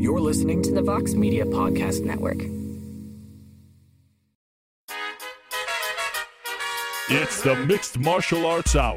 You're listening to the Vox Media Podcast Network. It's the Mixed Martial Arts Hour.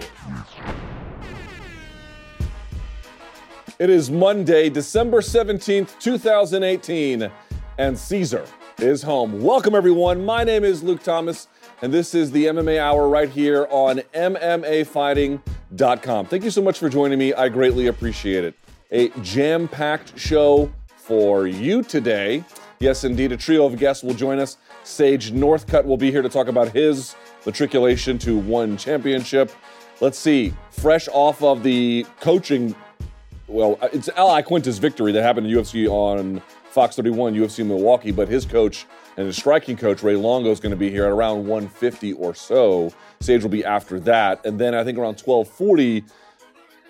It is Monday, December 17th, 2018, and Caesar is home. Welcome, everyone. My name is Luke Thomas, and this is the MMA Hour right here on MMAfighting.com. Thank you so much for joining me. I greatly appreciate it. A jam packed show for you today. Yes, indeed, a trio of guests will join us. Sage Northcutt will be here to talk about his matriculation to ONE Championship. Let's see, fresh off of the coaching well, uh, it's Al Iaquinta's victory that happened in UFC on Fox 31, UFC Milwaukee, but his coach and his striking coach, Ray Longo, is going to be here at around 150 or so. Sage will be after that. And then I think around 1240,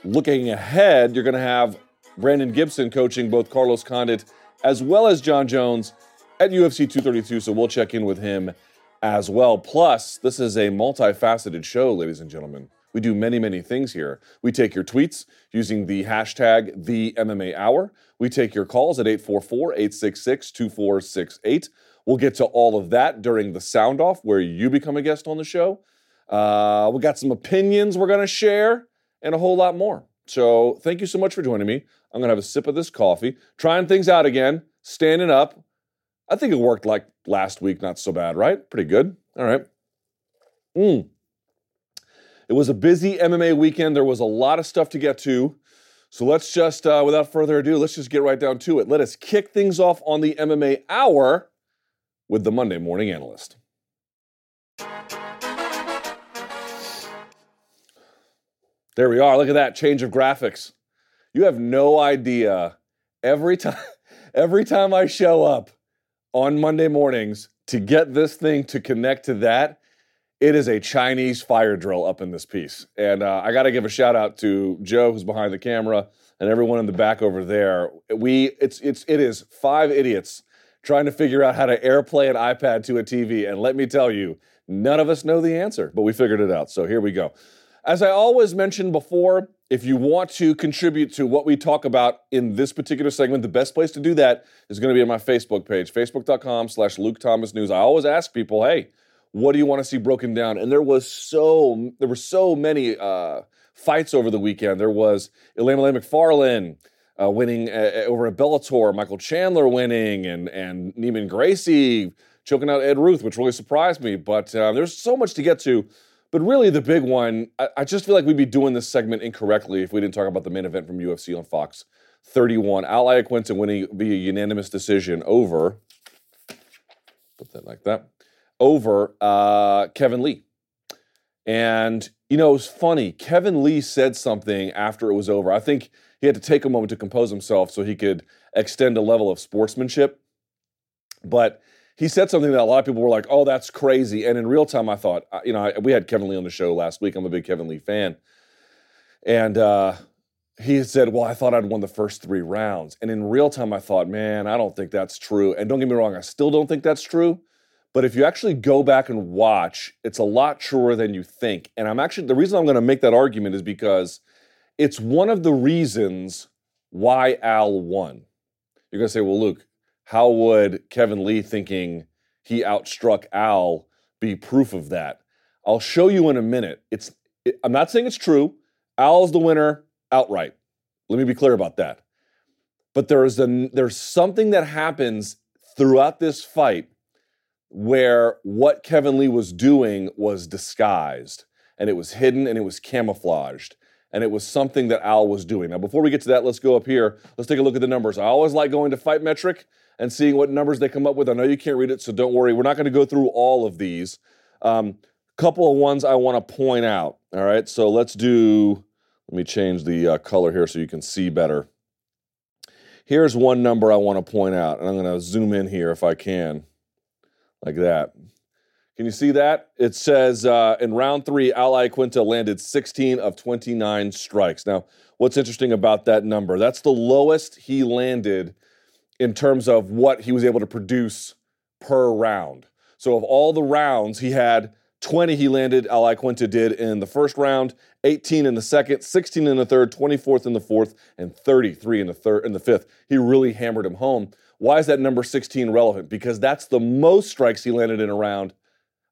looking ahead, you're going to have Brandon Gibson coaching both Carlos Condit as well as Jon Jones at UFC 232. So we'll check in with him as well. Plus, this is a multifaceted show, ladies and gentlemen. We do many, many things here. We take your tweets using the hashtag the MMA Hour. We take your calls at 844-866-2468. We'll get to all of that during the sound off where you become a guest on the show. Uh, we got some opinions we're going to share and a whole lot more. So thank you so much for joining me. I'm going to have a sip of this coffee, trying things out again, standing up. I think it worked like last week, not so bad, right? Pretty good. All right. Mmm. It was a busy MMA weekend. There was a lot of stuff to get to. So let's just, uh, without further ado, let's just get right down to it. Let us kick things off on the MMA Hour with the Monday Morning Analyst. There we are. Look at that change of graphics. You have no idea. Every time, every time I show up on Monday mornings to get this thing to connect to that, it is a Chinese fire drill up in this piece. And uh, I got to give a shout out to Joe, who's behind the camera, and everyone in the back over there. We it's it's it is five idiots trying to figure out how to airplay an iPad to a TV. And let me tell you, none of us know the answer, but we figured it out. So here we go. As I always mentioned before, if you want to contribute to what we talk about in this particular segment, the best place to do that is going to be on my Facebook page, facebook.com slash Luke Thomas News. I always ask people, hey, what do you want to see broken down? And there was so there were so many uh, fights over the weekend. There was Ilima Macfarlane uh, winning uh, over at Bellator, Michael Chandler winning, and and Neiman Gracie choking out Ed Ruth, which really surprised me. But uh, there's so much to get to. But really, the big one, I, I just feel like we'd be doing this segment incorrectly if we didn't talk about the main event from UFC on Fox 31. Al Iaquinta winning via unanimous decision over. Put that like that over uh, Kevin Lee. And, you know, it was funny. Kevin Lee said something after it was over. I think he had to take a moment to compose himself so he could extend a level of sportsmanship. But he said something that a lot of people were like, oh, that's crazy. And in real time, I thought, uh, you know, I, we had Kevin Lee on the show last week. I'm a big Kevin Lee fan. And uh, he said, well, I thought I'd won the first three rounds. And in real time, I thought, man, I don't think that's true. And don't get me wrong, I still don't think that's true. But if you actually go back and watch, it's a lot truer than you think. And I'm actually, the reason I'm going to make that argument is because it's one of the reasons why Al won. You're going to say, well, Luke, how would Kevin Lee thinking he outstruck Al be proof of that? I'll show you in a minute. It's, it, I'm not saying it's true. Al's the winner outright. Let me be clear about that. But there is a, there's something that happens throughout this fight where what Kevin Lee was doing was disguised and it was hidden and it was camouflaged and it was something that Al was doing. Now, before we get to that, let's go up here. Let's take a look at the numbers. I always like going to Fight Metric and seeing what numbers they come up with. I know you can't read it, so don't worry. We're not going to go through all of these. Um, couple of ones I want to point out. All right, so let's do. Let me change the uh, color here so you can see better. Here's one number I want to point out, and I'm going to zoom in here if I can like that. Can you see that? It says uh, in round three, Al Iaquinta landed 16 of 29 strikes. Now, what's interesting about that number? That's the lowest he landed in terms of what he was able to produce per round. So, of all the rounds, he had 20 he landed, Al Iaquinta did in the first round, 18 in the second, 16 in the third, 24th in the fourth, and 33 in the third in the fifth. He really hammered him home. Why is that number 16 relevant? Because that's the most strikes he landed in a round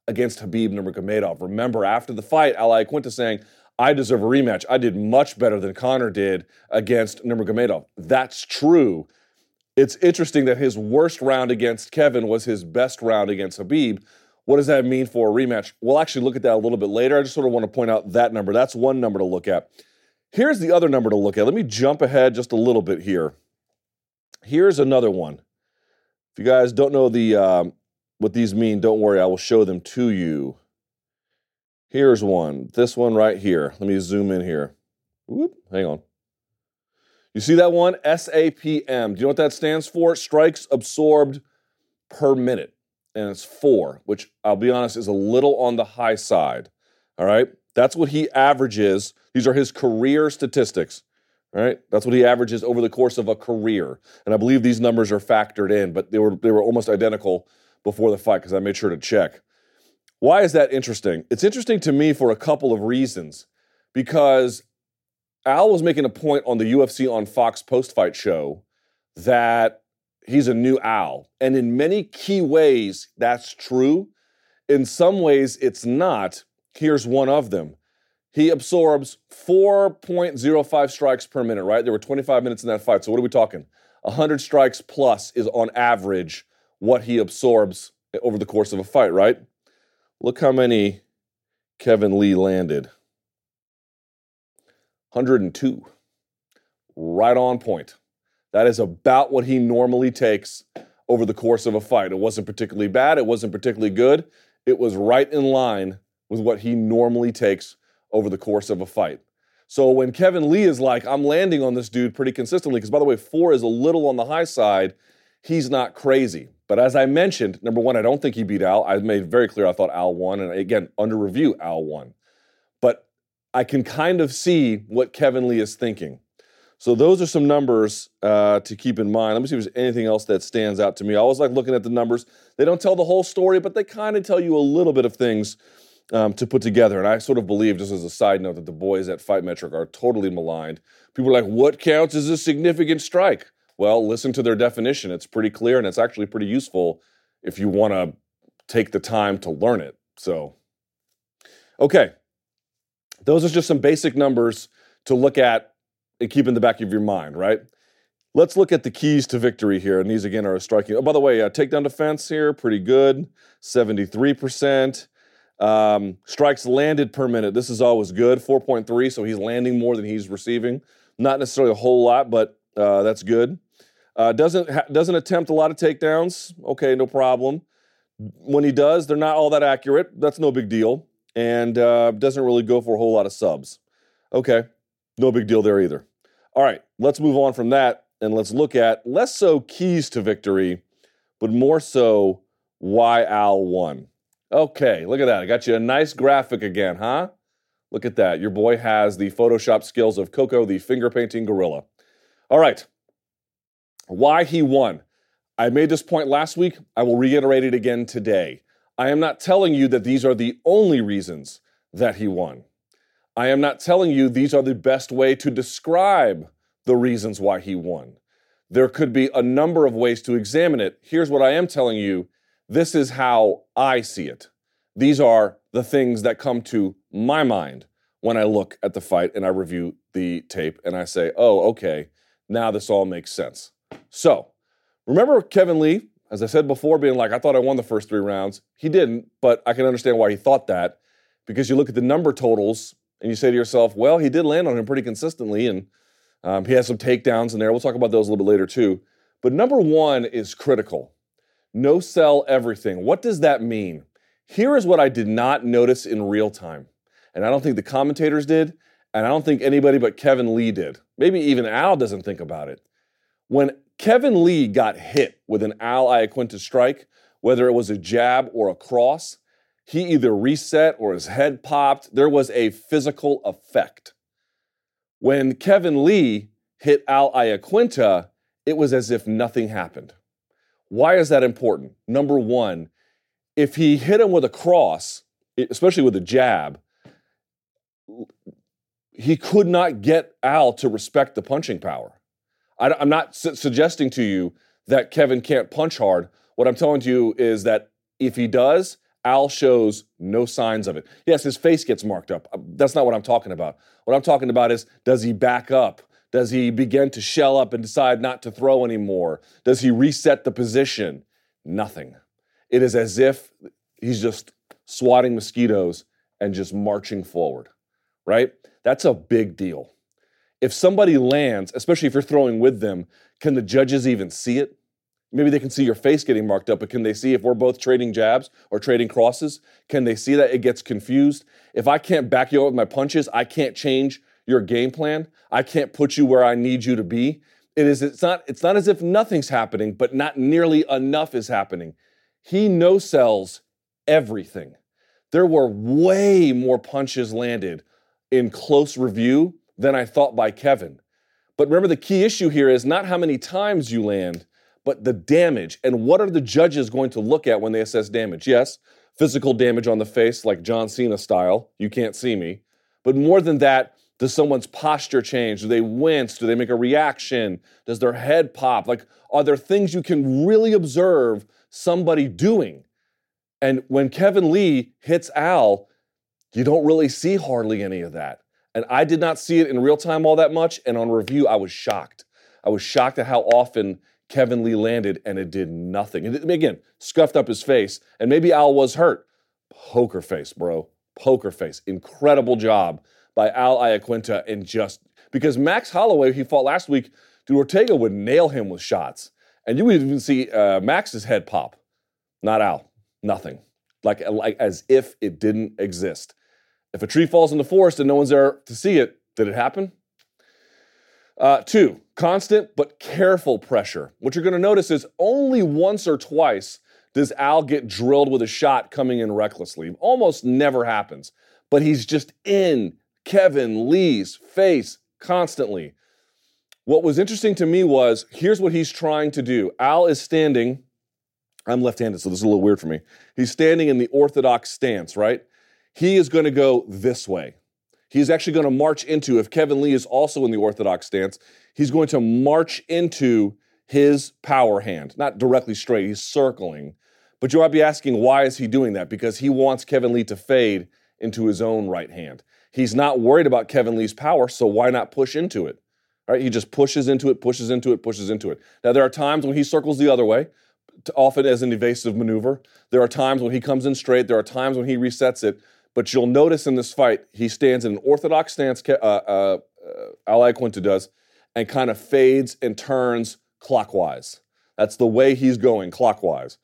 against Khabib Nurmagomedov. Remember, after the fight, Al Iaquinta saying, I deserve a rematch. I did much better than Conor did against Nurmagomedov. That's true. It's interesting that his worst round against Kevin was his best round against Khabib. What does that mean for a rematch? We'll actually look at that a little bit later. I just sort of want to point out that number. That's one number to look at. Here's the other number to look at. Let me jump ahead just a little bit here. Here's another one. If you guys don't know the um, what these mean, don't worry. I will show them to you. Here's one. This one right here. Let me zoom in here. Whoop, hang on. You see that one? SAPM. Do you know what that stands for? Strikes absorbed per minute and it's four, which I'll be honest is a little on the high side. All right. That's what he averages. These are his career statistics. All right. That's what he averages over the course of a career. And I believe these numbers are factored in, but they were they were almost identical before the fight because I made sure to check. Why is that interesting? It's interesting to me for a couple of reasons. Because Al was making a point on the UFC on Fox post fight show that he's a new Al. And in many key ways, that's true. In some ways, it's not. Here's one of them. He absorbs 4.05 strikes per minute, right? There were 25 minutes in that fight. So, what are we talking? 100 strikes plus is on average what he absorbs over the course of a fight, right? Look how many Kevin Lee landed 102. Right on point. That is about what he normally takes over the course of a fight. It wasn't particularly bad, it wasn't particularly good. It was right in line with what he normally takes over the course of a fight. So when Kevin Lee is like, I'm landing on this dude pretty consistently, because by the way, four is a little on the high side, he's not crazy. But as I mentioned, number one, I don't think he beat Al. I made very clear I thought Al won. And again, under review, Al won. I can kind of see what Kevin Lee is thinking. So those are some numbers uh, to keep in mind. Let me see if there's anything else that stands out to me. I always like looking at the numbers. They don't tell the whole story, but they kind of tell you a little bit of things um, to put together. And I sort of believe, just as a side note, that the boys at Fight Metric are totally maligned. People are like, "What counts as a significant strike?" Well, listen to their definition. It's pretty clear, and it's actually pretty useful if you want to take the time to learn it. So, okay, those are just some basic numbers to look at and keep in the back of your mind, right? Let's look at the keys to victory here. And these again are striking. Oh, by the way, uh, takedown defense here, pretty good, 73%. Um, strikes landed per minute. This is always good, 4.3. So he's landing more than he's receiving. Not necessarily a whole lot, but uh, that's good. Uh, doesn't ha- doesn't attempt a lot of takedowns. Okay, no problem. When he does, they're not all that accurate. That's no big deal, and uh, doesn't really go for a whole lot of subs. Okay, no big deal there either. All right, let's move on from that and let's look at less so keys to victory, but more so why Al won. Okay, look at that. I got you a nice graphic again, huh? Look at that. Your boy has the Photoshop skills of Coco, the finger painting gorilla. All right, why he won. I made this point last week. I will reiterate it again today. I am not telling you that these are the only reasons that he won. I am not telling you these are the best way to describe the reasons why he won. There could be a number of ways to examine it. Here's what I am telling you this is how I see it. These are the things that come to my mind when I look at the fight and I review the tape and I say, oh, okay, now this all makes sense. So, remember Kevin Lee, as I said before, being like, I thought I won the first three rounds. He didn't, but I can understand why he thought that because you look at the number totals and you say to yourself, well, he did land on him pretty consistently, and um, he has some takedowns in there. We'll talk about those a little bit later too. But number one is critical. No sell everything. What does that mean? Here is what I did not notice in real time. And I don't think the commentators did, and I don't think anybody but Kevin Lee did. Maybe even Al doesn't think about it. When Kevin Lee got hit with an Al Iaquinta strike, whether it was a jab or a cross, he either reset or his head popped. There was a physical effect. When Kevin Lee hit Al Iaquinta, it was as if nothing happened. Why is that important? Number one, if he hit him with a cross, especially with a jab, he could not get Al to respect the punching power. I, am not su- suggesting to you that Kevin can't punch hard. What I'm telling you is that if he does, Al shows no signs of it. Yes, his face gets marked up. Uh, that's not what I'm talking about. What I'm talking about is does he back up? Does he begin to shell up and decide not to throw anymore? Does he reset the position? Nothing. It is as if he's just swatting mosquitoes and just marching forward, right? That's a big deal. If somebody lands, especially if you're throwing with them, can the judges even see it? Maybe they can see your face getting marked up, but can they see if we're both trading jabs or trading crosses? Can they see that it gets confused? If I can't back you up with my punches, I can't change your game plan. I can't put you where I need you to be. It is it's not it's not as if nothing's happening, but not nearly enough is happening. He no sells everything. There were way more punches landed in close review than I thought by Kevin. But remember, the key issue here is not how many times you land, but the damage. And what are the judges going to look at when they assess damage? Yes, physical damage on the face, like John Cena style, you can't see me. But more than that, does someone's posture change? Do they wince? Do they make a reaction? Does their head pop? Like, are there things you can really observe somebody doing? And when Kevin Lee hits Al, you don't really see hardly any of that. And I did not see it in real time all that much. And on review, I was shocked. I was shocked at how often Kevin Lee landed and it did nothing. And again, scuffed up his face. And maybe Al was hurt. Poker face, bro. Poker face. Incredible job by Al Iaquinta and just because Max Holloway, he fought last week, dude, Ortega would nail him with shots. And you would even see uh, Max's head pop. Not Al. Nothing. Like, like as if it didn't exist. If a tree falls in the forest and no one's there to see it, did it happen? Uh, two, constant but careful pressure. What you're going to notice is only once or twice does Al get drilled with a shot coming in recklessly. Almost never happens. But he's just in Kevin Lee's face constantly. What was interesting to me was here's what he's trying to do. Al is standing, I'm left handed, so this is a little weird for me. He's standing in the orthodox stance, right? He is going to go this way. He's actually going to march into, if Kevin Lee is also in the orthodox stance, he's going to march into his power hand, not directly straight, he's circling. But you might be asking, why is he doing that? Because he wants Kevin Lee to fade into his own right hand. He's not worried about Kevin Lee's power, so why not push into it? Right? He just pushes into it, pushes into it, pushes into it. Now, there are times when he circles the other way, often as an evasive maneuver. There are times when he comes in straight. There are times when he resets it. But you'll notice in this fight, he stands in an orthodox stance, uh, uh, uh, Al Iaquinta does, and kind of fades and turns clockwise. That's the way he's going, clockwise.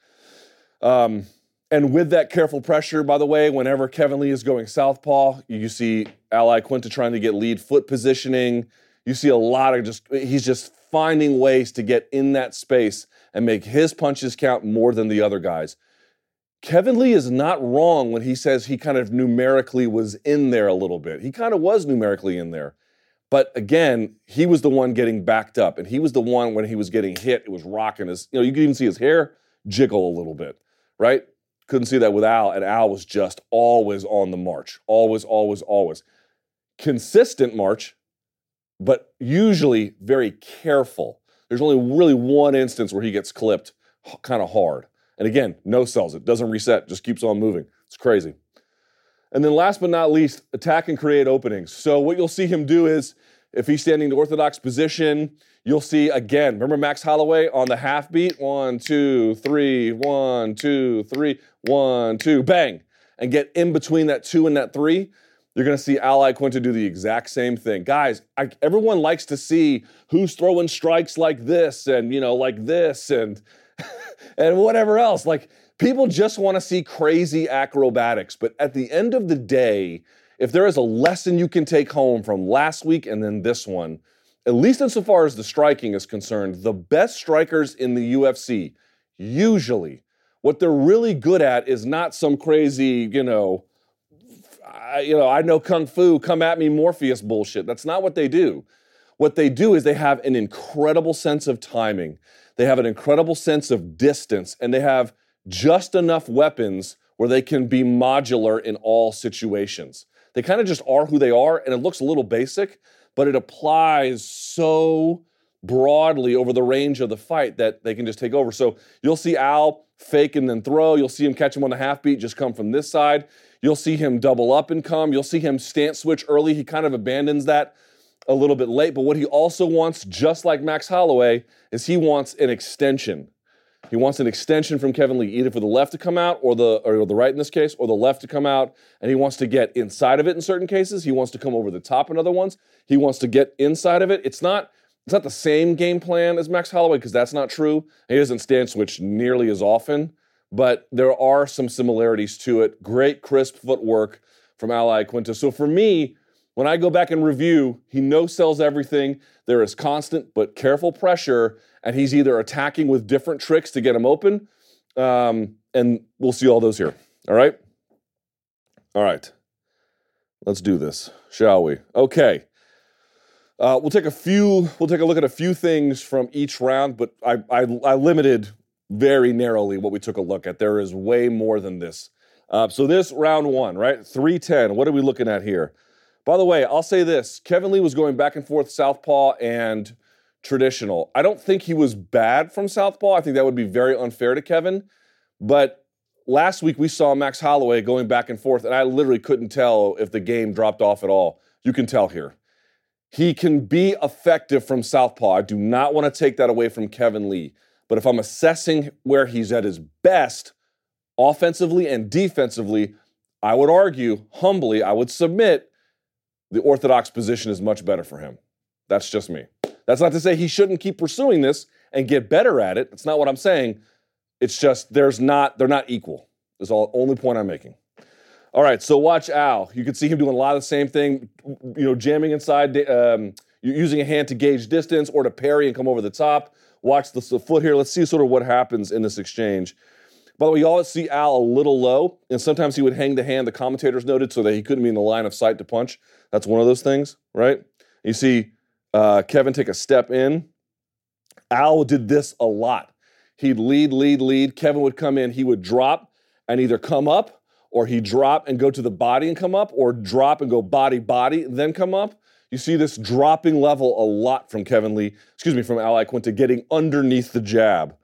Um, and with that careful pressure, by the way, whenever Kevin Lee is going southpaw, you see Al Iaquinta trying to get lead foot positioning. You see a lot of just, he's just finding ways to get in that space and make his punches count more than the other guys. Kevin Lee is not wrong when he says he kind of numerically was in there a little bit. He kind of was numerically in there. But again, he was the one getting backed up, and he was the one when he was getting hit, it was rocking his, you know, you could even see his hair jiggle a little bit, right? Couldn't see that with Al, and Al was just always on the march, always, always, always. Consistent march, but usually very careful. There's only really one instance where he gets clipped kind of hard. And again, no sells it, doesn't reset, just keeps on moving. It's crazy. And then last but not least, attack and create openings. So what you'll see him do is if he's standing in the orthodox position, you'll see again, remember Max Holloway on the half beat? One, two, three, one, two, three, one, two, bang. And get in between that two and that three. You're going to see Al Iaquinta do the exact same thing. Guys, I, everyone likes to see who's throwing strikes like this and, you know, like this and and whatever else. Like people just want to see crazy acrobatics. But at the end of the day, if there is a lesson you can take home from last week and then this one, at least insofar as the striking is concerned, the best strikers in the UFC usually what they're really good at is not some crazy, you know, I, you know, I know kung fu, come at me Morpheus bullshit. That's not what they do. What they do is they have an incredible sense of timing. They have an incredible sense of distance and they have just enough weapons where they can be modular in all situations. They kind of just are who they are, and it looks a little basic, but it applies so broadly over the range of the fight that they can just take over. So you'll see Al fake and then throw. You'll see him catch him on the half beat, just come from this side. You'll see him double up and come. You'll see him stance switch early. He kind of abandons that a little bit late. But what he also wants, just like Max Holloway, is he wants an extension. He wants an extension from Kevin Lee, either for the left to come out or the or the right in this case, or the left to come out. And he wants to get inside of it in certain cases. He wants to come over the top in other ones. He wants to get inside of it. It's not it's not the same game plan as Max Holloway because that's not true. He doesn't stand switch nearly as often, but there are some similarities to it. Great crisp footwork from Al Iaquinta. So for me, when I go back and review, he no sells everything. There is constant but careful pressure, and he's either attacking with different tricks to get him open, um, and we'll see all those here. All right? All right. Let's do this, shall we? Okay. Uh, we'll take a few. We'll take a look at a few things from each round, but I, I, I limited very narrowly what we took a look at. There is way more than this. Uh, so this round one, right? Three ten. What are we looking at here? By the way, I'll say this: Kevin Lee was going back and forth southpaw and traditional. I don't think he was bad from southpaw. I think that would be very unfair to Kevin. But last week we saw Max Holloway going back and forth, and I literally couldn't tell if the game dropped off at all. You can tell here. He can be effective from southpaw. I do not want to take that away from Kevin Lee. But if I'm assessing where he's at his best, offensively and defensively, I would argue, humbly, I would submit the orthodox position is much better for him. That's just me. That's not to say he shouldn't keep pursuing this and get better at it. That's not what I'm saying. It's just there's not they're not equal. Is all only point I'm making. All right, so watch Al. You can see him doing a lot of the same thing, you know, jamming inside, um, using a hand to gauge distance or to parry and come over the top. Watch the, the foot here. Let's see sort of what happens in this exchange. By the way, you always see Al a little low, and sometimes he would hang the hand, the commentators noted, so that he couldn't be in the line of sight to punch. That's one of those things, right? You see uh, Kevin take a step in. Al did this a lot. He'd lead, lead, lead. Kevin would come in, he would drop and either come up or he'd drop and go to the body and come up, or drop and go body, body, then come up. You see this dropping level a lot from Kevin Lee, excuse me, from Al Iaquinta, getting underneath the jab.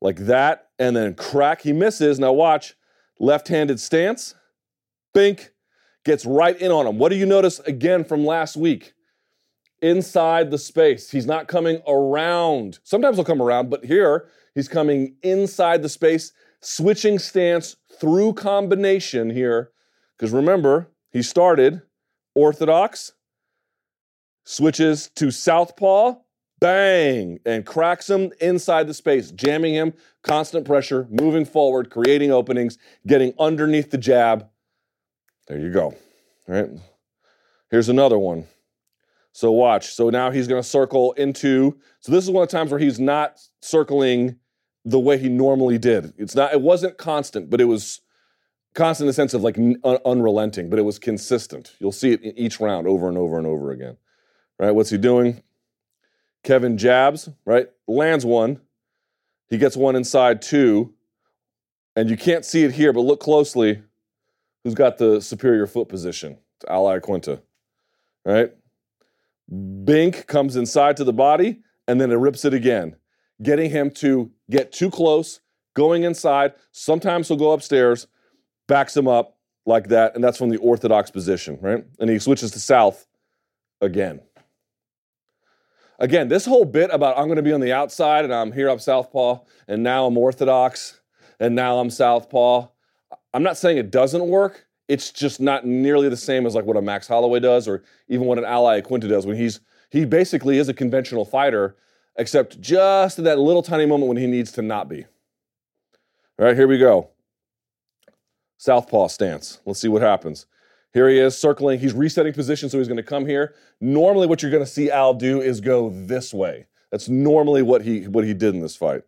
Like that, and then crack. He misses. Now watch, left handed stance, bink, gets right in on him. What do you notice again from last week? Inside the space. He's not coming around. Sometimes he'll come around, but here he's coming inside the space, switching stance, through combination here, because remember, he started orthodox, switches to southpaw, bang, and cracks him inside the space, jamming him, constant pressure, moving forward, creating openings, getting underneath the jab. There you go. All right. Here's another one. So watch. So now he's going to circle into. So this is one of the times where he's not circling the way he normally did. It's not. It wasn't constant, but it was constant in the sense of like un- unrelenting. But it was consistent. You'll see it in each round over and over and over again. Right? What's he doing? Kevin jabs. Right? Lands one. He gets one inside two, and you can't see it here, but look closely. Who's got the superior foot position? It's Al Iaquinta. Right? Bink comes inside to the body, and then it rips it again getting him to get too close, going inside. Sometimes he'll go upstairs, backs him up like that, and that's from the orthodox position, right? And he switches to south again. Again, this whole bit about I'm going to be on the outside and I'm here up southpaw, and now I'm orthodox, and now I'm southpaw. I'm not saying it doesn't work. It's just not nearly the same as like what a Max Holloway does, or even what an Al Iaquinta does when he's he basically is a conventional fighter except just at that little tiny moment when he needs to not be. All right, here we go. Southpaw stance. Let's see what happens. Here he is circling. He's resetting position, so he's going to come here. Normally, what you're going to see Al do is go this way. That's normally what he what he did in this fight,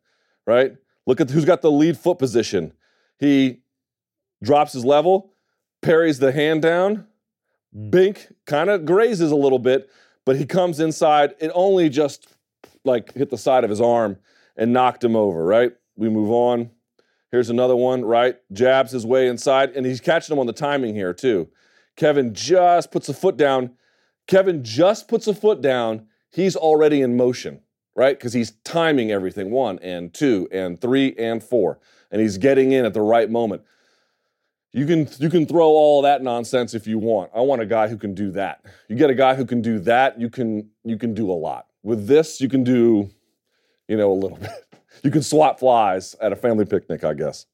right? Look at who's got the lead foot position. He drops his level, parries the hand down, mm. bink, kind of grazes a little bit, but he comes inside. It only just like hit the side of his arm and knocked him over, right? We move on. Here's another one, right? Jabs his way inside, and he's catching him on the timing here, too. Kevin just puts a foot down. Kevin just puts a foot down. He's already in motion, right? Because he's timing everything one and two and three and four, and he's getting in at the right moment. You can you can throw all that nonsense if you want. I want a guy who can do that. You get a guy who can do that, you can you can do a lot. With this, you can do, you know, a little bit. You can swat flies at a family picnic, I guess.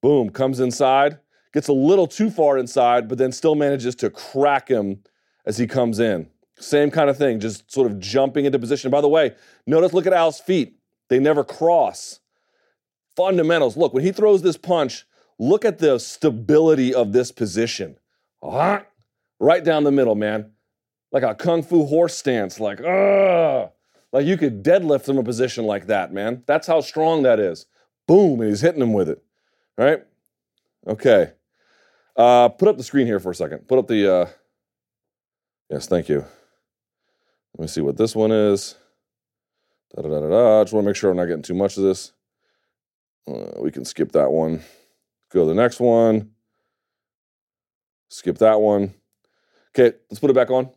Boom, comes inside, gets a little too far inside, but then still manages to crack him as he comes in. Same kind of thing, just sort of jumping into position. By the way, notice look at Al's feet. They never cross. Fundamentals. Look, when he throws this punch, look at the stability of this position. Right down the middle, man. Like a kung fu horse stance, like. Like you could deadlift from a position like that, man. That's how strong that is. Boom, and he's hitting him with it. Right? Okay. Uh, put up the screen here for a second. Put up the. Uh, yes, thank you. Let me see what this one is. Da da da da da. Just want to make sure I'm not getting too much of this. Uh, we can skip that one. Go to the next one. Skip that one. Okay, let's put it back on.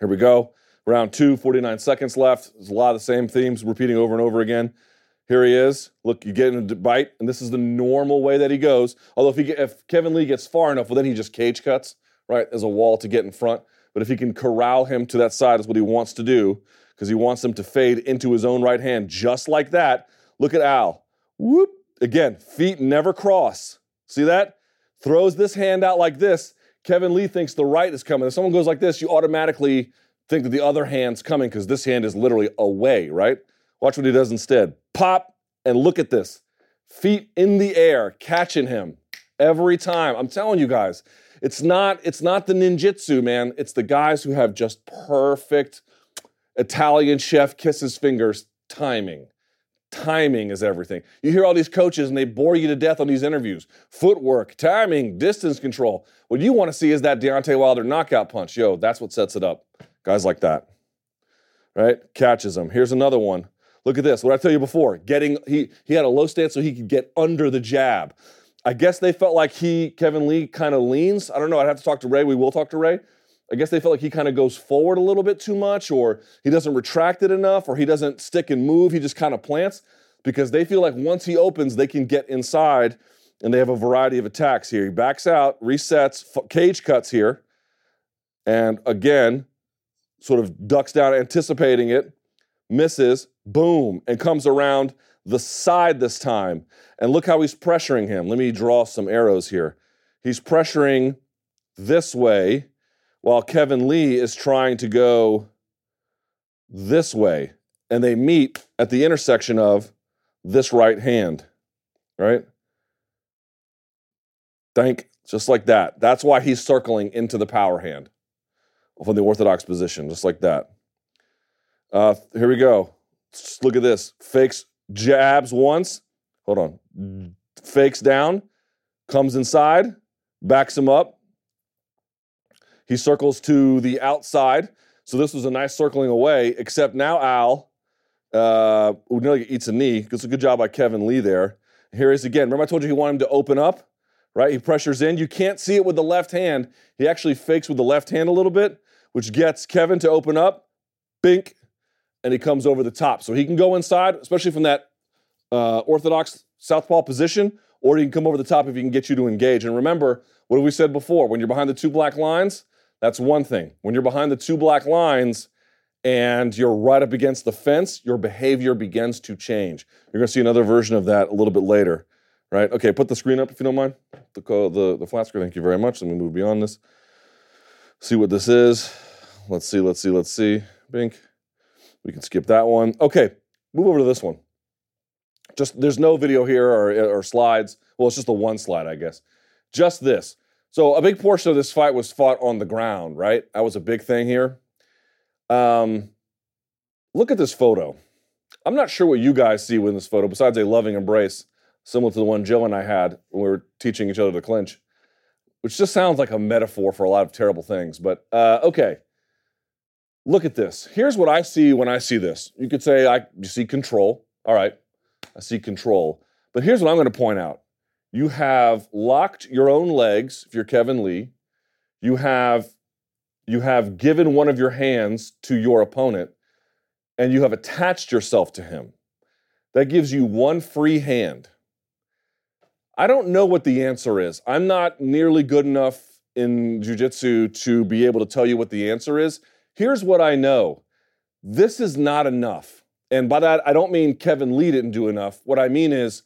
Here we go. Round two, 49 seconds left. There's a lot of the same themes repeating over and over again. Here he is. Look, you get in a bite, and this is the normal way that he goes. Although if he get, if Kevin Lee gets far enough, well, then he just cage cuts right as a wall to get in front. But if he can corral him to that side, is what he wants to do because he wants him to fade into his own right hand just like that. Look at Al. Whoop. Again, feet never cross. See that? Throws this hand out like this. Kevin Lee thinks the right is coming. If someone goes like this, you automatically think that the other hand's coming because this hand is literally away, right? Watch what he does instead. Pop and look at this. Feet in the air, catching him every time. I'm telling you guys, it's not it's not the ninjutsu, man. It's the guys who have just perfect Italian chef kisses fingers timing. Timing is everything. You hear all these coaches and they bore you to death on these interviews. Footwork, timing, distance control. What you want to see is that Deontay Wilder knockout punch. Yo, that's what sets it up. Guys like that. Right? Catches him. Here's another one. Look at this. What I tell you before, getting he he had a low stance so he could get under the jab. I guess they felt like he, Kevin Lee, kind of leans. I don't know. I'd have to talk to Ray. We will talk to Ray. I guess they felt like he kind of goes forward a little bit too much, or he doesn't retract it enough, or he doesn't stick and move. He just kind of plants because they feel like once he opens, they can get inside and they have a variety of attacks here. He backs out, resets, cage cuts here, and again, sort of ducks down, anticipating it, misses, boom, and comes around the side this time. And look how he's pressuring him. Let me draw some arrows here. He's pressuring this way while Kevin Lee is trying to go this way. And they meet at the intersection of this right hand, right? Thank, just like that. That's why he's circling into the power hand from the orthodox position, just like that. Uh, here we go. Just look at this. Fakes jabs once. Hold on. Fakes down, comes inside, backs him up. He circles to the outside. So this was a nice circling away, except now Al uh, nearly eats a knee. It's a good job by Kevin Lee there. Here he is again. Remember I told you he wanted him to open up, right? He pressures in. You can't see it with the left hand. He actually fakes with the left hand a little bit, which gets Kevin to open up. Bink, and he comes over the top. So he can go inside, especially from that uh, orthodox southpaw position, or he can come over the top if he can get you to engage. And remember, what have we said before? When you're behind the two black lines, that's one thing. When you're behind the two black lines and you're right up against the fence, your behavior begins to change. You're going to see another version of that a little bit later, right? Okay, put the screen up if you don't mind. The, the, the flat screen, thank you very much. Let me move beyond this. See what this is. Let's see, let's see, let's see. Bink. We can skip that one. Okay, move over to this one. Just there's no video here or, or slides. Well, it's just the one slide, I guess. Just this. So a big portion of this fight was fought on the ground, right? That was a big thing here. Um, look at this photo. I'm not sure what you guys see with this photo, besides a loving embrace, similar to the one Joe and I had when we were teaching each other to clinch, which just sounds like a metaphor for a lot of terrible things. But uh, okay, look at this. Here's what I see when I see this. You could say I you see control. All right. I see control. But here's what I'm going to point out you have locked your own legs if you're Kevin Lee. You have you have given one of your hands to your opponent and you have attached yourself to him. That gives you one free hand. I don't know what the answer is. I'm not nearly good enough in jujitsu to be able to tell you what the answer is. Here's what I know this is not enough. And by that, I don't mean Kevin Lee didn't do enough. What I mean is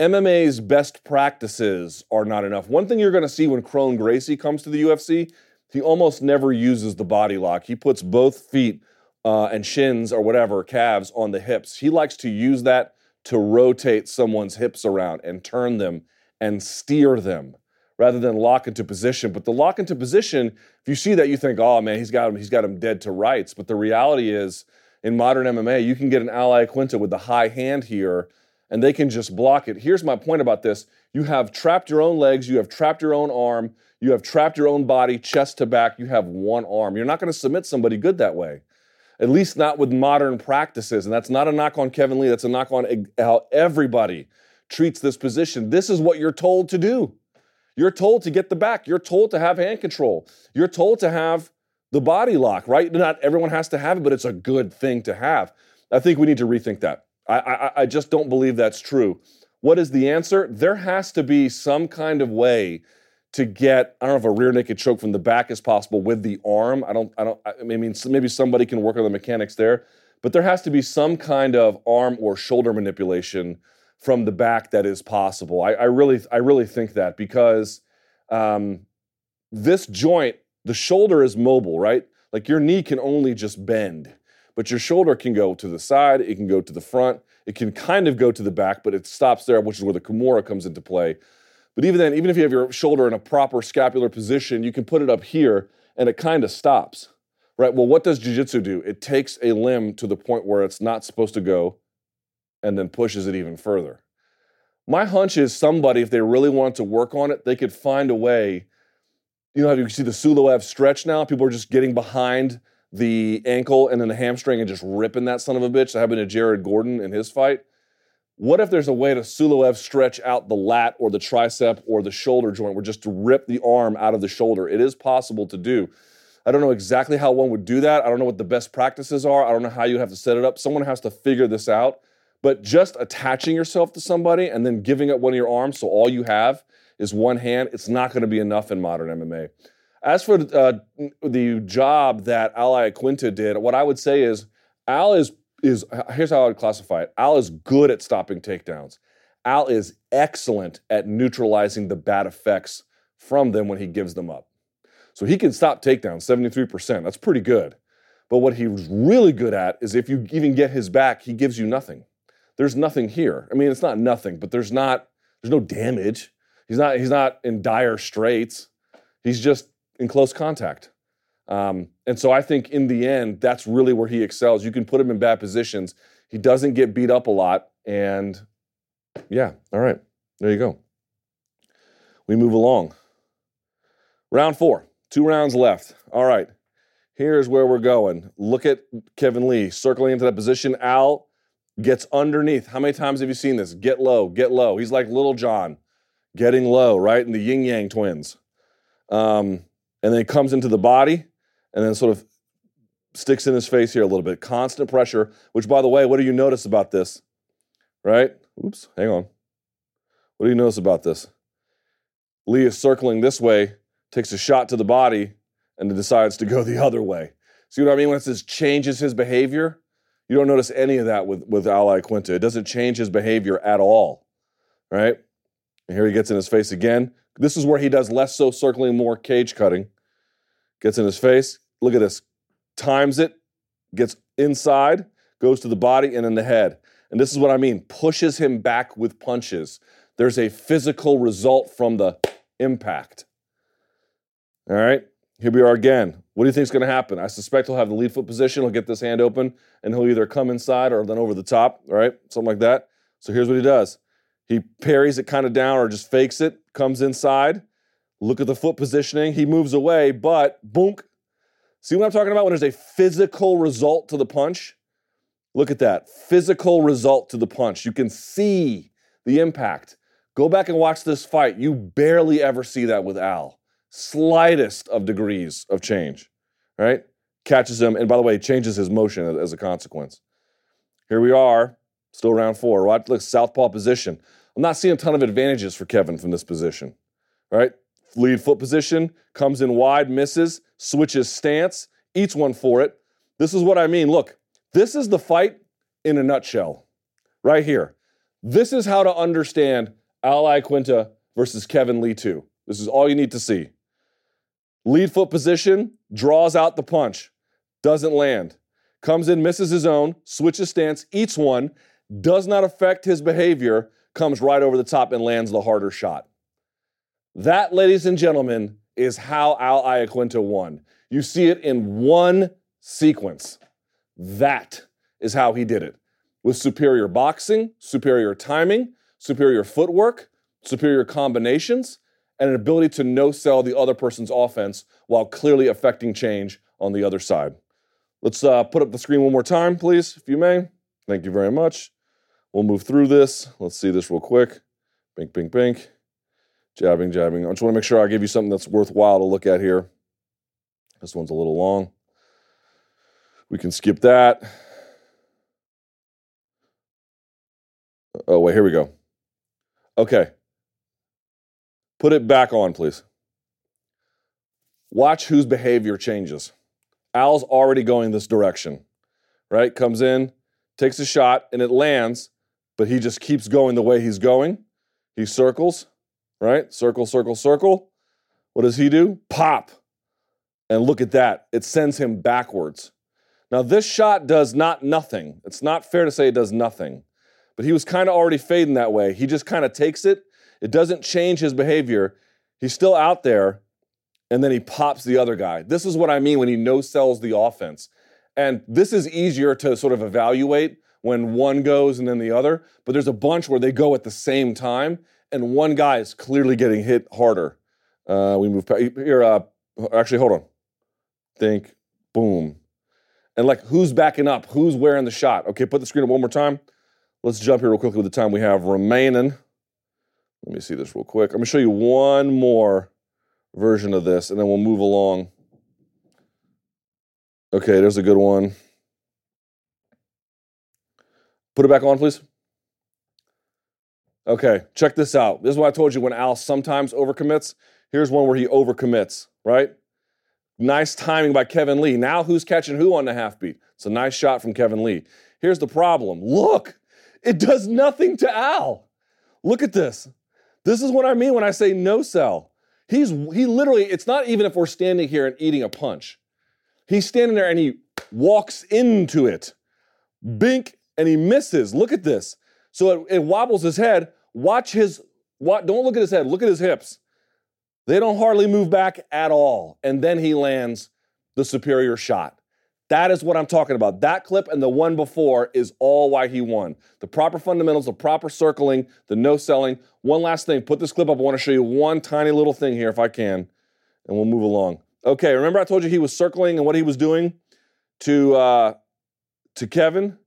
MMA's best practices are not enough. One thing you're going to see when Kron Gracie comes to the UFC, he almost never uses the body lock. He puts both feet uh, and shins or whatever, calves on the hips. He likes to use that to rotate someone's hips around and turn them and steer them rather than lock into position. But the lock into position, if you see that, you think, oh man, he's got him, he's got him dead to rights. But the reality is, in modern MMA, you can get an Al Iaquinta with the high hand here, and they can just block it. Here's my point about this: you have trapped your own legs, you have trapped your own arm, you have trapped your own body, chest to back. You have one arm. You're not going to submit somebody good that way at least not with modern practices. And that's not a knock on Kevin Lee, that's a knock on how everybody treats this position. This is what you're told to do. You're told to get the back, you're told to have hand control, you're told to have the body lock, right? Not everyone has to have it, but it's a good thing to have. I think we need to rethink that. I, I, I just don't believe that's true. What is the answer? There has to be some kind of way to get I don't know if a rear naked choke from the back is possible with the arm. I don't I don't I mean maybe somebody can work on the mechanics there, but there has to be some kind of arm or shoulder manipulation from the back that is possible. I, I really I really think that because um, this joint, the shoulder is mobile, right? Like your knee can only just bend, but your shoulder can go to the side, it can go to the front, it can kind of go to the back, but it stops there, which is where the Kimura comes into play. But even then, even if you have your shoulder in a proper scapular position, you can put it up here and it kind of stops, right? Well, what does jujitsu do? It takes a limb to the point where it's not supposed to go and then pushes it even further. My hunch is somebody, if they really want to work on it, they could find a way. You know how you can see the Suloev stretch now? People are just getting behind the ankle and then the hamstring and just ripping that son of a bitch. That happened to Jared Gordon in his fight. What if there's a way to Suloev stretch out the lat or the tricep or the shoulder joint where just to rip the arm out of the shoulder? It is possible to do. I don't know exactly how one would do that. I don't know what the best practices are. I don't know how you have to set it up. Someone has to figure this out. But just attaching yourself to somebody and then giving up one of your arms so all you have is one hand, it's not going to be enough in modern MMA. As for uh, the job that Al Iaquinta did, what I would say is Al is is here's how I would classify it. Al is good at stopping takedowns. Al is excellent at neutralizing the bad effects from them when he gives them up. So he can stop takedowns 73%. That's pretty good. But what he's really good at is if you even get his back, he gives you nothing. There's nothing here. I mean, it's not nothing, but there's not there's no damage. He's not he's not in dire straits. He's just in close contact. Um, and so I think in the end, that's really where he excels. You can put him in bad positions. He doesn't get beat up a lot. And yeah, all right, there you go. We move along. Round four, two rounds left. All right, here's where we're going. Look at Kevin Lee circling into that position. Al gets underneath. How many times have you seen this? Get low, get low. He's like Lil Jon, getting low, right? In the Ying Yang Twins. Um, and then he comes into the body and then sort of sticks in his face here a little bit. Constant pressure, which, by the way, what do you notice about this? Right? Oops, hang on. What do you notice about this? Lee is circling this way, takes a shot to the body, and then decides to go the other way. See what I mean? When it says changes his behavior, you don't notice any of that with, with Al Iaquinta. It doesn't change his behavior at all. Right? And here he gets in his face again. This is where he does less so circling, more cage cutting gets in his face. Look at this. Times it, gets inside, goes to the body and in the head. And this is what I mean pushes him back with punches. There's a physical result from the impact. All right, here we are again. What do you think is going to happen? I suspect he'll have the lead foot position. He'll get this hand open and he'll either come inside or then over the top, all right? Something like that. So here's what he does he parries it kind of down or just fakes it, comes inside, Look at the foot positioning. He moves away, but boom. See what I'm talking about when there's a physical result to the punch? Look at that physical result to the punch. You can see the impact. Go back and watch this fight. You barely ever see that with Al. Slightest of degrees of change, right? Catches him, and by the way, changes his motion as a consequence. Here we are, still round four. Watch, look, southpaw position. I'm not seeing a ton of advantages for Kevin from this position, right? Lead foot position, comes in wide, misses, switches stance, eats one for it. This is what I mean. Look, this is the fight in a nutshell, right here. This is how to understand Al Iaquinta versus Kevin Lee 2. This is all you need to see. Lead foot position, draws out the punch, doesn't land. Comes in, misses his own, switches stance, eats one, does not affect his behavior, comes right over the top and lands the harder shot. That, ladies and gentlemen, is how Al Iaquinta won. You see it in one sequence. That is how he did it with superior boxing, superior timing, superior footwork, superior combinations, and an ability to no sell the other person's offense while clearly affecting change on the other side. Let's uh, put up the screen one more time, please, if you may. Thank you very much. We'll move through this. Let's see this real quick. Bink, bink, bink. Jabbing, jabbing. I just want to make sure I give you something that's worthwhile to look at here. This one's a little long. We can skip that. Oh, wait, here we go. Okay. Put it back on, please. Watch whose behavior changes. Al's already going this direction, right? Comes in, takes a shot, and it lands, but he just keeps going the way he's going. He circles, right? Circle, circle, circle. What does he do? Pop. And look at that. It sends him backwards. Now, this shot does not nothing. It's not fair to say it does nothing, but he was kind of already fading that way. He just kind of takes it. It doesn't change his behavior. He's still out there, and then he pops the other guy. This is what I mean when he no sells the offense. And this is easier to sort of evaluate when one goes and then the other, but there's a bunch where they go at the same time, and one guy is clearly getting hit harder. Uh, we move here. Uh, actually, hold on. Think, boom. And like, who's backing up? Who's wearing the shot? Okay, put the screen up one more time. Let's jump here real quickly with the time we have remaining. Let me see this real quick. I'm to show you one more version of this, and then we'll move along. Okay, there's a good one. Put it back on, please. Okay, check this out. This is what I told you when Al sometimes overcommits. Here's one where he overcommits, right? Nice timing by Kevin Lee. Now who's catching who on the half beat? It's a nice shot from Kevin Lee. Here's the problem. Look, it does nothing to Al. Look at this. This is what I mean when I say no sell. He's he literally, it's not even if we're standing here and eating a punch. He's standing there and he walks into it. Bink and he misses. Look at this. So it, it wobbles his head. Watch his what don't look at his head, look at his hips. They don't hardly move back at all. And then he lands the superior shot. That is what I'm talking about. That clip and the one before is all why he won. The proper fundamentals, the proper circling, the no selling. One last thing, put this clip up. I want to show you one tiny little thing here if I can, and we'll move along. Okay, remember I told you he was circling and what he was doing to uh, to Kevin?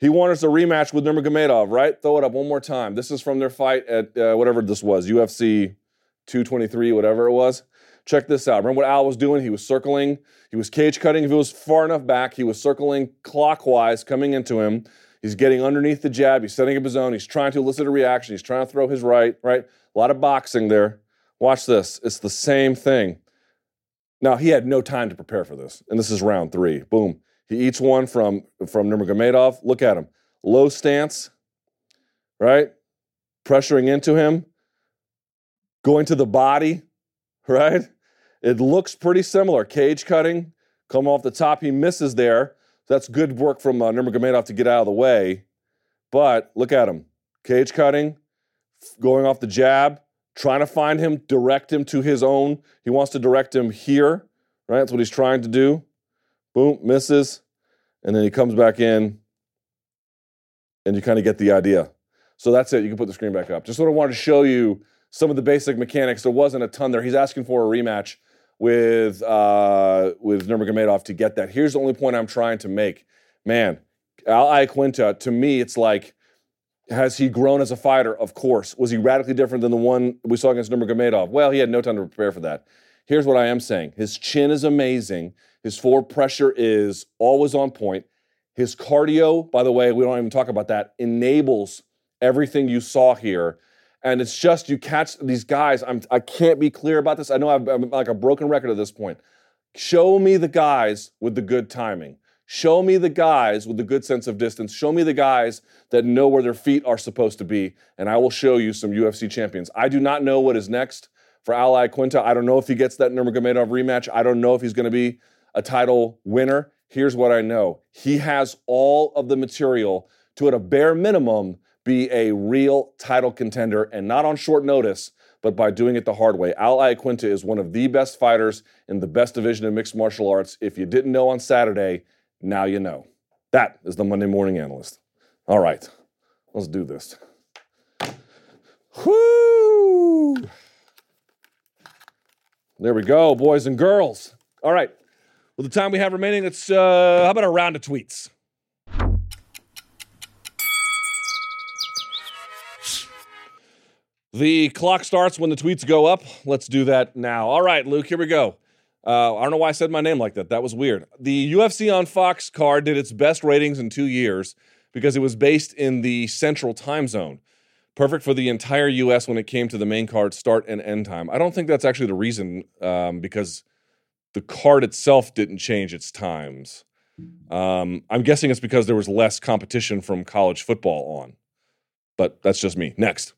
He wanted a rematch with Nurmagomedov, right? Throw it up one more time. This is from their fight at uh, whatever this was, UFC 223, whatever it was. Check this out. Remember what Al was doing? He was circling. He was cage cutting. If he was far enough back, he was circling clockwise, coming into him. He's getting underneath the jab. He's setting up his own. He's trying to elicit a reaction. He's trying to throw his right, right? A lot of boxing there. Watch this. It's the same thing. Now, he had no time to prepare for this. And this is round three. Boom. He eats one from, from Nurmagomedov. Look at him. Low stance, right? Pressuring into him. Going to the body, right? It looks pretty similar. Cage cutting, come off the top. He misses there. That's good work from uh, Nurmagomedov to get out of the way. But look at him. Cage cutting, going off the jab, trying to find him, direct him to his own. He wants to direct him here, right? That's what he's trying to do. Boom, misses. And then he comes back in, and you kind of get the idea. So that's it. You can put the screen back up. Just sort of wanted to show you some of the basic mechanics. There wasn't a ton there. He's asking for a rematch with uh, with Nurmagomedov to get that. Here's the only point I'm trying to make. Man, Al Iaquinta, to me, it's like, has he grown as a fighter? Of course. Was he radically different than the one we saw against Nurmagomedov? Well, he had no time to prepare for that. Here's what I am saying: his chin is amazing. His forward pressure is always on point. His cardio, by the way, we don't even talk about that, enables everything you saw here. And it's just you catch these guys. I'm I can't be clear about this. I know I'm, I'm like a broken record at this point. Show me the guys with the good timing. Show me the guys with the good sense of distance. Show me the guys that know where their feet are supposed to be, and I will show you some UFC champions. I do not know what is next for Al Iaquinta. I don't know if he gets that Nurmagomedov rematch. I don't know if he's going to be a title winner. Here's what I know: he has all of the material to, at a bare minimum, be a real title contender, and not on short notice but by doing it the hard way. Al Iaquinta is one of the best fighters in the best division of mixed martial arts. If you didn't know on Saturday, now you know. That is the Monday Morning Analyst. All right, let's do this. Whoo! There we go, boys and girls. All right. Well, the time we have remaining, let's, uh, how about a round of tweets? The clock starts when the tweets go up. Let's do that now. All right, Luke, here we go. Uh, I don't know why I said my name like that. That was weird. The UFC on Fox card did its best ratings in two years because it was based in the central time zone. Perfect for the entire US when it came to the main card start and end time. I don't think that's actually the reason um, because the card itself didn't change its times. Um, I'm guessing it's because there was less competition from college football on. But that's just me. Next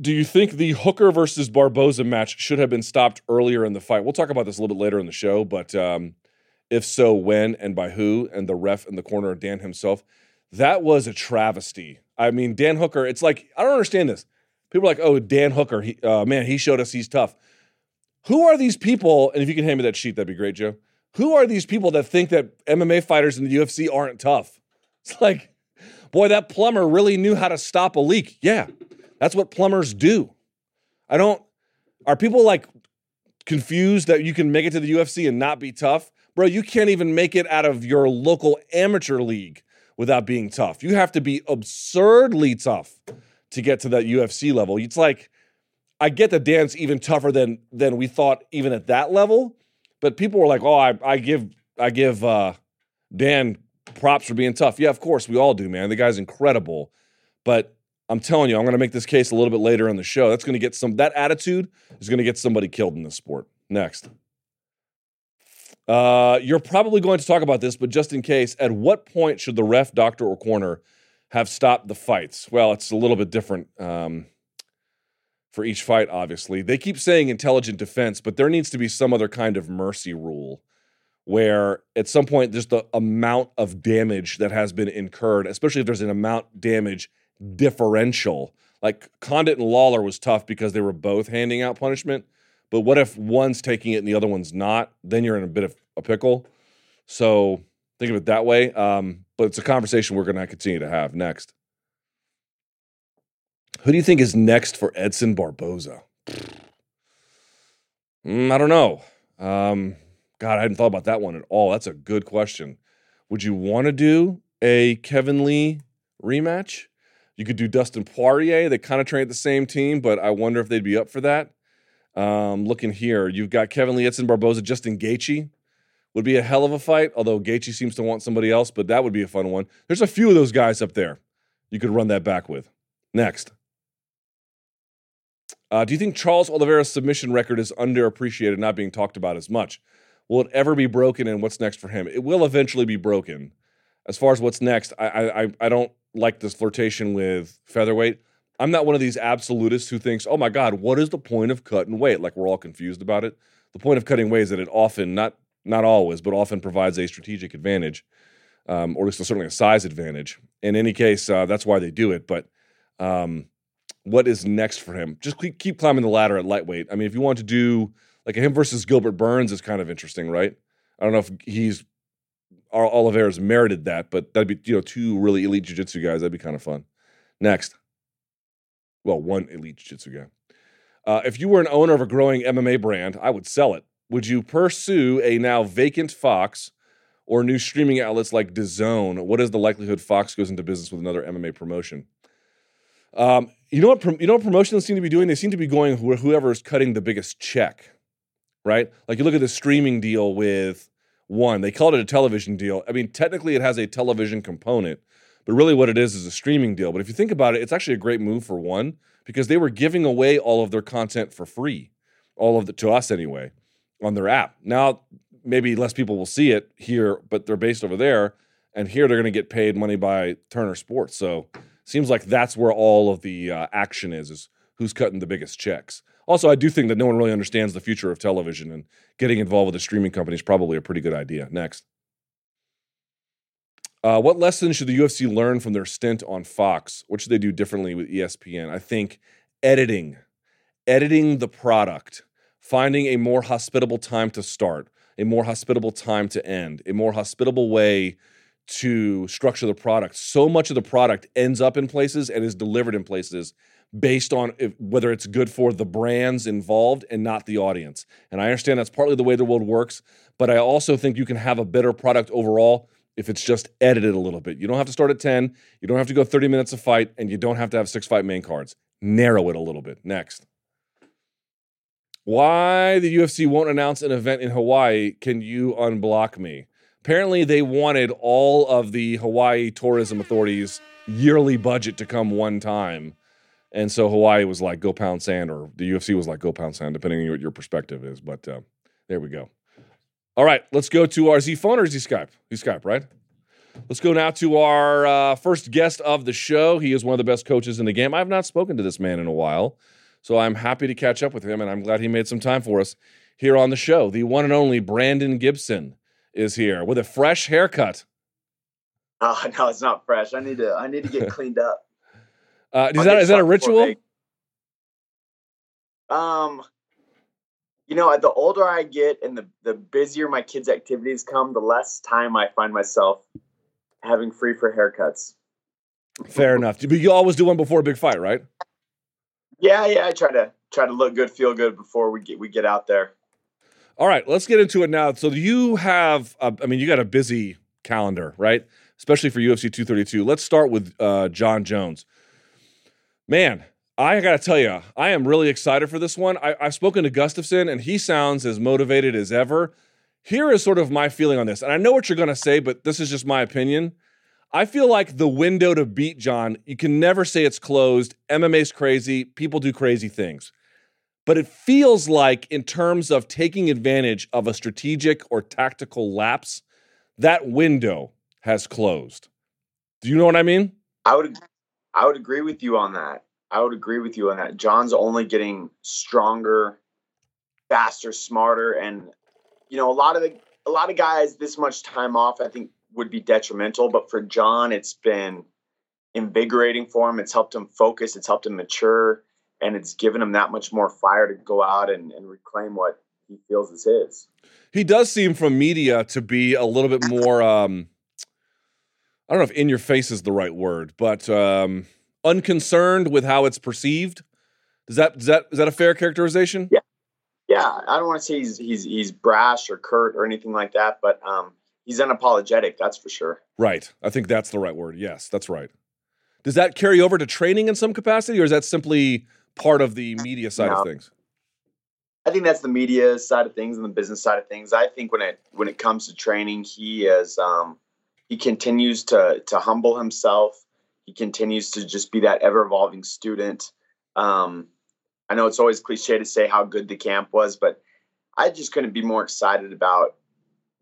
do you think the Hooker versus Barboza match should have been stopped earlier in the fight? We'll talk about this a little bit later in the show, but um, if so, when and by who? And the ref in the corner, Dan himself. That was a travesty. I mean, Dan Hooker, it's like, I don't understand this. People are like, oh, Dan Hooker, he, uh, man, he showed us he's tough. Who are these people? And if you can hand me that sheet, that'd be great, Joe. Who are these people that think that MMA fighters in the UFC aren't tough? It's like, boy, that plumber really knew how to stop a leak. Yeah, that's what plumbers do. I don't. Are people like confused that you can make it to the UFC and not be tough? Bro, you can't even make it out of your local amateur league without being tough. You have to be absurdly tough to get to that UFC level. It's like I get that Dan's even tougher than than we thought even at that level, but people were like, "Oh, I, I give I give uh, Dan props for being tough." Yeah, of course we all do, man. The guy's incredible, but I'm telling you, I'm going to make this case a little bit later in the show. That's going to get some, that attitude is going to get somebody killed in this sport. Next. Uh, you're probably going to talk about this, but just in case, at what point should the ref, doctor, or corner have stopped the fights? Well, it's a little bit different um, for each fight, obviously. They keep saying intelligent defense, but there needs to be some other kind of mercy rule where at some point there's the amount of damage that has been incurred, especially if there's an amount damage differential. Like Condit and Lawler was tough because they were both handing out punishment. But what if one's taking it and the other one's not? Then you're in a bit of a pickle. So think of it that way. Um, but it's a conversation we're going to continue to have next. Who do you think is next for Edson Barboza? Mm, I don't know. Um, God, I hadn't thought about that one at all. That's a good question. Would you want to do a Kevin Lee rematch? You could do Dustin Poirier. They kind of train at the same team, but I wonder if they'd be up for that. Um, looking here, you've got Kevin Lee, Edson Barboza, Justin Gaethje. Would be a hell of a fight, although Gaethje seems to want somebody else, but that would be a fun one. There's a few of those guys up there you could run that back with. Next. Uh, do you think Charles Oliveira's submission record is underappreciated, not being talked about as much? Will it ever be broken, and what's next for him? It will eventually be broken. As far as what's next, I I, I don't like this flirtation with featherweight. I'm not one of these absolutists who thinks, oh my God, what is the point of cutting weight? Like we're all confused about it. The point of cutting weight is that it often, not not always, but often provides a strategic advantage, um, or at least certainly a size advantage. In any case, uh, that's why they do it. But um, what is next for him? Just keep, climbing the ladder at lightweight. I mean, if you want to do like him versus Gilbert Burns is kind of interesting, right? I don't know if he's Oliveira's merited that, but that'd be you know two really elite jiu-jitsu guys. That'd be kind of fun. Next, well, one elite jiu-jitsu guy. Uh, if you were an owner of a growing MMA brand, I would sell it. Would you pursue a now vacant Fox or new streaming outlets like DAZN, what is the likelihood Fox goes into business with another MMA promotion? Um, you know what? You know what promotions seem to be doing? They seem to be going wh- whoever is cutting the biggest check, right? Like you look at the streaming deal with one. They called it a television deal. I mean, technically, it has a television component, but really, what it is is a streaming deal. But if you think about it, it's actually a great move for one because they were giving away all of their content for free, all of it to us anyway, on their app. Now, maybe less people will see it here, but they're based over there, and here they're going to get paid money by Turner Sports. So Seems like that's where all of the uh, action is, is who's cutting the biggest checks. Also, I do think that no one really understands the future of television, and getting involved with a streaming company is probably a pretty good idea. Next. Uh, what lessons should the UFC learn from their stint on Fox? What should they do differently with ESPN? I think editing, editing the product, finding a more hospitable time to start, a more hospitable time to end, a more hospitable way to structure the product. So much of the product ends up in places and is delivered in places based on if, whether it's good for the brands involved and not the audience. And I understand that's partly the way the world works, but I also think you can have a better product overall if it's just edited a little bit. You don't have to start at 10, you don't have to go 30 minutes of fight, and you don't have to have six fight main cards. Narrow it a little bit. Next. Why the UFC won't announce an event in Hawaii? Can you unblock me? Apparently, they wanted all of the Hawaii Tourism Authority's yearly budget to come one time. And so Hawaii was like, go pound sand, or the UFC was like, go pound sand, depending on what your perspective is. But uh, there we go. All right, let's go to our Z phone or Z Skype? Z Skype, right? Let's go now to our uh, first guest of the show. He is one of the best coaches in the game. I have not spoken to this man in a while, so I'm happy to catch up with him, and I'm glad he made some time for us here on the show. The one and only Brandon Gibson is here with a fresh haircut. Oh no, it's not fresh. I need to I need to get cleaned up. Uh, is that is that a ritual? Um, you know, the older I get and the the busier my kids' activities come, the less time I find myself having free for haircuts. Fair enough. But you always do one before a big fight, right? Yeah, yeah. I try to try to look good, feel good before we get we get out there. All right, let's get into it now. So you have, a, I mean, you got a busy calendar, right? Especially for UFC 232. Let's start with uh, Jon Jones. Man, I got to tell you, I am really excited for this one. I, I've spoken to Gustafsson, and he sounds as motivated as ever. Here is sort of my feeling on this, and I know what you're going to say, but this is just my opinion. I feel like the window to beat Jon, you can never say it's closed. MMA's crazy. People do crazy things. But it feels like, in terms of taking advantage of a strategic or tactical lapse, that window has closed. Do you know what I mean? I would, I would agree with you on that. I would agree with you on that. Jon's only getting stronger, faster, smarter, and you know a lot of the a lot of guys this much time off I think would be detrimental. But for Jon it's been invigorating for him. It's helped him focus. It's helped him mature and it's given him that much more fire to go out and, and reclaim what he feels is his. He does seem from media to be a little bit more um, I don't know if in your face is the right word, but um, unconcerned with how it's perceived. Is that is that is that a fair characterization? Yeah. Yeah, I don't want to say he's he's he's brash or curt or anything like that, but um, he's unapologetic, that's for sure. Right. I think that's the right word. Yes, that's right. Does that carry over to training in some capacity, or is that simply part of the media side no. of things? I think that's the media side of things and the business side of things. I think when it when it comes to training, he is um, he continues to to humble himself. He continues to just be that ever evolving student. Um, I know it's always cliche to say how good the camp was, but I just couldn't be more excited about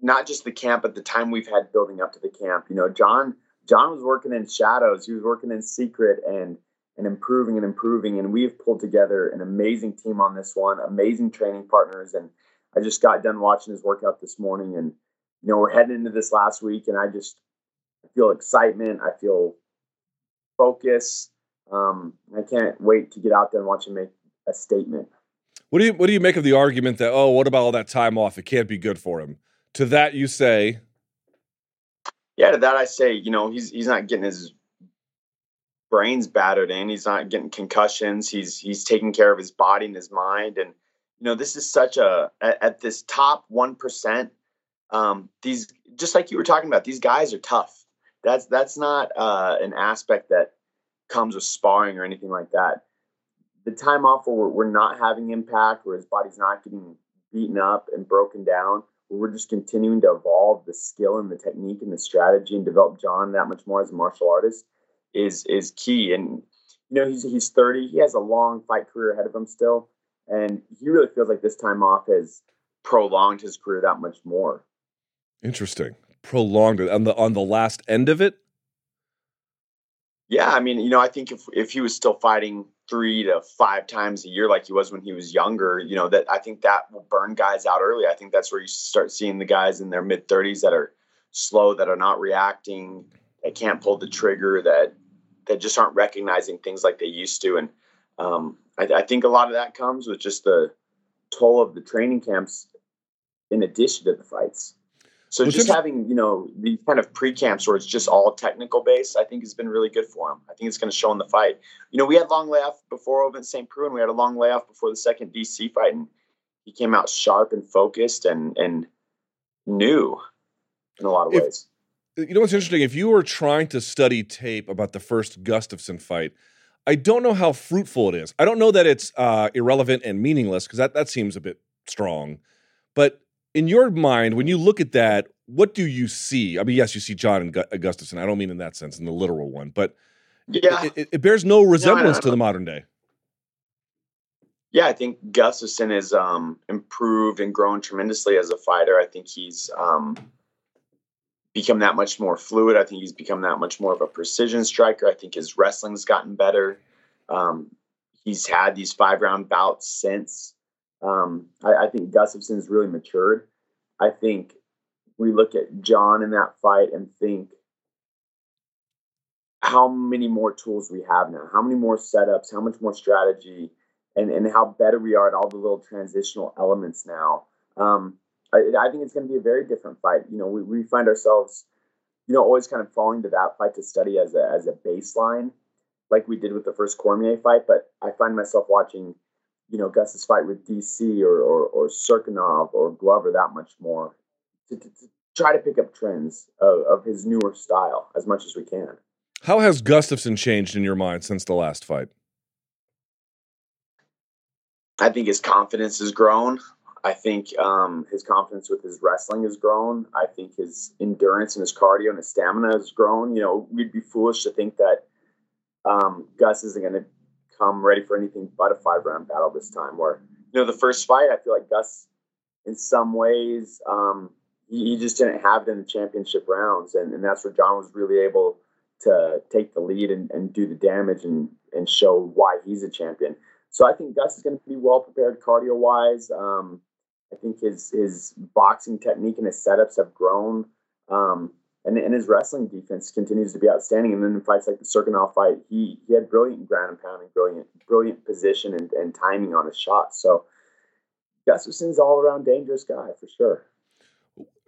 not just the camp, but the time we've had building up to the camp. You know, Jon Jon was working in shadows. He was working in secret, and and improving and improving. And we've pulled together an amazing team on this one, amazing training partners. And I just got done watching his workout this morning. And, you know, we're heading into this last week, and I just I feel excitement. I feel focus. Um, I can't wait to get out there and watch him make a statement. What do you What do you make of the argument that oh, what about all that time off? It can't be good for him. To that you say, yeah. To that I say, you know, he's he's not getting his brain's battered in. He's not getting concussions. He's he's taking care of his body and his mind. And you know, this is such a at, at this top one percent um, these just like you were talking about, these guys are tough. That's that's not uh, an aspect that comes with sparring or anything like that. The time off where we're, we're not having impact, where his body's not getting beaten up and broken down, where we're just continuing to evolve the skill and the technique and the strategy and develop Jon that much more as a martial artist is is key. And you know, he's he's 30. He has a long fight career ahead of him still, and he really feels like this time off has prolonged his career that much more. Interesting. Prolonged it on the on the last end of it. Yeah, I mean, you know, I think if if he was still fighting three to five times a year like he was when he was younger, you know, that I think that will burn guys out early. I think that's where you start seeing the guys in their mid 30s that are slow, that are not reacting, that can't pull the trigger, that that just aren't recognizing things like they used to. And um, I, I think a lot of that comes with just the toll of the training camps in addition to the fights. So well, just having, you know, these kind of pre camps where it's just all technical based, I think has been really good for him. I think it's going to show in the fight. You know, we had long layoff before Ovince St. Preux, and we had a long layoff before the second DC fight, and he came out sharp and focused and and new in a lot of if, ways. You know what's interesting? If you were trying to study tape about the first Gustafsson fight, I don't know how fruitful it is. I don't know that it's uh, irrelevant and meaningless because that that seems a bit strong, but in your mind, when you look at that, what do you see? I mean, yes, you see Jon and Gustafsson. I don't mean in that sense, in the literal one, but yeah, it, it, it bears no resemblance no, to the modern day. Yeah, I think Gustafsson has um, improved and grown tremendously as a fighter. I think he's um, become that much more fluid. I think he's become that much more of a precision striker. I think his wrestling's gotten better. Um, he's had these five round bouts since. Um, I, I, think Gustafsson's really matured. I think we look at Jon in that fight and think how many more tools we have now, how many more setups, how much more strategy, and, and how better we are at all the little transitional elements now. Um, I, I, think it's going to be a very different fight. You know, we, we find ourselves, you know, always kind of falling to that fight to study as a, as a baseline, like we did with the first Cormier fight. But I find myself watching – you know Gus's fight with DC or or, or Cirkunov or Glover that much more to, to, to try to pick up trends of, of, his newer style as much as we can. How has Gustafsson changed in your mind since the last fight? I think his confidence has grown. I think um, his confidence with his wrestling has grown. I think his endurance and his cardio and his stamina has grown. You know, we'd be foolish to think that um, Gus isn't going to come ready for anything but a five round battle this time. Where you know the first fight, I feel like Gus, in some ways, um, he, he, just didn't have it in the championship rounds, and, and that's where Jon was really able to take the lead and, and do the damage and and show why he's a champion. So I think Gus is going to be well prepared cardio wise. Um, I think his his boxing technique and his setups have grown. Um, and, and his wrestling defense continues to be outstanding. And then in fights like the Cirkunov fight, he he had brilliant ground and pounding, brilliant brilliant position and, and timing on his shots. So Gustafsson's all around dangerous guy for sure.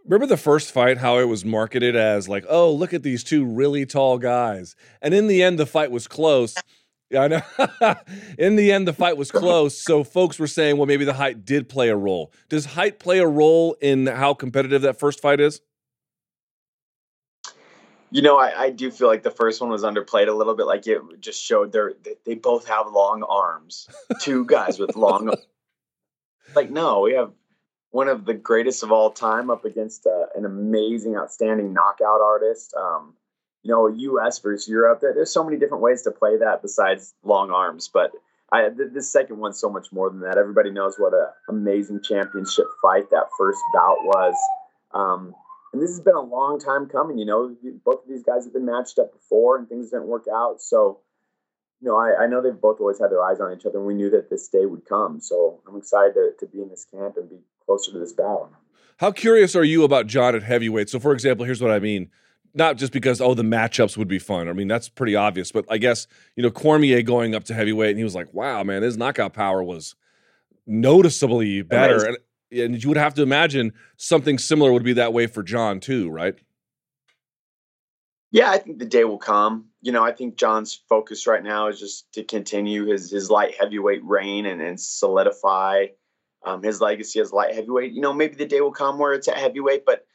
Remember the first fight, how it was marketed as like, oh, look at these two really tall guys. And in the end, the fight was close. Yeah, I know. in the end, the fight was close. So folks were saying, well, maybe the height did play a role. Does height play a role in how competitive that first fight is? You know, I, I do feel like the first one was underplayed a little bit. Like it just showed their they, they both have long arms. Two guys with long. Like no, we have one of the greatest of all time up against uh, an amazing, outstanding knockout artist. Um, you know, U.S. versus Europe. There's so many different ways to play that besides long arms, but I, this second one's so much more than that. Everybody knows what an amazing championship fight that first bout was. Um, and this has been a long time coming. You know, both of these guys have been matched up before, and things didn't work out. So, you know, I, I know they've both always had their eyes on each other, and we knew that this day would come. So, I'm excited to, to be in this camp and be closer to this battle. How curious are you about Jon at heavyweight? So, for example, here's what I mean. Not just because oh the matchups would be fun. I mean that's pretty obvious, but I guess you know Cormier going up to heavyweight and he was like, wow man, his knockout power was noticeably better. And and you would have to imagine something similar would be that way for Jon too, right? Yeah, I think the day will come. You know, I think Jon's focus right now is just to continue his his light heavyweight reign and, and solidify um, his legacy as light heavyweight. You know, maybe the day will come where it's at heavyweight, but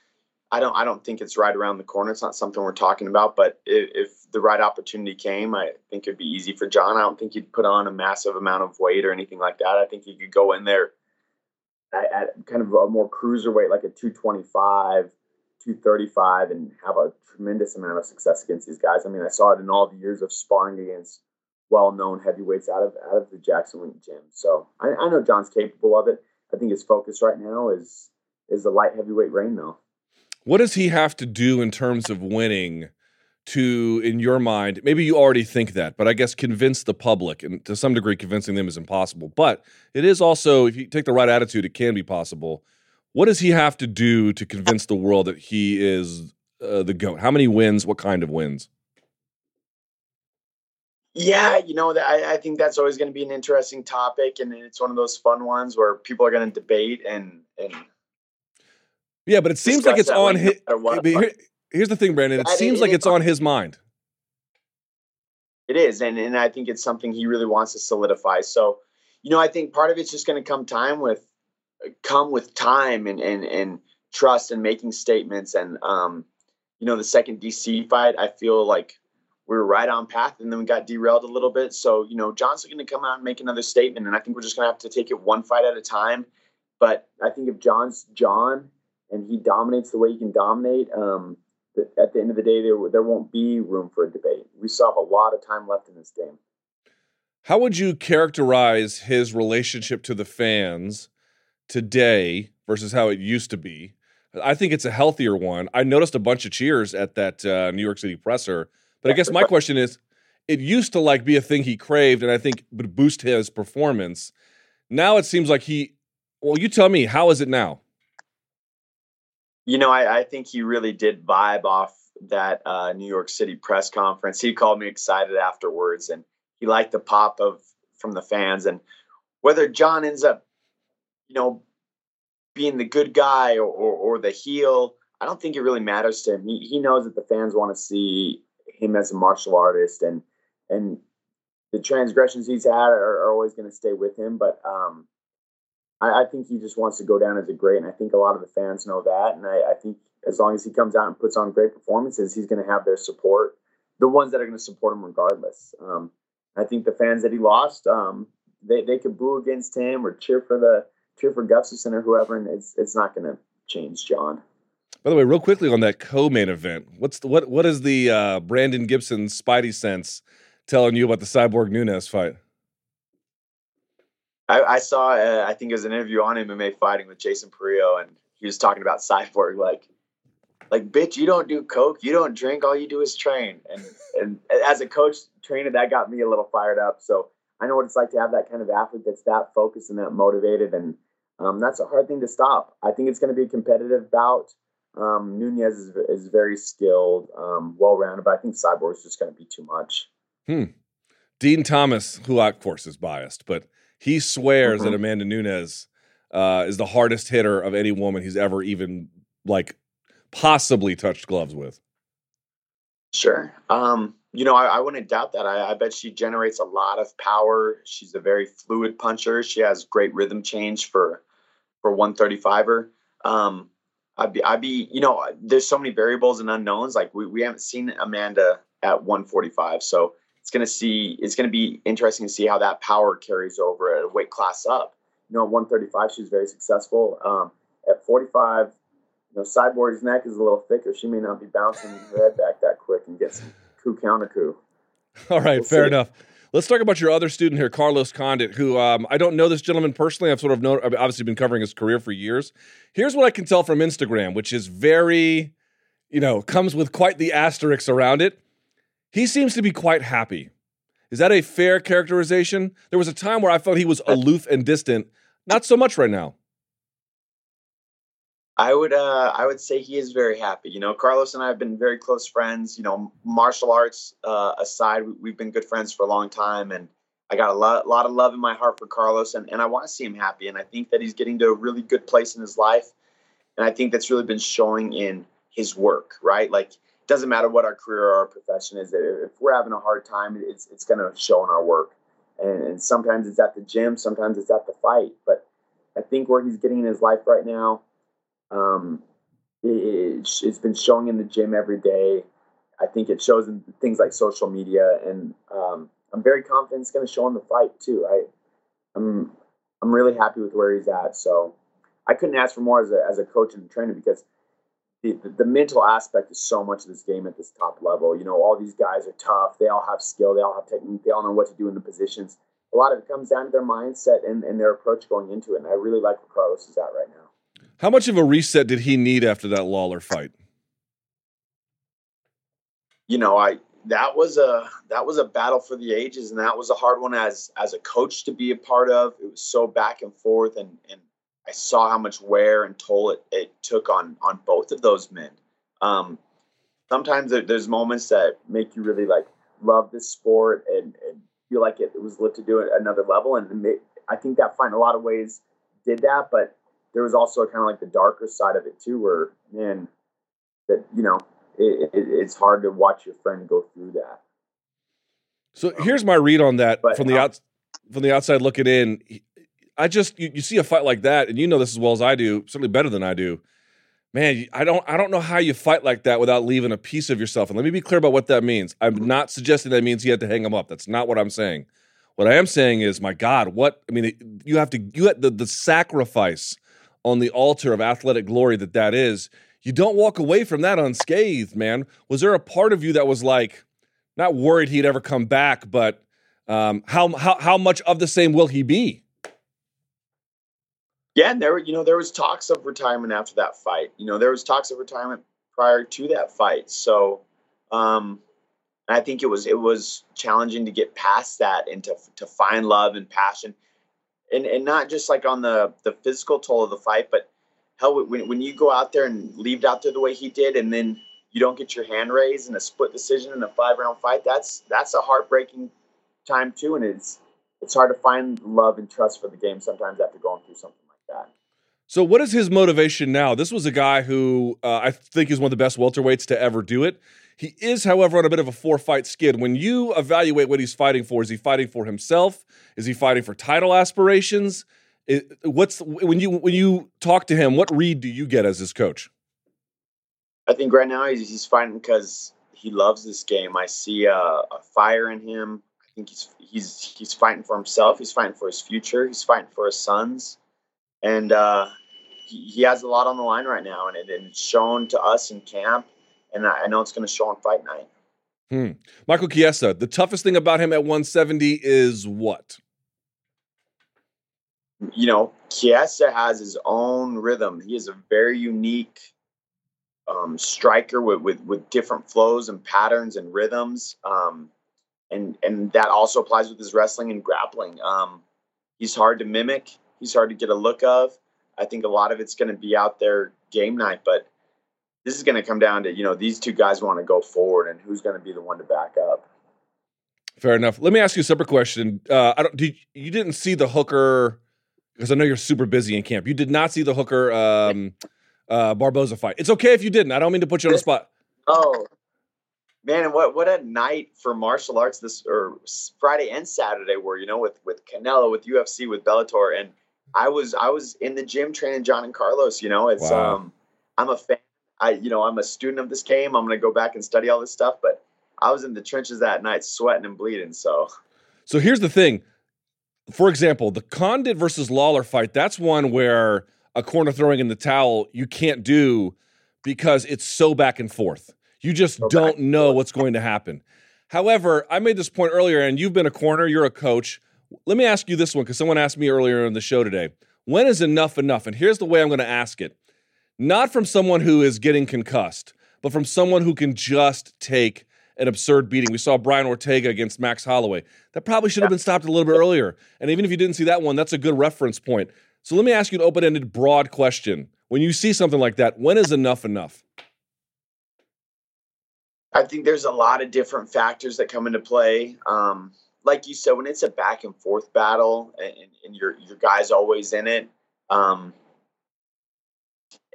I don't I don't think it's right around the corner. It's not something we're talking about. But if, if, the right opportunity came, I think it'd be easy for Jon. I don't think he'd put on a massive amount of weight or anything like that. I think he could go in there at, at kind of a more cruiser weight, like a 225, 235, and have a tremendous amount of success against these guys. I mean, I saw it in all the years of sparring against well-known heavyweights out of out of the Jackson Wink gym. So I, I know Jon's capable of it. I think his focus right now is is the light heavyweight reign, though. What does he have to do in terms of winning to, in your mind, maybe you already think that, but I guess convince the public, and to some degree, convincing them is impossible. But it is also, if you take the right attitude, it can be possible. What does he have to do to convince the world that he is uh, the GOAT? How many wins? What kind of wins? Yeah, you know, I, I think that's always going to be an interesting topic, and it's one of those fun ones where people are going to debate and and yeah, but it seems like it's on his. Here, here's the thing, Brandon. It seems like it's on his mind. It is, and and I think it's something he really wants to solidify. So, you know, I think part of it's just going to come time with come with time and and and trust and making statements and um you know the second DC fight I feel like we were right on path and then we got derailed a little bit so you know Jon's going to come out and make another statement and I think we're just going to have to take it one fight at a time but I think if Jon's Jon and he dominates the way he can dominate, um, at the end of the day, there there won't be room for a debate. We still have a lot of time left in this game. How would you characterize his relationship to the fans today versus how it used to be? I think it's a healthier one. I noticed a bunch of cheers at that uh, New York City presser, but I guess my question is, it used to like be a thing he craved, and I think would boost his performance. Now it seems like he. Well, you tell me, how is it now? You know, I, I think he really did vibe off that uh, New York City press conference. He called me excited afterwards, and he liked the pop of from the fans. And whether Jon ends up, you know, being the good guy or, or, or the heel, I don't think it really matters to him. He, he knows that the fans want to see him as a martial artist, and and the transgressions he's had are, are always going to stay with him. But um, I, I, think he just wants to go down as a great, and I think a lot of the fans know that. And I, I think as long as he comes out and puts on great performances, he's going to have their support, the ones that are going to support him regardless. Um, I think the fans that he lost, um, they they could boo against him or cheer for the cheer for Gustafsson or whoever, and it's it's not going to change Jon. By the way, real quickly on that co-main event, what's the, what what is the uh, Brandon Gibson Spidey sense telling you about the Cyborg Nunes fight? I, I saw, uh, I think it was an interview on MMA fighting with Jason Parillo, and he was talking about Cyborg, like, like, bitch, you don't do coke, you don't drink, all you do is train. And and as a coach trainer, that got me a little fired up. So I know what it's like to have that kind of athlete that's that focused and that motivated, and um, that's a hard thing to stop. I think it's going to be a competitive bout. Um, Nunes is, is very skilled, um, well rounded, but I think Cyborg is just going to be too much. Hmm. Dean Thomas, who of course is biased, but he swears mm-hmm. that Amanda Nunes uh, is the hardest hitter of any woman he's ever even like possibly touched gloves with. Sure. Um, you know, I, I, wouldn't doubt that. I, I, bet she generates a lot of power. She's a very fluid puncher. She has great rhythm change for for 135er. Um, I'd be, I'd be, you know, there's so many variables and unknowns. Like we, we haven't seen Amanda at 145, so it's going to see it's going to be interesting to see how that power carries over a weight class up. You know, at 135 she was very successful. Um, at 45, you know, Cyborg's neck is a little thicker. She may not be bouncing her head back that quick and get some coup counter coup. All right, we'll fair see. enough. Let's talk about your other student here, Carlos Condit, who um, I don't know this gentleman personally. I've sort of known, I've obviously been covering his career for years. Here's what I can tell from Instagram, which is very, you know, comes with quite the asterisks around it. He seems to be quite happy. Is that a fair characterization? There was a time where I felt he was aloof and distant. Not so much right now. I would uh, I would say he is very happy. You know, Carlos and I have been very close friends. You know, martial arts uh, aside, we've been good friends for a long time, and I got a lot, lot of love in my heart for Carlos, and, and I want to see him happy. And I think that he's getting to a really good place in his life, and I think that's really been showing in his work. Right, like doesn't matter what our career or our profession is. If we're having a hard time, it's it's going to show in our work. And, and, sometimes it's at the gym, sometimes it's at the fight. But I think where he's getting in his life right now, um, it, it's been showing in the gym every day. I think it shows in things like social media, and um, I'm very confident it's going to show in the fight too. I, I'm I'm really happy with where he's at. So I couldn't ask for more as a as a coach and trainer because the, the, the mental aspect is so much of this game at this top level. You know, all these guys are tough. They all have skill. They all have technique. They all know what to do in the positions. A lot of it comes down to their mindset and, and their approach going into it. And I really like where Carlos is at right now. How much of a reset did he need after that Lawler fight? You know, I that was a that was a battle for the ages, and that was a hard one as as a coach to be a part of. It was so back and forth, and and I saw how much wear and toll it, it took on on both of those men. Um, sometimes there's moments that make you really like love this sport and, and feel like it, it was lit to another level. And I think that fight in a lot of ways did that, but there was also kind of like the darker side of it too, where man, that you know, it, it, it's hard to watch your friend go through that. So here's my read on that but, from the um, out from the outside looking in. I just you, you see a fight like that, and you know this as well as I do, certainly better than I do. Man, I don't I don't know how you fight like that without leaving a piece of yourself. And let me be clear about what that means. I'm not suggesting that means he had to hang him up. That's not what I'm saying. What I am saying is, my God, what I mean, you have to you had the the sacrifice on the altar of athletic glory that that is. You don't walk away from that unscathed, man. Was there a part of you that was like, not worried he'd ever come back, but um, how how how much of the same will he be? Yeah, and there you know there was talks of retirement after that fight. You know there was talks of retirement prior to that fight. So um, I think it was it was challenging to get past that and to to find love and passion, and and not just like on the the physical toll of the fight, but hell when when you go out there and leave out there the way he did, and then you don't get your hand raised in a split decision in a five round fight, that's that's a heartbreaking time too, and it's it's hard to find love and trust for the game sometimes after going through something that. So, what is his motivation now? This was a guy who uh, I think is one of the best welterweights to ever do it. He is, however, on a bit of a four fight skid. When you evaluate what he's fighting for, is he fighting for himself? Is he fighting for title aspirations? It, what's when you when you talk to him? What read do you get as his coach? I think right now he's, he's fighting because he loves this game. I see a, a fire in him. I think he's he's he's fighting for himself. He's fighting for his future. He's fighting for his sons and uh, he, he, has a lot on the line right now, and, it, and it's shown to us in camp, and I, I know it's going to show on fight night. Hmm. Michael Chiesa, the toughest thing about him at 170 is what? You know, Chiesa has his own rhythm. He is a very unique um, striker with, with, with different flows and patterns and rhythms. Um, and and that also applies with his wrestling and grappling. Um, he's hard to mimic he's hard to get a look of. I think a lot of it's going to be out there game night, but this is going to come down to you know these two guys want to go forward and who's going to be the one to back up. Fair enough. Let me ask you a separate question. Uh, I don't. Did, you didn't see the Hooker because I know you're super busy in camp. You did not see the Hooker um, uh, Barboza fight. It's okay if you didn't. I don't mean to put you on the spot. Oh man, what what a night for martial arts this or Friday and Saturday were. You know, with with Canelo, with UFC, with Bellator, and I was I was in the gym training Jon and Carlos. You know, it's wow. um, I'm a fan. I you know I'm a student of this game. I'm gonna go back and study all this stuff. But I was in the trenches that night, sweating and bleeding. So, so here's the thing. For example, the Condit versus Lawler fight. That's one where a corner throwing in the towel you can't do because it's so back and forth. You just so don't know what's going to happen. However, I made this point earlier, and you've been a corner. You're a coach. Let me ask you this one because someone asked me earlier in the show today. When is enough enough? And here's the way I'm going to ask it not from someone who is getting concussed, but from someone who can just take an absurd beating. We saw Brian Ortega against Max Holloway. That probably should have been stopped a little bit earlier. And even if you didn't see that one, that's a good reference point. So let me ask you an open ended, broad question. When you see something like that, when is enough enough? I think there's a lot of different factors that come into play. Um, like you said, when it's a back and forth battle and, and your your guy's always in it, um,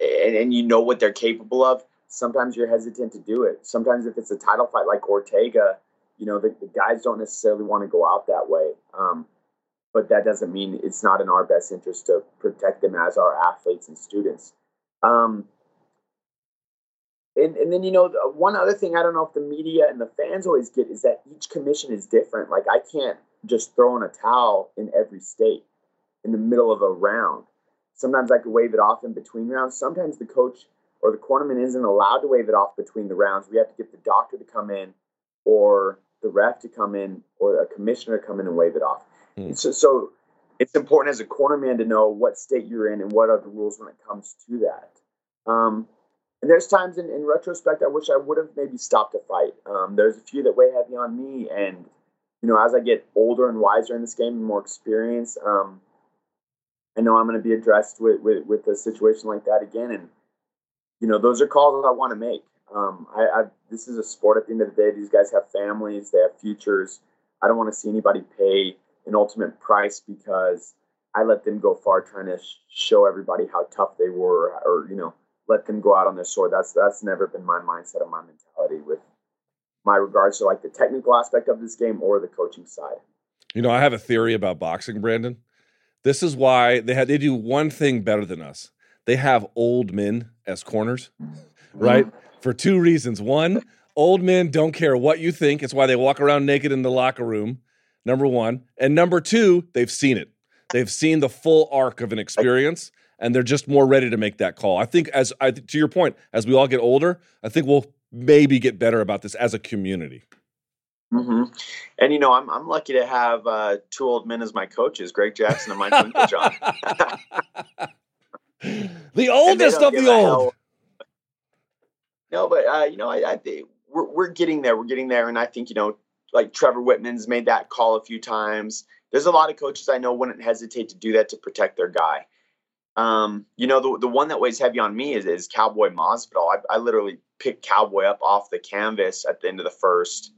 and, and you know what they're capable of, sometimes you're hesitant to do it. Sometimes if it's a title fight like Ortega, you know the, the guys don't necessarily want to go out that way. Um, but that doesn't mean it's not in our best interest to protect them as our athletes and students. Um, and, and then you know one other thing I don't know if the media and the fans always get is that each commission is different. Like I can't just throw in a towel in every state in the middle of a round. Sometimes I could wave it off in between rounds. Sometimes the coach or the cornerman isn't allowed to wave it off between the rounds. We have to get the doctor to come in or the ref to come in or a commissioner to come in and wave it off. Hmm. So, so it's important as a cornerman to know what state you're in and what are the rules when it comes to that. Um, and there's times in, in retrospect I wish I would have maybe stopped a fight. Um, there's a few that weigh heavy on me, and you know, as I get older and wiser in this game and more experience, um, I know I'm going to be addressed with, with, with a situation like that again. And you know, those are calls that I want to make. Um, I, I, this is a sport. At the end of the day, these guys have families, they have futures. I don't want to see anybody pay an ultimate price because I let them go far trying to sh- show everybody how tough they were, or you know, let them go out on their sword. That's that's never been my mindset or my mentality with my regards to like the technical aspect of this game or the coaching side. You know, I have a theory about boxing, Brandon. This is why they had they do one thing better than us. They have old men as corners, right? Mm-hmm. For two reasons. One, old men don't care what you think. It's why they walk around naked in the locker room. Number one. And number two, they've seen it. They've seen the full arc of an experience and they're just more ready to make that call. I think as I to your point, as we all get older, I think we'll maybe get better about this as a community. Mm-hmm. And you know, I'm I'm lucky to have uh, two old men as my coaches, Greg Jackson and Mike Winkeljohn. the oldest of the old. No, but uh, you know, I, I we're we're getting there. We're getting there, and I think you know, like Trevor Wittman's made that call a few times. There's a lot of coaches I know wouldn't hesitate to do that to protect their guy. Um, you know, the the one that weighs heavy on me is is Cowboy Masvidal. I, I literally picked Cowboy up off the canvas at the end of the first,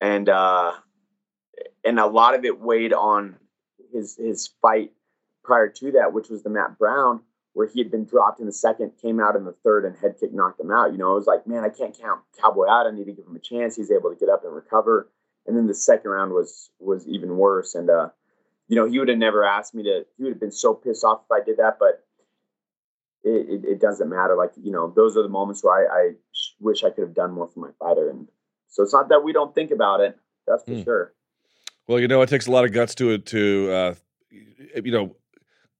and uh, and a lot of it weighed on his his fight prior to that, which was the Matt Brown, where he had been dropped in the second, came out in the third, and head kick knocked him out. You know, it was like, man, I can't count Cowboy out. I need to give him a chance. He's able to get up and recover. And then the second round was was even worse. And uh, you know, he would have never asked me to. He would have been so pissed off if I did that. But it, it, it doesn't matter. Like you know, those are the moments where I, I wish I could have done more for my fighter. And so it's not that we don't think about it. That's for mm. sure. Well, you know, it takes a lot of guts to to uh, you know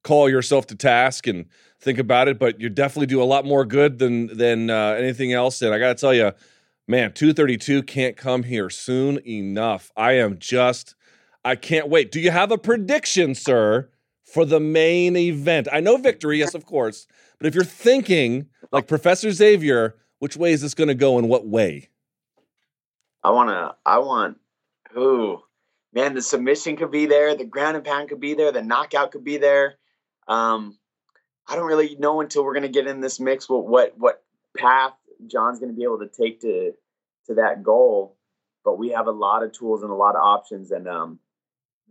call yourself to task and think about it, but you definitely do a lot more good than than uh, anything else. And I got to tell you, man, 232 can't come here soon enough. I am just, I can't wait. Do you have a prediction, sir, for the main event? I know victory, yes, of course, but if you're thinking like Professor Xavier, which way is this going to go and what way? I want to, I want, who, man, the submission could be there, the ground and pound could be there, the knockout could be there. Um, I don't really know until we're going to get in this mix what what what path Jon's going to be able to take to to that goal. But we have a lot of tools and a lot of options, and um,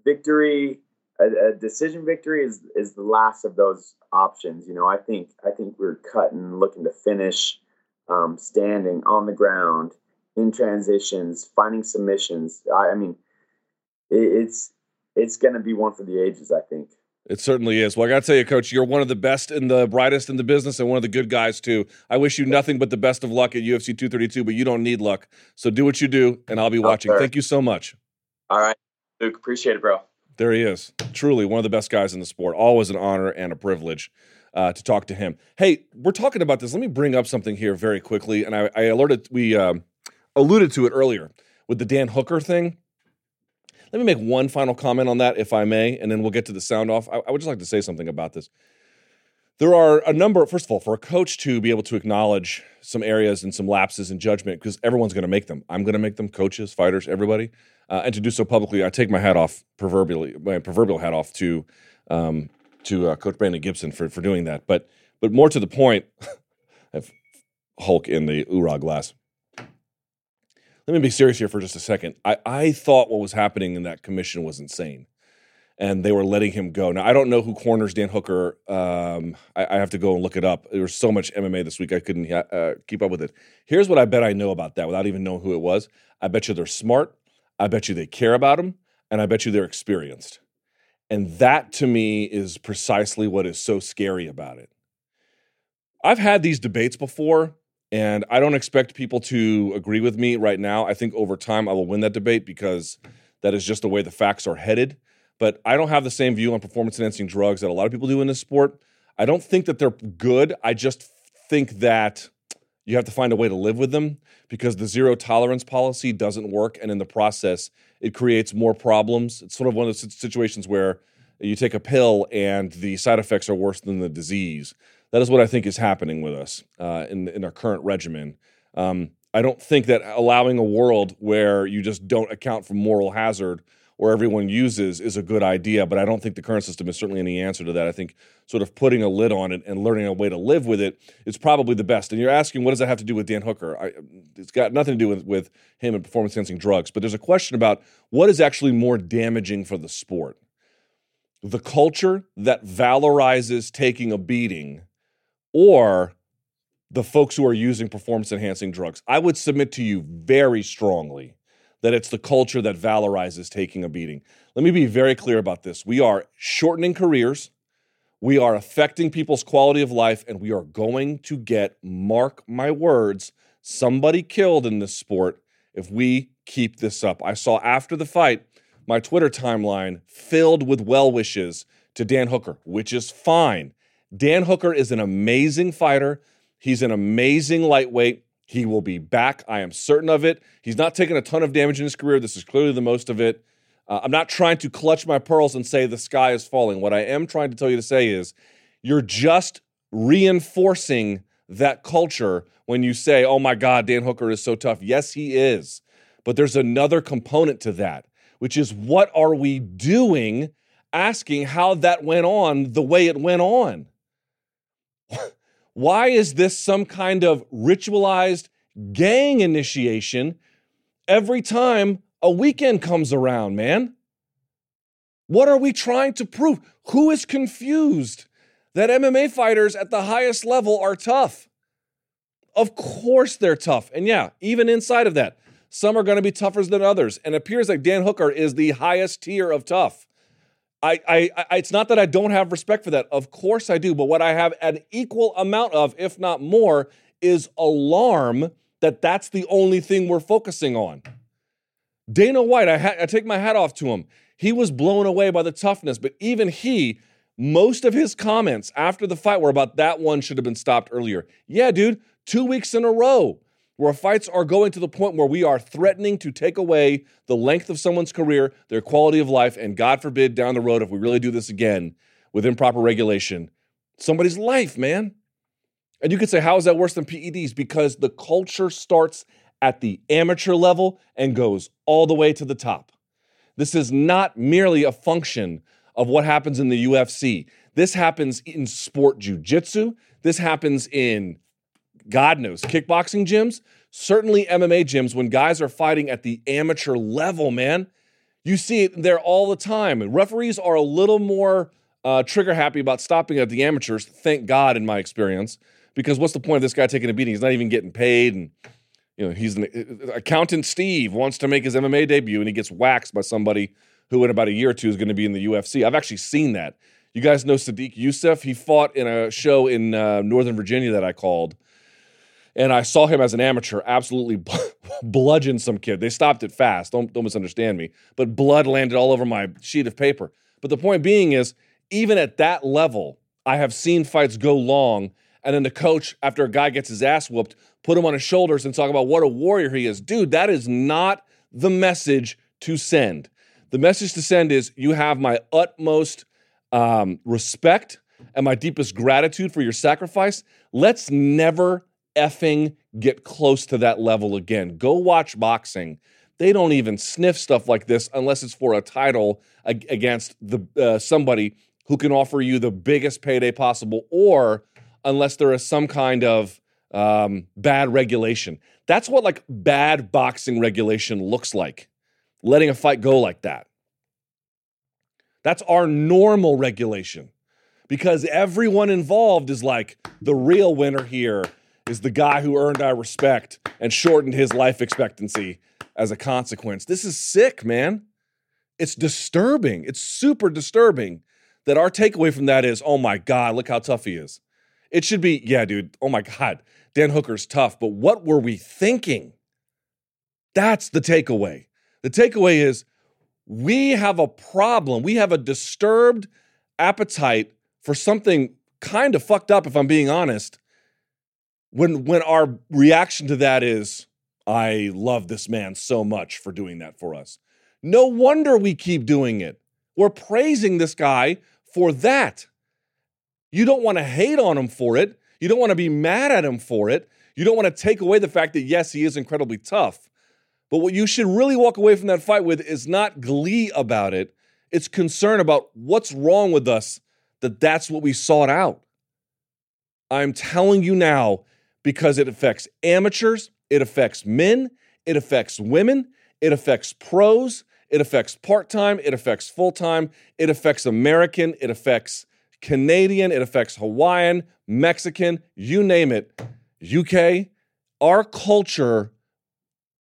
victory, a, a decision victory is is the last of those options. You know, I think I think we're cutting, looking to finish, um, standing on the ground in transitions, finding submissions. I, I mean, it, it's it's going to be one for the ages. I think. It certainly is. Well, I got to tell you, Coach, you're one of the best and the brightest in the business and one of the good guys, too. I wish you nothing but the best of luck at UFC 232, but you don't need luck. So do what you do, and I'll be watching. Thank you so much. All right. Luke, appreciate it, bro. There he is. Truly one of the best guys in the sport. Always an honor and a privilege uh, to talk to him. Hey, we're talking about this. Let me bring up something here very quickly. And I, I alerted, we um, alluded to it earlier with the Dan Hooker thing. Let me make one final comment on that, if I may, and then we'll get to the sound off. I, I would just like to say something about this. There are a number, first of all, for a coach to be able to acknowledge some areas and some lapses in judgment, because everyone's going to make them. I'm going to make them, coaches, fighters, everybody. Uh, and to do so publicly, I take my hat off, proverbially, my proverbial hat off to um, to uh, Coach Brandon Gibson for, for doing that. But but more to the point, I have Hulk in the Oorah glass let me be serious here for just a second. I, I thought what was happening in that commission was insane. And they were letting him go. Now, I don't know who corners Dan Hooker. Um, I, I, have to go and look it up. There was so much MMA this week, I couldn't uh, keep up with it. Here's what I bet I know about that without even knowing who it was. I bet you they're smart. I bet you they care about him. And I bet you they're experienced. And that to me is precisely what is so scary about it. I've had these debates before And I don't expect people to agree with me right now. I think over time I will win that debate because that is just the way the facts are headed. But I don't have the same view on performance enhancing drugs that a lot of people do in this sport. I don't think that they're good. I just think that you have to find a way to live with them because the zero tolerance policy doesn't work. And in the process, it creates more problems. It's sort of one of those situations where you take a pill and the side effects are worse than the disease. That is what I think is happening with us uh, in, in our current regimen. Um, I don't think that allowing a world where you just don't account for moral hazard or everyone uses is a good idea, but I don't think the current system is certainly any answer to that. I think sort of putting a lid on it and learning a way to live with it is probably the best. And you're asking, what does that have to do with Dan Hooker? I, it's got nothing to do with, with him and performance enhancing drugs, but there's a question about what is actually more damaging for the sport the culture that valorizes taking a beating or the folks who are using performance enhancing drugs. I would submit to you very strongly that it's the culture that valorizes taking a beating. Let me be very clear about this. We are shortening careers, we are affecting people's quality of life, and we are going to get, mark my words, somebody killed in this sport if we keep this up. I saw after the fight my Twitter timeline filled with well wishes to Dan Hooker, which is fine. Dan Hooker is an amazing fighter. He's an amazing lightweight. He will be back. I am certain of it. He's not taken a ton of damage in his career. This is clearly the most of it. Uh, I'm not trying to clutch my pearls and say the sky is falling. What I am trying to tell you to say is you're just reinforcing that culture when you say, oh my God, Dan Hooker is so tough. Yes, he is. But there's another component to that which is what are we doing asking how that went on the way it went on? Why is this some kind of ritualized gang initiation every time a weekend comes around, man? What are we trying to prove? Who is confused that MMA fighters at the highest level are tough? Of course they're tough. And yeah, even inside of that, some are going to be tougher than others. And it appears like Dan Hooker is the highest tier of tough. I, I, I, it's not that I don't have respect for that. Of course I do. But what I have an equal amount of, if not more, is alarm that that's the only thing we're focusing on. Dana White, I, ha- I take my hat off to him. He was blown away by the toughness, but even he, most of his comments after the fight were about that one should have been stopped earlier. Yeah, dude, two weeks in a row where fights are going to the point where we are threatening to take away the length of someone's career, their quality of life, and God forbid down the road, if we really do this again with improper regulation, somebody's life, man. And you could say, how is that worse than PEDs? Because the culture starts at the amateur level and goes all the way to the top. This is not merely a function of what happens in the UFC. This happens in sport jujitsu. This happens in God knows, kickboxing gyms, certainly MMA gyms, when guys are fighting at the amateur level, man, you see it there all the time. And referees are a little more uh, trigger happy about stopping at the amateurs, thank God, in my experience, because what's the point of this guy taking a beating? He's not even getting paid. And, you know, he's an uh, accountant Steve wants to make his MMA debut and he gets waxed by somebody who in about a year or two is going to be in the UFC. I've actually seen that. You guys know Sodiq Yusuff? He fought in a show in uh, Northern Virginia that I called and I saw him as an amateur absolutely bludgeon some kid. They stopped it fast. Don't don't misunderstand me. But blood landed all over my sheet of paper. But the point being is, even at that level, I have seen fights go long, and then the coach, after a guy gets his ass whooped, put him on his shoulders and talk about what a warrior he is. Dude, that is not the message to send. The message to send is you have my utmost um, respect and my deepest gratitude for your sacrifice. Let's never effing get close to that level again. Go watch boxing. They don't even sniff stuff like this unless it's for a title against the uh, somebody who can offer you the biggest payday possible, or unless there is some kind of um, bad regulation. That's what like bad boxing regulation looks like. Letting a fight go like that. That's our normal regulation because everyone involved is like the real winner here is the guy who earned our respect and shortened his life expectancy as a consequence. This is sick, man. It's disturbing. It's super disturbing that our takeaway from that is, oh my God, look how tough he is. It should be, yeah, dude, oh my God. Dan Hooker's tough, but what were we thinking? That's the takeaway. The takeaway is we have a problem. We have a disturbed appetite for something kind of fucked up, if I'm being honest. When when our reaction to that is, I love this man so much for doing that for us. No wonder we keep doing it. We're praising this guy for that. You don't want to hate on him for it. You don't want to be mad at him for it. You don't want to take away the fact that, yes, he is incredibly tough. But what you should really walk away from that fight with is not glee about it. It's concern about what's wrong with us that that's what we sought out. I'm telling you now because it affects amateurs, it affects men, it affects women, it affects pros, it affects part time, it affects full time, it affects American, it affects Canadian, it affects Hawaiian, Mexican, you name it. UK, our culture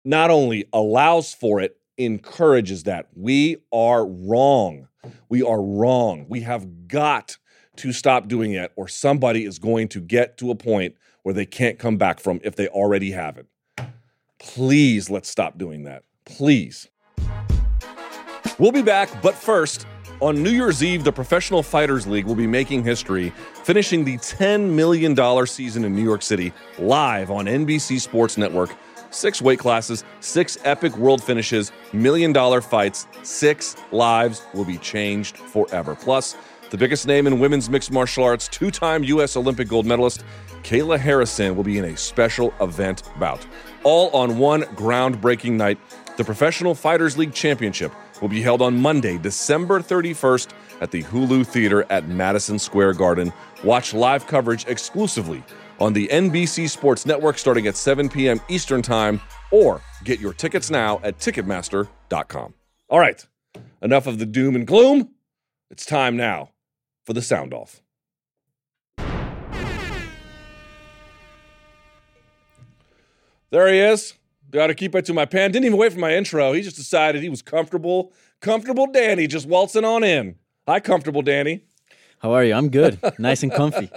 not only allows for it, encourages that. We are wrong. We are wrong. We have got to stop doing it, or somebody is going to get to a point where they can't come back from if they already haven't. Please let's stop doing that. Please. We'll be back, but first, on New Year's Eve, the Professional Fighters League will be making history, finishing the $10 million season in New York City live on NBC Sports Network. Six weight classes, six epic world finishes, million dollar fights, six lives will be changed forever. Plus, the biggest name in women's mixed martial arts, two time U.S. Olympic gold medalist, Kayla Harrison, will be in a special event bout. All on one groundbreaking night. The Professional Fighters League Championship will be held on Monday, December 31st at the Hulu Theater at Madison Square Garden. Watch live coverage exclusively on the NBC Sports Network starting at 7 p.m. Eastern Time, or get your tickets now at Ticketmaster.com. All right, enough of the doom and gloom. It's time now for the sound off. There he is. Got to keep it to my pen. Didn't even wait for my intro. He just decided he was comfortable. Comfortable Danny just waltzing on in. Hi, comfortable Danny. How are you? I'm good. nice and comfy.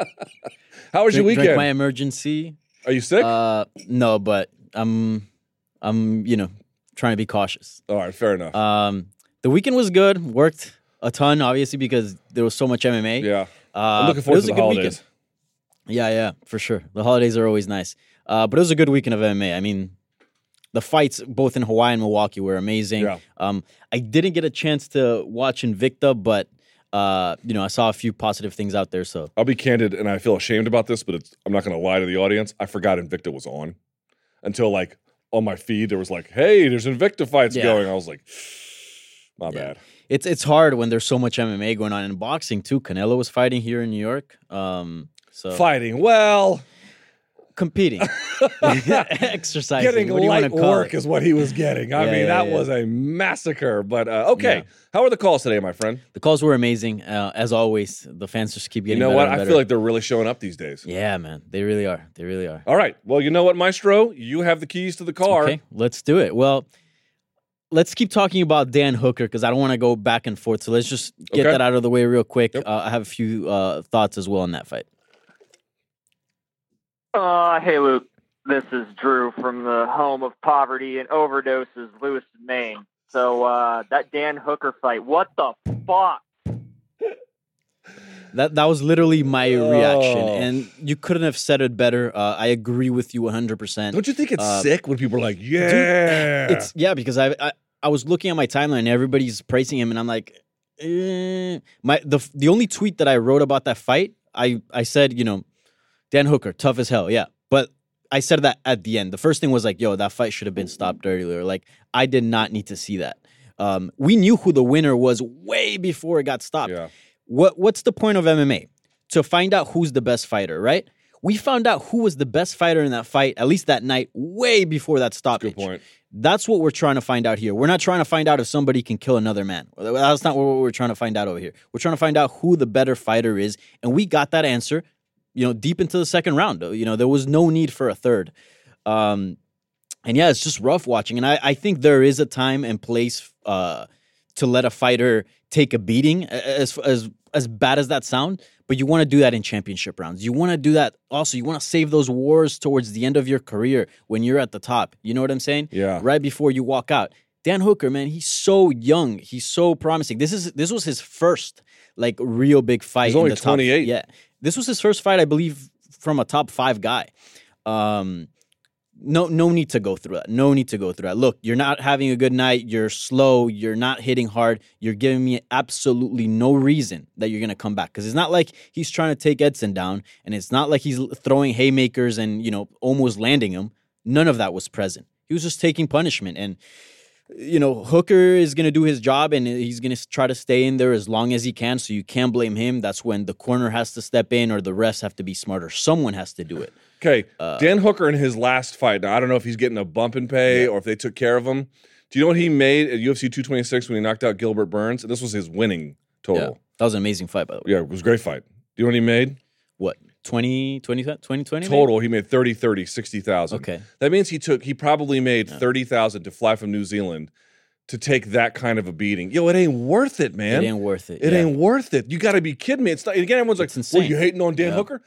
How was drink, your weekend? Drink my emergency. Are you sick? Uh, no, but I'm, I'm, you know, trying to be cautious. All right, fair enough. Um, the weekend was good. Worked a ton, obviously, because there was so much MMA. yeah. Uh, I'm looking forward it was to a the good holidays. weekend. Yeah, yeah, for sure. The holidays are always nice. Uh, but it was a good weekend of MMA. I mean, the fights both in Hawaii and Milwaukee were amazing. Yeah. Um, I didn't get a chance to watch Invicta, but uh, you know, I saw a few positive things out there. So I'll be candid, and I feel ashamed about this, but it's, I'm not going to lie to the audience. I forgot Invicta was on until like on my feed there was like, "Hey, there's Invicta fights Yeah. going." I was like, "My Yeah. bad." It's it's hard when there's so much MMA going on in boxing too. Canelo was fighting here in New York. Um, so Fighting well, competing, exercising, getting what light to work it? is what he was getting. I Yeah, mean, yeah, that yeah. was a massacre. But uh, okay, how are the calls today, my friend? The calls were amazing, uh, as always. The fans just keep getting. You know what? I feel like they're really showing up these days. yeah, man, they really are. They really are. All right. Well, you know what, Maestro? You have the keys to the car. Okay, let's do it. Well, let's keep talking about Dan Hooker because I don't want to go back and forth. So let's just get Okay. that out of the way real quick. Yep. Uh, I have a few uh, thoughts as well on that fight. Uh, hey, Luke. This is Drew from the home of poverty and overdoses, Lewiston, Maine. So, uh, that Dan Hooker fight, what the fuck? That that was literally my reaction, Oh. and you couldn't have said it better. Uh, I agree with you 100. percent Don't you think it's Uh, sick when people are like, "Yeah"? It's yeah, because I, I I was looking at my timeline and everybody's praising him, and I'm like, eh. my the the only tweet that I wrote about that fight, I I said, you know, Dan Hooker, tough as hell, yeah, but I said that at the end. The first thing was like, yo, that fight should have been stopped earlier. Like, I did not need to see that. Um, we knew who the winner was way before it got stopped. yeah. What what's the point of MMA? To find out who's the best fighter, right? We found out who was the best fighter in that fight, at least that night, way before that stoppage. Good point. That's what we're trying to find out here. We're not trying to find out if somebody can kill another man. That's not what we're trying to find out over here. We're trying to find out who the better fighter is, and we got that answer. You know, deep into the second round. You know, there was no need for a third. Um, and yeah, it's just rough watching. And I, I think there is a time and place uh, to let a fighter take a beating, as as as bad as that sound. But you want to do that in championship rounds. You want to do that also. You want to save those wars towards the end of your career when you're at the top. You know what I'm saying? Yeah. Right before you walk out. Dan Hooker, man, he's so young. He's so promising. This is this was his first like real big fight. He's in only the top- 28. Yeah, this was his first fight, I believe, from a top five guy. Um, no, no need to go through that. No need to go through that. Look, you're not having a good night. You're slow. You're not hitting hard. You're giving me absolutely no reason that you're gonna come back because it's not like he's trying to take Edson down, and it's not like he's throwing haymakers and you know almost landing him. None of that was present. He was just taking punishment and you know, Hooker is going to do his job and he's going to try to stay in there as long as he can. So you can't blame him. That's when the corner has to step in or the refs have to be smarter. Someone has to do it. Okay, Uh, Dan Hooker in his last fight. Now I don't know if he's getting a bump in pay or if they took care of him. Do you know what he made at UFC 226 when he knocked out Gilbert Burns? This was his winning Yeah. total. That was an amazing fight, by the way. Yeah, it was a great fight. Do you know what he made? What, 20, 20, 20, 20 maybe? Total, he made 30, 30, 60,000. Okay. That means he took, he probably made 30,000 to fly from New Zealand to take that kind of a beating. Yo, it ain't worth it, man. It ain't worth it. It yeah. ain't worth it. You got to be kidding me. It's not, again, everyone's like, It's well, you hating on Dan Yeah. Hooker?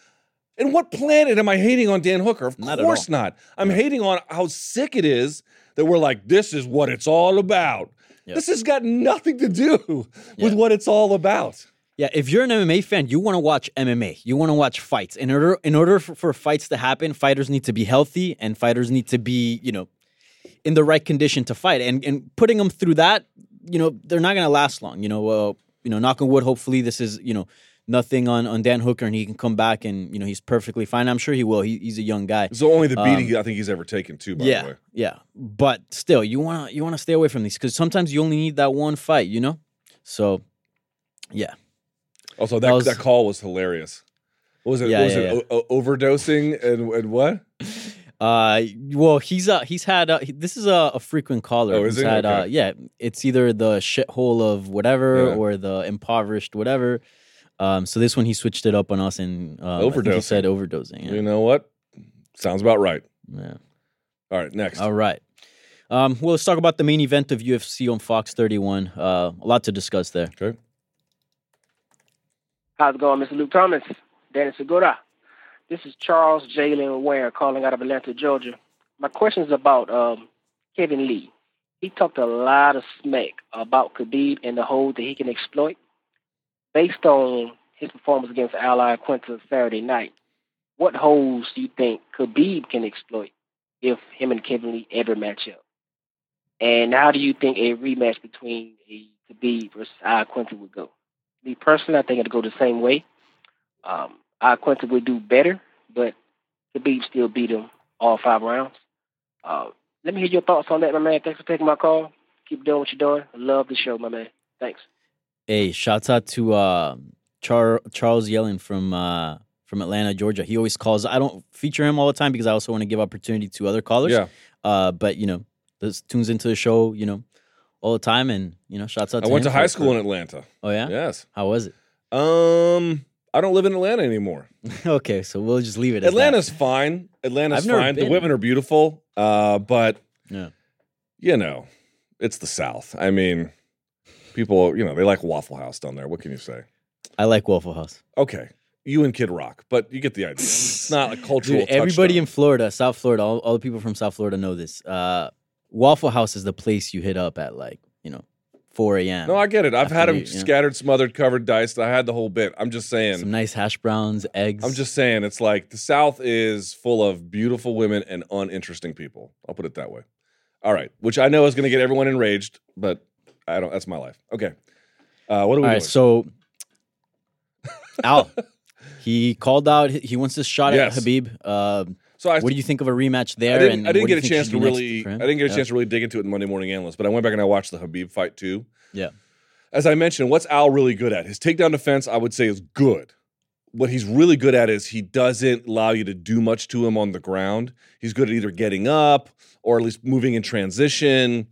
And what planet am I hating on Dan Hooker? Of Not course not. I'm hating on how sick it is that we're like, this is what it's all about. Yeah. This has got nothing to do with Yeah. what it's all about. Yeah, if you're an MMA fan, you want to watch MMA. You want to watch fights. In order, in order for, for fights to happen, fighters need to be healthy and fighters need to be, you know, in the right condition to fight. And and putting them through that, you know, they're not going to last long. You know, uh, you know, knock on wood. Hopefully, this is you know nothing on on Dan Hooker and he can come back and you know he's perfectly fine. I'm sure he will. He, he's a young guy. It's only the beating Um, I think he's ever taken, too, by the Yeah, way. yeah. But still, you want to you want to stay away from these because sometimes you only need that one fight. You know, so yeah. Also, that, That was- that call was hilarious. What was it? Yeah, what was yeah, it? O- o- overdosing and, and what? Uh, well, he's uh he's had uh, he- this is a, a frequent caller. Oh, is He's he? had uh yeah, it's either the shithole of whatever Yeah. or the impoverished whatever. Um, so this one he switched it up on us and uh, I think he said overdosing. Yeah. You know what? Sounds about right. yeah. All right, next. All right. Um, well, let's talk about the main event of UFC on Fox 31. Uh, a lot to discuss there. Okay. How's it going, Mr. Luke Thomas? Danny Segura. This is Charles Jalen Ware calling out of Atlanta, Georgia. My question is about um, Kevin Lee. He talked a lot of smack about Khabib and the hole that he can exploit. Based on his performance against Al Iaquinta Saturday night, what holes do you think Khabib can exploit if him and Kevin Lee ever match up? And how do you think a rematch between a Khabib versus Al Iaquinta would go? Me personally, I think it'll go the same way. Um, Iaquinta would do better, but Khabib still beat him all five rounds. Uh, let me hear your thoughts on that, my man. Thanks for taking my call. Keep doing what you're doing. Love the show, my man. Thanks. Hey, shouts out to uh, Char- Charles Yellen from uh, from Atlanta, Georgia. He always calls. I don't feature him all the time because I also want to give opportunity to other callers. Yeah. Uh, but you know, this tunes into the show, you know, all the time, and you know, shouts out. To I to went to high school in Atlanta. Oh yeah. Yes. How was it? Um, I don't live in Atlanta anymore. okay, so we'll just leave it. As that. Atlanta's fine. Atlanta's fine. The women are beautiful. Uh, but Yeah. you know, it's the South. I mean, people, you know, they like Waffle House down there. What can you say? I like Waffle House. Okay, you and Kid Rock, but you get the idea. It's not a cultural. Dude, everybody in Florida, South Florida, all, all the people from South Florida know this. Uh, Waffle House is the place you hit up at like you know 4 a.m. No, I get it. I've had them you- scattered, smothered, covered, diced. I had the whole bit. I'm just saying. some nice hash browns, eggs. I'm just saying. It's like the South is full of beautiful women and uninteresting people. I'll put it that way. All right, which I know is going to get everyone enraged, but I don't. That's my life. Okay. Uh, what are we All doing? right, so Al, he called out. He wants this shot Yes. at Khabib. Uh, so I, what do you think of a rematch there? I didn't, and I didn't get a chance to really. I didn't get a Yeah. chance to really dig into it in Monday Morning Analyst, but I went back and I watched the Khabib fight too. Yeah. As I mentioned, what's Al really good at? His takedown defense, I would say, is good. What he's really good at is he doesn't allow you to do much to him on the ground. He's good at either getting up or at least moving in transition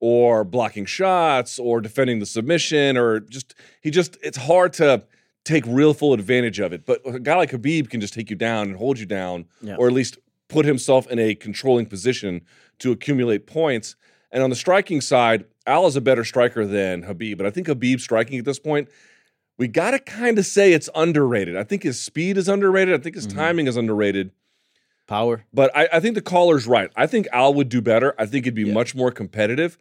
or blocking shots or defending the submission or just he just it's hard to take real full advantage of it. But a guy like Khabib can just take you down and hold you down Yeah. or at least put himself in a controlling position to accumulate points. And on the striking side, Al is a better striker than Khabib, but I think Khabib's striking at this point. We got to kind of say it's underrated. I think his speed is underrated. I think his Mhm. timing is underrated. Power. But I, I think the caller's right. I think Al would do better. I think he'd be Yeah. much more competitive.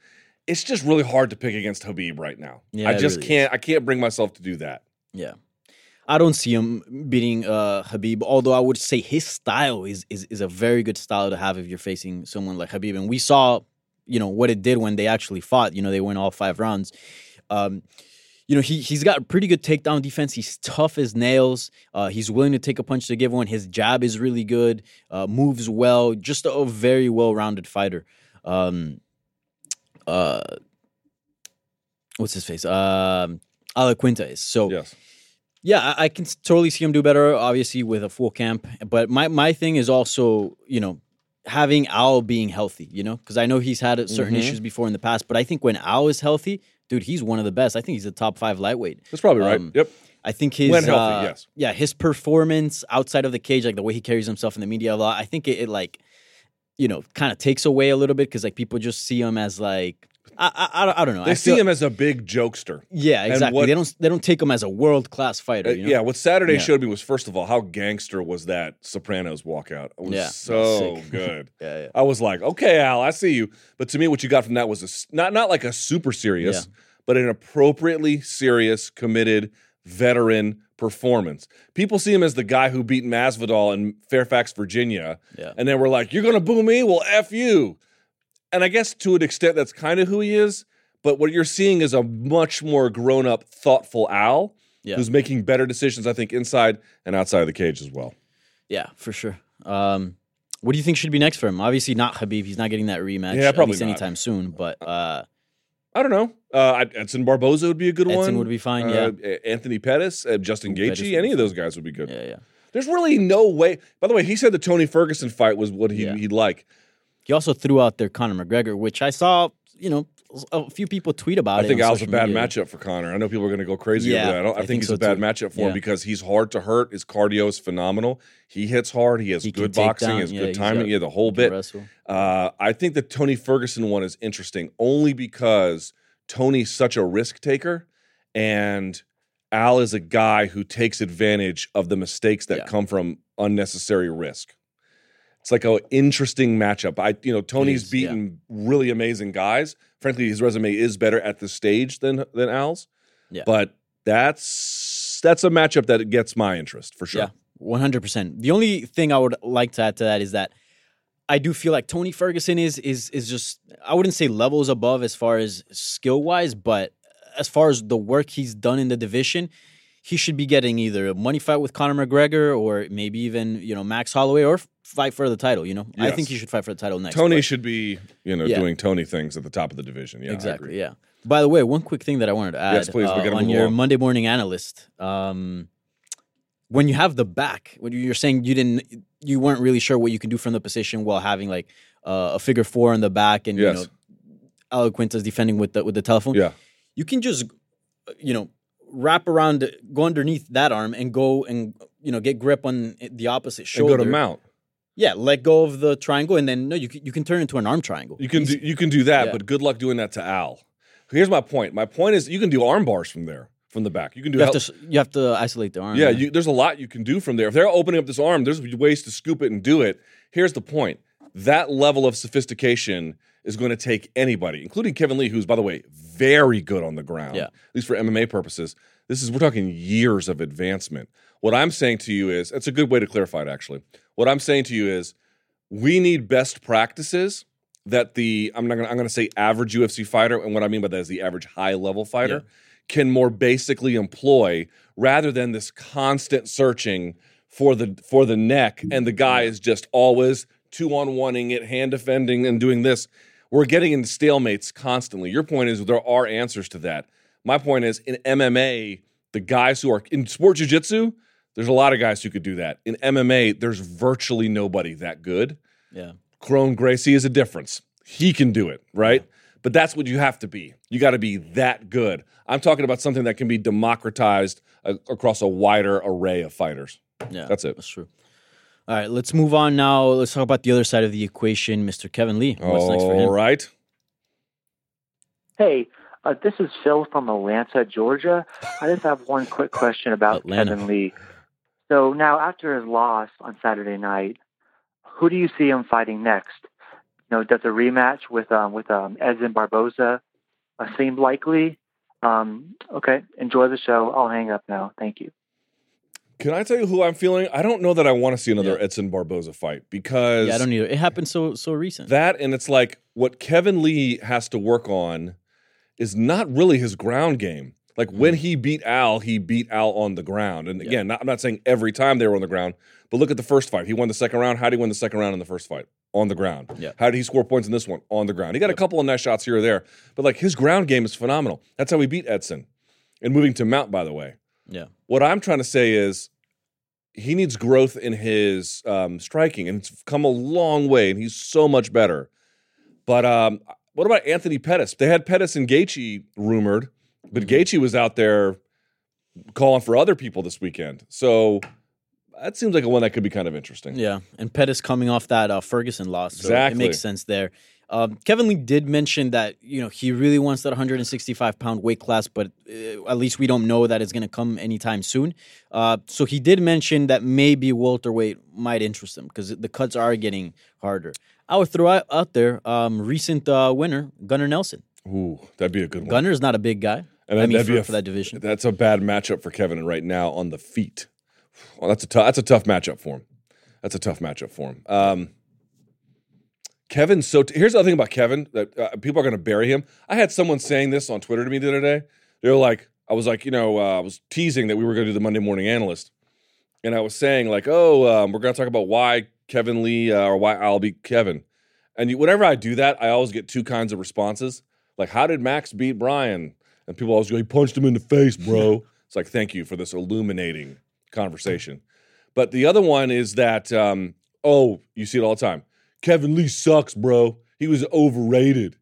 It's just really hard to pick against Khabib right now. Yeah, I just really can't. I can't bring myself to do that. Yeah. I don't see him beating uh, Khabib, although I would say his style is, is is a very good style to have if you're facing someone like Khabib. And we saw, you know, what it did when they actually fought. You know, they went all five rounds. Um, you know, he he's got pretty good takedown defense. He's tough as nails. Uh, he's willing to take a punch to give one. His jab is really good. Uh, moves well. Just a, very well-rounded fighter. Um, uh, what's his face? Um, Iaquinta is so. Yes. Yeah, I, I can totally see him do better, obviously with a full camp. But my my thing is also, you know, having Al being healthy. You know, because I know he's had certain Mhm. issues before in the past, but I think when Al is healthy, dude, he's one of the best. I think he's a top five lightweight. That's probably right. Um, yep. I think his When healthy, uh, yes. yeah, his performance outside of the cage, like the way he carries himself in the media a lot, I think it, it like, you know, kind of takes away a little bit because like people just see him as like, I I, I, don't, know. They I see feel- him as a big jokester. yeah, exactly. what- they don't they don't take him as a world class fighter. Uh, You know? Yeah, what Saturday Yeah. showed me was first of all how gangster was that Sopranos walkout. It was Yeah, so sick. good. yeah, yeah. I was like, okay, Al, I see you. But to me, what you got from that was a not not like a super serious, but an appropriately serious, committed veteran performance. People see him as the guy who beat Masvidal in Fairfax, Virginia, Yeah. and then we're like, "You're gonna boo me? Well, f you." And I guess to an extent, that's kind of who he is. But what you're seeing is a much more grown up, thoughtful Al Yeah. who's making better decisions, I think, inside and outside of the cage as well. Yeah, for sure. Um, what do you think should be next for him? Obviously, not Khabib. He's not getting that rematch. Yeah, at probably anytime soon. But uh, I don't know. Uh, Edson Barboza would be a good one. Edson would be fine. Uh, Anthony Pettis, uh, Justin Gaethje, any of those guys would be good. yeah, yeah, yeah. There's really no way. By the way, he said the Tony Ferguson fight was what he, Yeah. he'd like. He also threw out there Conor McGregor, which I saw. You know, a few people tweet about I it. think on Al's a bad media. matchup for Conor. I know people are going to go crazy Yeah, over that. I, don't, I, I think, think he's so a bad too. matchup for him because he's hard to hurt. His cardio is phenomenal. He hits hard. He has He good boxing. down- He has yeah, good timing. Yeah, the whole bit. Uh, I think the Tony Ferguson one is interesting only because Tony's such a risk taker, and Al is a guy who takes advantage of the mistakes that Yeah. come from unnecessary risk. It's like an interesting matchup. I, you know, Tony's is, yeah. beaten really amazing guys. Frankly, his resume is better at this stage than than Al's. Yeah. but that's that's a matchup that gets my interest for sure. Yeah, one hundred percent. The only thing I would like to add to that is that I do feel like Tony Ferguson is is is just I wouldn't say levels above as far as skill wise, but as far as the work he's done in the division, he should be getting either a money fight with Conor McGregor or maybe even you know Max Holloway or fight for the title. You know, I think he should fight for the title next. Tony but- should be, you know, Yeah. doing Tony things at the top of the division. Yeah, exactly. Yeah. By the way, one quick thing that I wanted to add Yes, please, uh, on your along. Monday morning analyst. Um, when you have the back, when you're saying you didn't, you weren't really sure what you can do from the position while having like uh, a figure four in the back, and Yes. you know, Iaquinta's defending with the with the telephone. Yeah. you can just, you know, wrap around, go underneath that arm, and go and you know get grip on the opposite And shoulder. go to mount. Yeah, let go of the triangle, and then no, you can, you can turn into an arm triangle. You can do, you can do that, Yeah. but good luck doing that to Al. Here's my point. My point is you can do arm bars from there, from the back. You can do You have hel- to you have to isolate the arm. Yeah, you, there's a lot you can do from there. If they're opening up this arm, there's ways to scoop it and do it. Here's the point: that level of sophistication is going to take anybody, including Kevin Lee, who's by the way very good on the ground. Yeah. at least for MMA purposes. This is we're talking years of advancement. What I'm saying to you is it's a good way to clarify it. Actually, what I'm saying to you is we need best practices that the I'm not gonna I'm gonna say average UFC fighter, and what I mean by that is the average high level fighter can more basically employ rather than this constant searching for the for the neck and the guy is just always two on oneing it, hand defending and doing this. We're getting into stalemates constantly. Your point is there are answers to that. My point is in MMA, the guys who are in sport jujitsu, there's a lot of guys who could do that. In MMA, there's virtually nobody that good. yeah. Kron Gracie is a difference. He can do it, right? But that's what you have to be. You got to be that good. I'm talking about something that can be democratized uh, across a wider array of fighters. Yeah, That's it. That's true. All right, let's move on now. Let's talk about the other side of the equation, Mr. Kevin Lee. What's next for him? right. Hey, uh, this is Phil from Atlanta, Georgia. I just have one quick question about Atlanta. Kevin Lee. So now, after his loss on Saturday night, who do you see him fighting next? You know, does a rematch with um, with um, Edson Barboza uh, seem likely? Um, okay, enjoy the show. I'll hang up now. Thank you. Can I tell you who I'm feeling? I don't know that I want to see another Yeah. Edson Barboza fight because Yeah, I don't either. It happened so so recent. that and it's like what Kevin Lee has to work on is not really his ground game. Like when he beat Al, he beat Al on the ground. And Mm. Yeah. again, not, I'm not saying every time they were on the ground, but look at the first fight. He won the second round. How did he win the second round in the first fight? On the ground. Yeah. How did he score points in this one? On the ground. He got a couple of nice shots here or there, but like his ground game is phenomenal. That's how he beat Edson. And moving to Mount, by the way. yeah. What I'm trying to say is he needs growth in his um, striking, and it's come a long way, and he's so much better. But um, what about Anthony Pettis? They had Pettis and Gaethje rumored, but Mm-hmm. Gaethje was out there calling for other people this weekend. So that seems like a one that could be kind of interesting. Yeah, and Pettis coming off that uh, Ferguson loss, so Exactly. it makes sense there. Um, Kevin Lee did mention that you know he really wants that 165 pound weight class, but uh, at least we don't know that it's going to come anytime soon. Uh, so he did mention that maybe welterweight might interest him because the cuts are getting harder. I would throw out, out there um, recent uh, winner Gunnar Nelson. Ooh, that'd be a good one. Gunnar's not a big guy. And I mean, that'd for, be a for that division. That's a bad matchup for Kevin right now on the feet. Well, that's a tough. That's a tough matchup for him. That's a tough matchup for him. Um, Kevin's so. T- here's the other thing about Kevin that uh, people are going to bury him. I had someone saying this on Twitter to me the other day. They were like, I was like, you know, uh, I was teasing that we were going to do the Monday Morning Analyst, and I was saying like, oh, um, we're going to talk about why Kevin Lee uh, or why I'll be Kevin. And you, whenever I do that, I always get two kinds of responses. Like, how did Max beat Brian? And people always go, he punched him in the face, bro. it's like, thank you for this illuminating conversation. But the other one is that, um, oh, you see it all the time. Kevin Lee sucks, bro. He was overrated.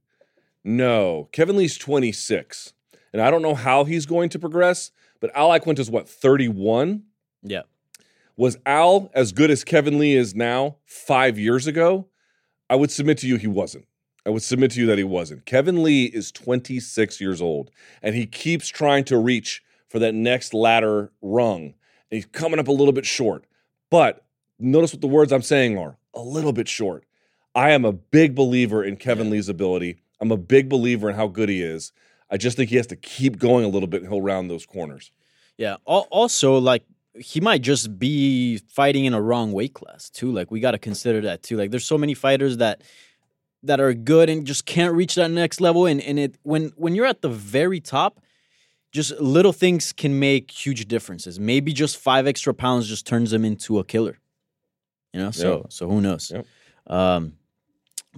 No, Kevin Lee's 26. And I don't know how he's going to progress, but Al Iaquinta's what, 31? Yeah, Was Al as good as Kevin Lee is now five years ago? I would submit to you he wasn't. I would submit to you that he wasn't. Kevin Lee is 26 years old, and he keeps trying to reach for that next ladder rung. And he's coming up a little bit short. But notice what the words I'm saying are a little bit short. I am a big believer in Kevin Lee's ability. I'm a big believer in how good he is. I just think he has to keep going a little bit and he'll round those corners. Yeah. Also, like he might just be fighting in a wrong weight class too. Like we got to consider that too. Like there's so many fighters that that are good and just can't reach that next level. And and it when when you're at the very top, just little things can make huge differences. Maybe just five extra pounds just turns them into a killer. You know. So Yep. so who knows? Yep. Um,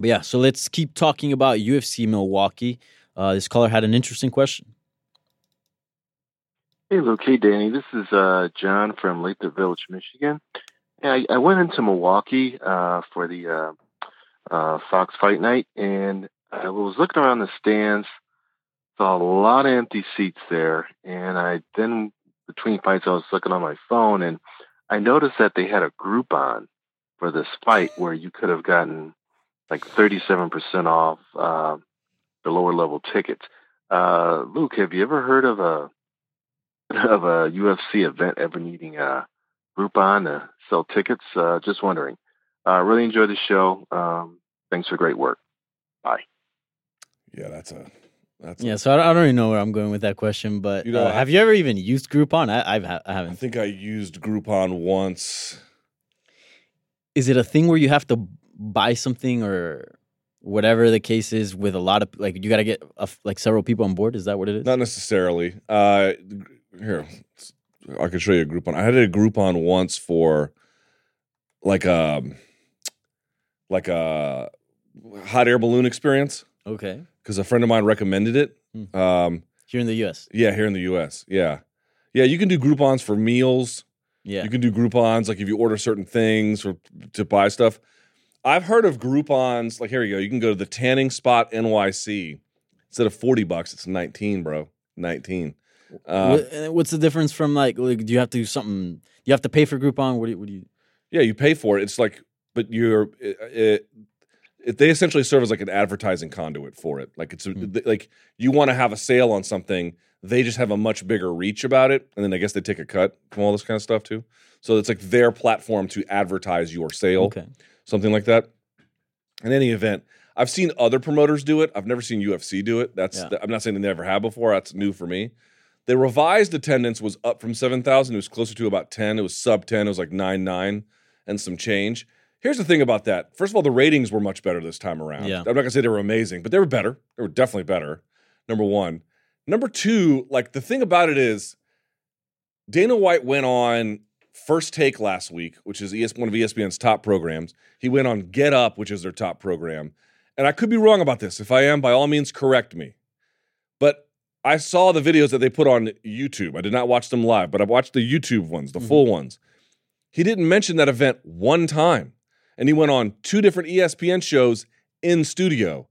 but yeah. So let's keep talking about UFC Milwaukee. Uh, this caller had an interesting question. Hey, Luke. Hey, Danny. This is uh, John from Lathrop Village, Michigan. I, I went into Milwaukee uh, for the uh, uh, Fox Fight Night, and I was looking around the stands, saw a lot of empty seats there. And I then, between fights, I was looking on my phone, and I noticed that they had a Groupon for this fight where you could have gotten like 37% off uh, the lower level tickets. Uh, Luke, have you ever heard of a of a UFC event ever needing a Groupon to sell tickets. Uh, just wondering. Uh, really enjoy the show. Um, thanks for great work. Bye. Yeah, that's a that's Yeah, so I don't, I don't even know where I'm going with that question, but You know, uh, I- have you ever even used Groupon? I, I've ha- I I haven't. I think I used Groupon once. Is it a thing where you have to buy something or whatever the case is with a lot of like you got to get a like several people on board? Is that what it is? Not necessarily. Uh, here, I could show you a Groupon. I had a Groupon once for like a like a hot air balloon experience Okay, because a friend of mine recommended it. Hmm. Um, here in the U.S. yeah, here in the U.S. Yeah, yeah, you can do Groupons for meals. Yeah, You can do Groupons like if you order certain things or to buy stuff. I've heard of Groupons. Like here you go. You can go to the Tanning Spot NYC. Instead of forty bucks, it's nineteen, bro. Nineteen. Uh, What's the difference from like, like do you have to do something? You have to pay for Groupon. What do you? What do you yeah, you pay for it. It's like, but you're it, it, it, they essentially serve as like an advertising conduit for it. Like it's a, th- like you want to have a sale on something, they just have a much bigger reach about it, and then I guess they take a cut from all this kind of stuff too. So it's like their platform to advertise your sale, Okay. Something like that. In any event, I've seen other promoters do it. I've never seen UFC do it. That's Yeah. I'm not saying they never have before. That's new for me. The revised attendance was up from 7,000. It was closer to about 10. It was sub 10. It was like 9 9 and some change. Here's the thing about that. First of all, the ratings were much better this time around. Yeah. I'm not going to say they were amazing, but they were better. They were definitely better. Number one. Number two, like the thing about it is, Dana White went on First Take last week, which is ES, one of ESPN's top programs. He went on Get Up, which is their top program. And I could be wrong about this. If I am, by all means, correct me. But I saw the videos that they put on YouTube. I did not watch them live, but I watched the YouTube ones, the mm-hmm. full ones. He didn't mention that event one time. And he went on two different ESPN shows in studio.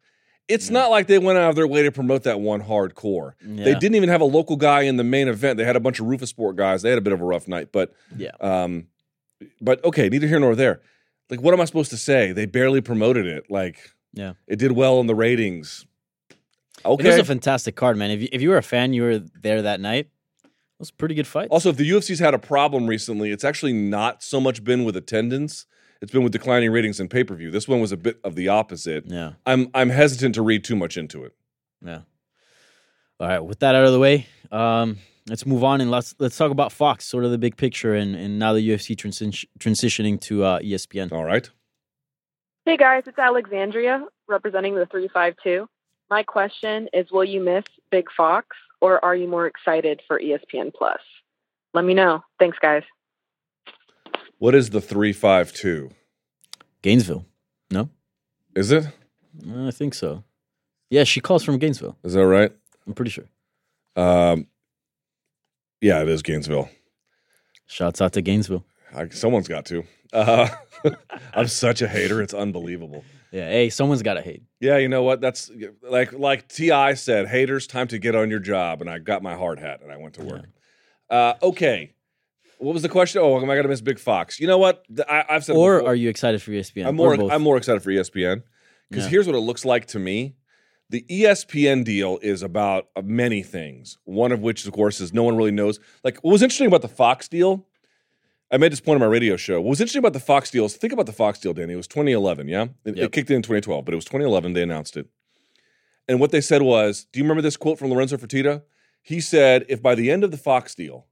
It's not like they went out of their way to promote that one hardcore. They didn't even have a local guy in the main event. They had a bunch of Roufusport guys. They had a bit of a rough night, but Yeah. um, but okay, neither here nor there. Like, what am I supposed to say? They barely promoted it. Like, Yeah. it did well in the ratings. It was Okay. a fantastic card, man. If you, if you were a fan, you were there that night. It was a pretty good fight. Also, if the UFC's had a problem recently, it's actually not so much been with attendance. It's been with declining ratings and pay per view. This one was a bit of the opposite. Yeah. I'm I'm hesitant to read too much into it. Yeah. All right. With that out of the way, um, let's move on and let's let's talk about Fox, sort of the big picture, and and now the UFC transi- transitioning to uh, ESPN. All right. Hey guys, it's Alexandria representing the 352. My question is Will you miss Big Fox or are you more excited for ESPN Plus? Let me know. Thanks, guys. What is the three five two? Gainesville. No, Is it? I think so. Yeah, she calls from Gainesville. Is that right? I'm pretty sure. Um, yeah, it is Gainesville. Shouts out to Gainesville. I, someone's got to. Uh, I'm such a hater. It's unbelievable. Yeah. Hey, someone's got to hate. Yeah, you know what? That's like like Ti said. Haters, time to get on your job. And I got my hard hat and I went to work. Uh, okay, what was the question? Oh, am I going to miss Big Fox? You know what? I, I've said. Or before. are you excited for ESPN? I'm more. I'm more excited for ESPN because Yeah. here's what it looks like to me. The ESPN deal is about uh, many things. One of which, of course, is no one really knows. Like what was interesting about the Fox deal. I made this point on my radio show. What was interesting about the Fox deal is think about the Fox deal, Danny. It was 2011, yeah. It, it kicked in in 2012, but it was 2011. They announced it, and what they said was, "Do you remember this quote from Lorenzo Fertitta?" He said, "If by the end of the Fox deal,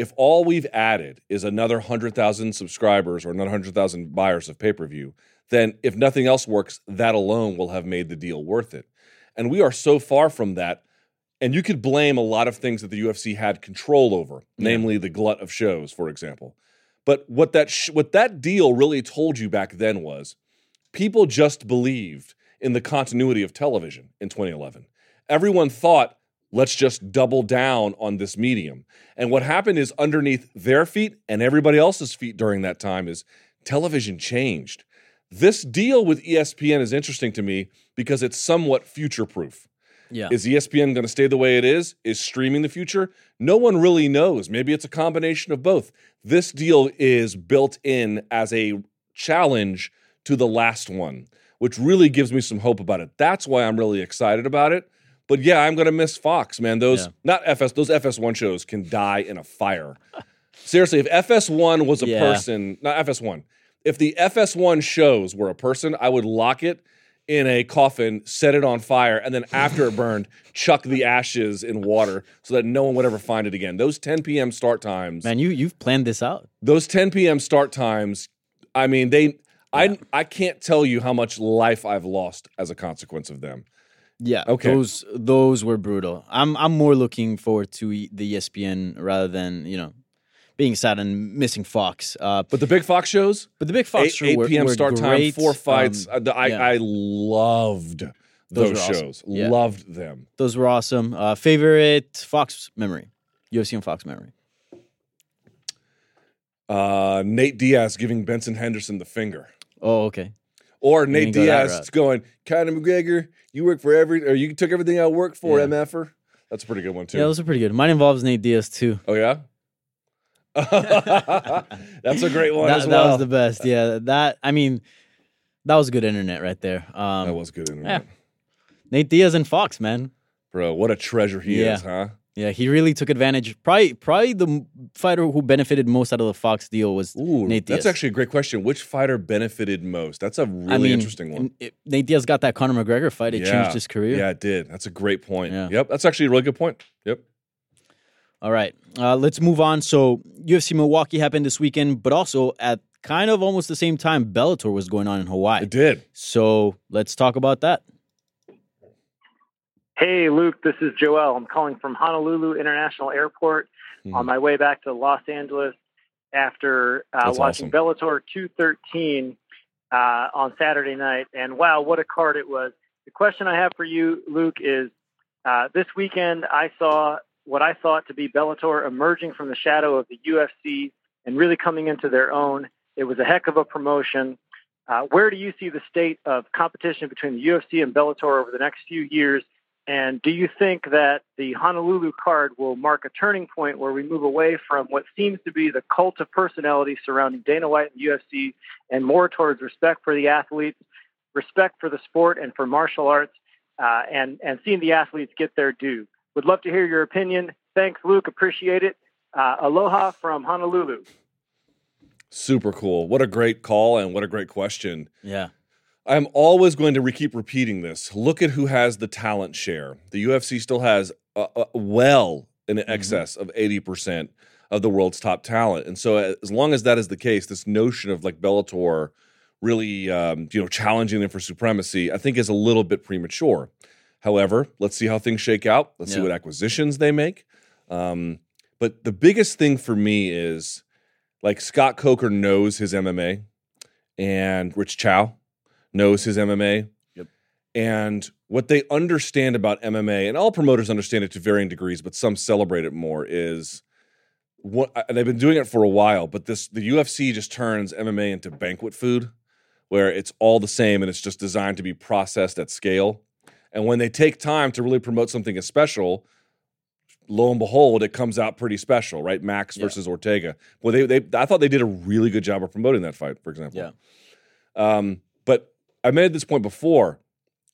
if all we've added is another 100,000 subscribers or another 100,000 buyers of pay per view, then if nothing else works, that alone will have made the deal worth it. And we are so far from that. And you could blame a lot of things that the UFC had control over, namely the glut of shows, for example. But what that sh- what that deal really told you back then was people just believed in the continuity of television in 2011. Everyone thought, let's just double down on this medium. And what happened is underneath their feet and everybody else's feet during that time is television changed. This deal with ESPN is interesting to me because it's somewhat future proof. Yeah. Is ESPN going to stay the way it is? Is streaming the future? No one really knows. Maybe it's a combination of both. This deal is built in as a challenge to the last one, which really gives me some hope about it. That's why I'm really excited about it. But yeah, I'm to miss Fox, man. Those Yeah. not FS those FS1 shows can die in a fire. Seriously, if FS1 was a Yeah. person, not FS1. If the FS1 shows were a person, I would lock it in a coffin, set it on fire, and then after it burned, chuck the ashes in water so that no one would ever find it again. Those 10 p.m. start times, Man, you you've planned this out. those 10 p.m. start times, I mean, they I I can't tell you how much life I've lost as a consequence of them. Yeah. Okay. Those those were brutal. I'm I'm more looking forward to the ESPN rather than you know being sad and missing Fox. Uh, But the big Fox shows, but the big Fox 8, show 8 p.m. were start great. time, four fights. Um, Uh, I, yeah. I loved Those those, were awesome. shows. Yeah. Loved them. those were awesome. Uh, favorite Fox memory, UFC and Fox memory. Uh, Nate Diaz giving Benson Henderson the finger. Oh, okay. Or You Nate go Diaz route. going, Conor McGregor, you work for every, or you took everything I worked for, Yeah. MFer. That's a pretty good one, too. Yeah, those are pretty good. Mine involves Nate Diaz too. oh, yeah? That's a great one that, as that was the best. Yeah, that I mean, that was good internet right there. Um, that was good internet. Nate Diaz and Fox, man. Bro, what a treasure he Yeah. is, huh? Yeah, he really took advantage. Probably, probably the fighter who benefited most out of the Fox deal was Ooh, Nate Diaz. that's actually a great question. Which fighter benefited most? That's a really I mean, interesting one. it- Nate Diaz got that Conor McGregor fight. It changed his career. Yeah, it did. That's a great point. Yeah. Yep, that's actually a really good point. Yep. All right, uh, let's move on. So UFC Milwaukee happened this weekend, but also at kind of almost the same time, Bellator was going on in Hawaii. It did. So let's talk about that. Hey, Luke, this is Joel. I'm calling from Honolulu International Airport Hmm. on my way back to Los Angeles after uh, watching awesome. Bellator 213 uh, on Saturday night. And wow, what a card it was. The question I have for you, Luke, is uh, this weekend I saw what I thought to be Bellator emerging from the shadow of the UFC and really coming into their own. It was a heck of a promotion. Uh, where do you see the state of competition between the UFC and Bellator over the next few years? And do you think that the Honolulu card will mark a turning point where we move away from what seems to be the cult of personality surrounding Dana White and UFC and more towards respect for the athletes, respect for the sport and for martial arts, uh, and, and seeing the athletes get their due? Would love to hear your opinion. Thanks, Luke. Appreciate it. Uh, aloha from Honolulu. Super cool. What a great call and what a great question. Yeah. I'm always going to re- keep repeating this. Look at who has the talent share. The UFC still has uh, uh, well in excess of 80% of the world's top talent. And so as long as that is the case, this notion of like Bellator really um, you know challenging them for supremacy, I think is a little bit premature. However, let's see how things shake out. Let's see what acquisitions they make. Um, but the biggest thing for me is like Scott Coker knows his MMA and Rich Chou knows his MMA. Yep. And what they understand about MMA, and all promoters understand it to varying degrees, but some celebrate it more, is what and they've been doing it for a while, but this the UFC just turns MMA into banquet food, where it's all the same and it's just designed to be processed at scale. And when they take time to really promote something as special, lo and behold, it comes out pretty special, right? Max Yeah. versus Ortega. Well, they, they I thought they did a really good job of promoting that fight, for example. Yeah. Um, but I made this point before.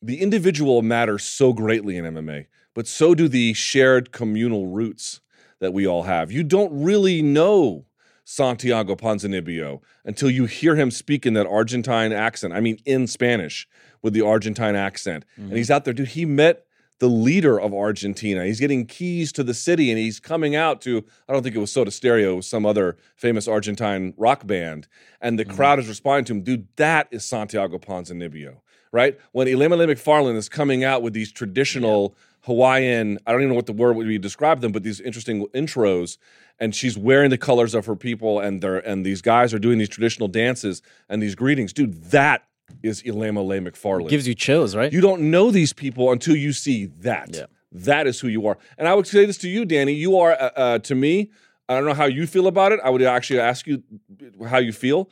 The individual matters so greatly in MMA, but so do the shared communal roots that we all have. You don't really know Santiago Ponzinibbio until you hear him speak in that Argentine accent. I mean, in Spanish with the Argentine accent. And mm-hmm. he's out there, dude. He met the leader of Argentina. He's getting keys to the city and he's coming out to, I don't think it was Soda Stereo, it was some other famous Argentine rock band. And the mm-hmm. crowd is responding to him, dude, that is Santiago Ponzinibbio, right? When Ilima Macfarlane is coming out with these traditional Hawaiian, I don't even know what the word would be to describe them, but these interesting intros. And she's wearing the colors of her people, and they're and these guys are doing these traditional dances and these greetings. Dude, that is Ilima Lei Macfarlane. Gives you chills, right? You don't know these people until you see that. Yeah. That is who you are. And I would say this to you, Danny. You are, uh, uh, to me, I don't know how you feel about it. I would actually ask you how you feel.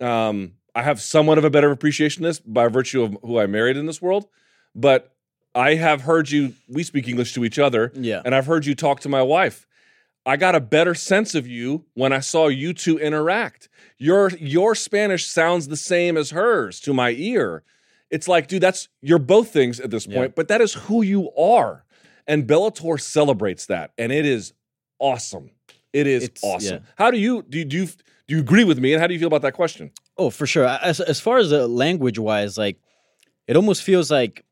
Um, I have somewhat of a better appreciation of this by virtue of who I married in this world. But I have heard you, we speak English to each other, Yeah. and I've heard you talk to my wife. I got a better sense of you when I saw you two interact. Your your Spanish sounds the same as hers to my ear. It's like, dude, that's you're both things at this Yeah. point, but that is who you are. And Bellator celebrates that, and it is awesome. It is It's- awesome. yeah. How do you do? You, do you do you agree with me? And how do you feel about that question? Oh, for sure. As as far as uh, the language wise, like it almost feels like,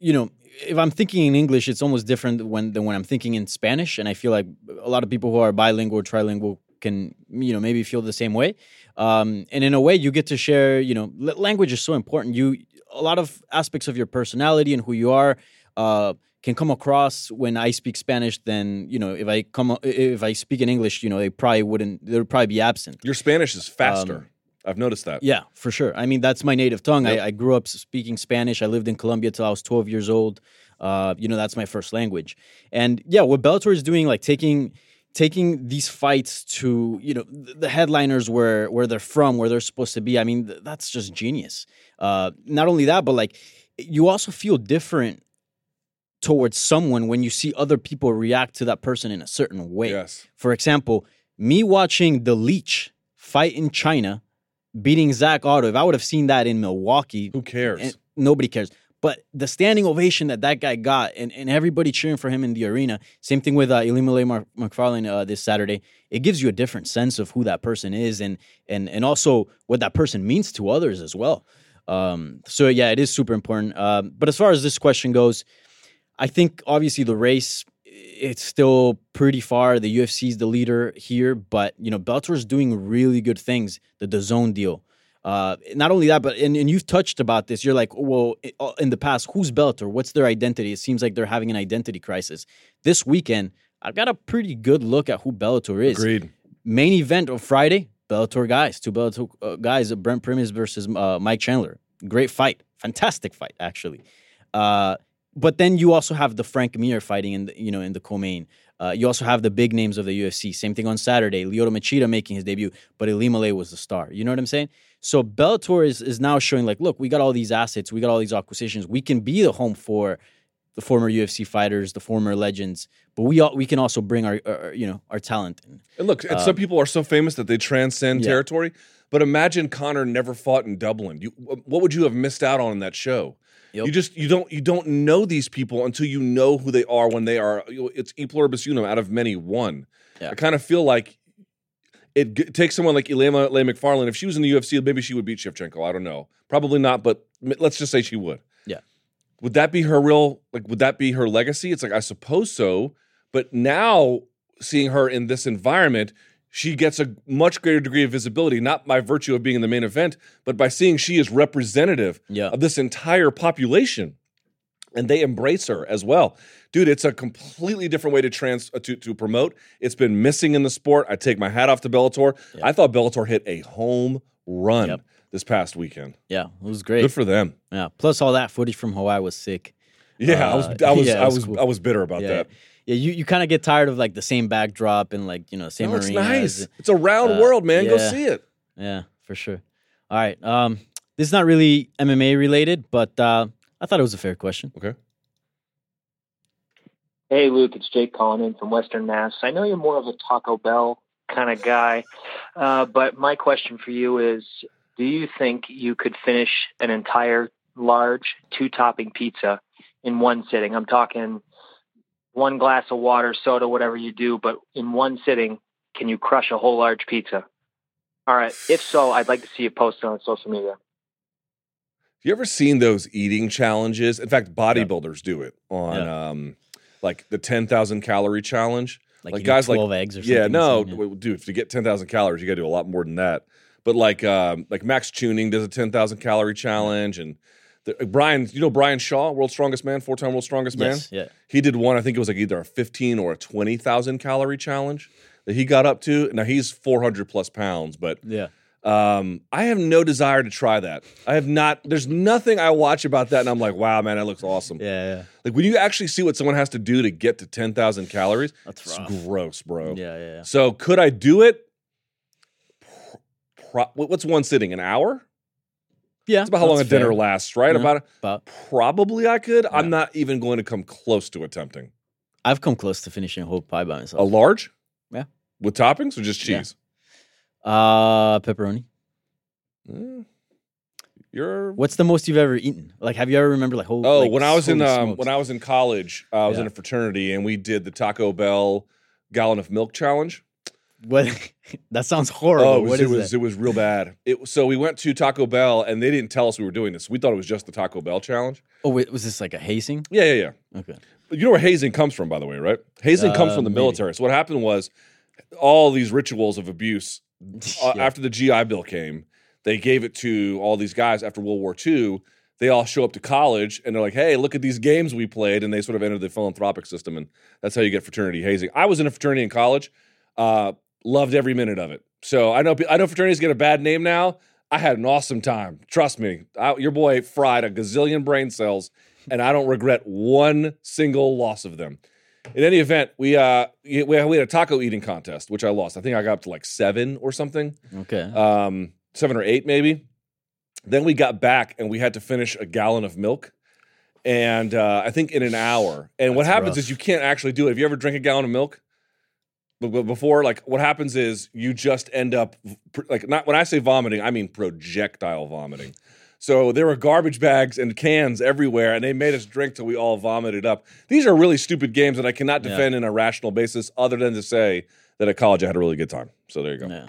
you know, if I'm thinking in English, it's almost different when than when I'm thinking in Spanish. And I feel like a lot of people who are bilingual or trilingual can, you know, maybe feel the same way. Um, and in a way, you get to share. You know, l- language is so important. You a lot of aspects of your personality and who you are. Uh, can come across when I speak Spanish, then you know if I come if I speak in English, you know they probably wouldn't. They would probably be absent. Your Spanish is faster. Um, I've noticed that. Yeah, for sure. I mean, that's my native tongue. Yep. I, I grew up speaking Spanish. I lived in Colombia till I was 12 years old. Uh, you know, that's my first language. And yeah, what Bellator is doing, like taking taking these fights to you know the headliners where where they're from, where they're supposed to be. I mean, th- that's just genius. Uh, not only that, but like you also feel different towards someone when you see other people react to that person in a certain way. Yes. For example, me watching the Leech fight in China beating Zak Ottow. If I would have seen that in Milwaukee, Who cares? nobody cares. But the standing ovation that that guy got, and, and everybody cheering for him in the arena. Same thing with uh, Ilima-Lei Mar- Macfarlane uh, this Saturday. It gives you a different sense of who that person is, and and and also what that person means to others as well. Um, so yeah, it is super important. Um, but as far as this question goes, I think obviously the race it's still pretty far. The UFC is the leader here, but you know Bellator is doing really good things. The DAZN deal. Uh, not only that, but and, and you've touched about this. You're like, well, uh, in the past, who's Bellator? What's their identity? It seems like they're having an identity crisis. This weekend, I've got a pretty good look at who Bellator is. Agreed. Main event of Friday, Bellator guys, two Bellator uh, guys, Brent Primus versus uh, Mike Chandler. Great fight, fantastic fight actually. Uh, but then you also have the Frank Mir fighting in the, you know in the co-main. Uh, you also have the big names of the UFC. Same thing on Saturday. Lyoto Machida making his debut, but Ilima-Lei was the star. You know what I'm saying? So Bellator is is now showing like, look, we got all these assets, we got all these acquisitions. We can be the home for the former UFC fighters, the former legends, but we all, we can also bring our, our you know our talent. And look, and Um, some people are so famous that they transcend yeah. territory. But imagine Conor never fought in Dublin. You, what would you have missed out on in that show? Yep. You just you don't you don't know these people until you know who they are when they are. It's e pluribus unum out of many one. Yeah. I kind of feel like it g- takes someone like Ilima Lei Macfarlane. If she was in the UFC, maybe she would beat Shevchenko. I don't know. Probably not, but let's just say she would. Yeah. Would that be her real like? Would that be her legacy? It's like I suppose so. But now seeing her in this environment, she gets a much greater degree of visibility, not by virtue of being in the main event, but by seeing she is representative Yeah. of this entire population. And they embrace her as well. Dude, it's a completely different way to trans uh, to, to promote. It's been missing in the sport. I take my hat off to Bellator. Yeah. I thought Bellator hit a home run Yep. this past weekend. Yeah, it was great. Good for them. yeah. Plus all that footage from Hawaii was sick. Yeah, I was Uh, I was yeah, I was was cool. I was bitter about yeah. that. Yeah, you, you kind of get tired of like the same backdrop and like you know same No, it's arenas. nice. It's a round Uh, world, man. Go see it. Yeah, for sure. All right. Um, this is not really MMA related, but uh, I thought it was a fair question. Okay. Hey, Luke, it's Jake calling in from Western Mass. I know you're more of a Taco Bell kind of guy, uh, but my question for you is Do you think you could finish an entire large two topping pizza in one sitting? I'm talking one glass of water, soda, whatever you do, but in one sitting, can you crush a whole large pizza? All right. If so, I'd like to see you post it on social media. You ever seen those eating challenges? In fact, bodybuilders do it on Yeah. um like the 10,000 calorie challenge. Like, Like, you guys do like- twelve eggs or something. Yeah, no, insane, yeah. w- dude, to get 10,000 calories, you got to do a lot more than that. But like um like Matt Stonie does a 10,000 calorie challenge and the, uh, Brian, you know Brian Shaw, world's strongest man, four-time world's strongest man. Yes, yeah. He did one, I think it was like either a 15 or a 20,000 calorie challenge that he got up to. Now he's 400 plus pounds, but Yeah. um, I have no desire to try that. I have not. There's nothing I watch about that, and I'm like, wow, man, that looks awesome. Yeah, yeah. Like when you actually see what someone has to do to get to 10,000 calories, That's it's rough. gross, bro. Yeah, yeah, yeah. So could I do it? Pro- what's one sitting? An hour? Yeah. it's about how long a that's dinner lasts, right? Yeah. About About probably I could. Yeah. I'm not even going to come close to attempting I've come close to finishing a whole pie by myself. a large. Yeah. with toppings or just Yeah. cheese. Uh, pepperoni. Eh, You're What's the most you've ever eaten? Like, have you ever remember like whole? Oh, like, when I was in um, when I was in college, uh, I was in a fraternity, and we did the Taco Bell gallon of milk challenge. What? that sounds horrible. Oh, it was, it was that? it was real bad. It so we went to Taco Bell, and they didn't tell us we were doing this. We thought it was just the Taco Bell challenge. Oh, wait, was this like a hazing? Yeah, yeah, yeah. Okay. You know where hazing comes from, by the way, right? Hazing comes Uh, from the maybe. military. So what happened was all these rituals of abuse uh, Yeah. after the GI Bill came, they gave it to all these guys after World War II. They all show up to college and they're like, "Hey, look at these games we played," and they sort of enter the philanthropic system, and that's how you get fraternity hazing. I was in a fraternity in college, uh, loved every minute of it. So I know I know fraternities get a bad name now. I had an awesome time. Trust me, I, your boy fried a gazillion brain cells, and I don't regret one single loss of them. In any event, we uh we, we had a taco eating contest, which I lost. I think I got up to like seven or something Okay. um, seven or eight maybe. Then we got back and we had to finish a gallon of milk, and uh, I think in an hour. And what happens rough. is you can't actually do it. Have you ever drank a gallon of milk? Before, like, what happens is you just end up like not when I say vomiting, I mean projectile vomiting. So there were garbage bags and cans everywhere, and they made us drink till we all vomited up. These are really stupid games that I cannot Yeah. defend in a rational basis, other than to say that at college I had a really good time. So there you go. Yeah,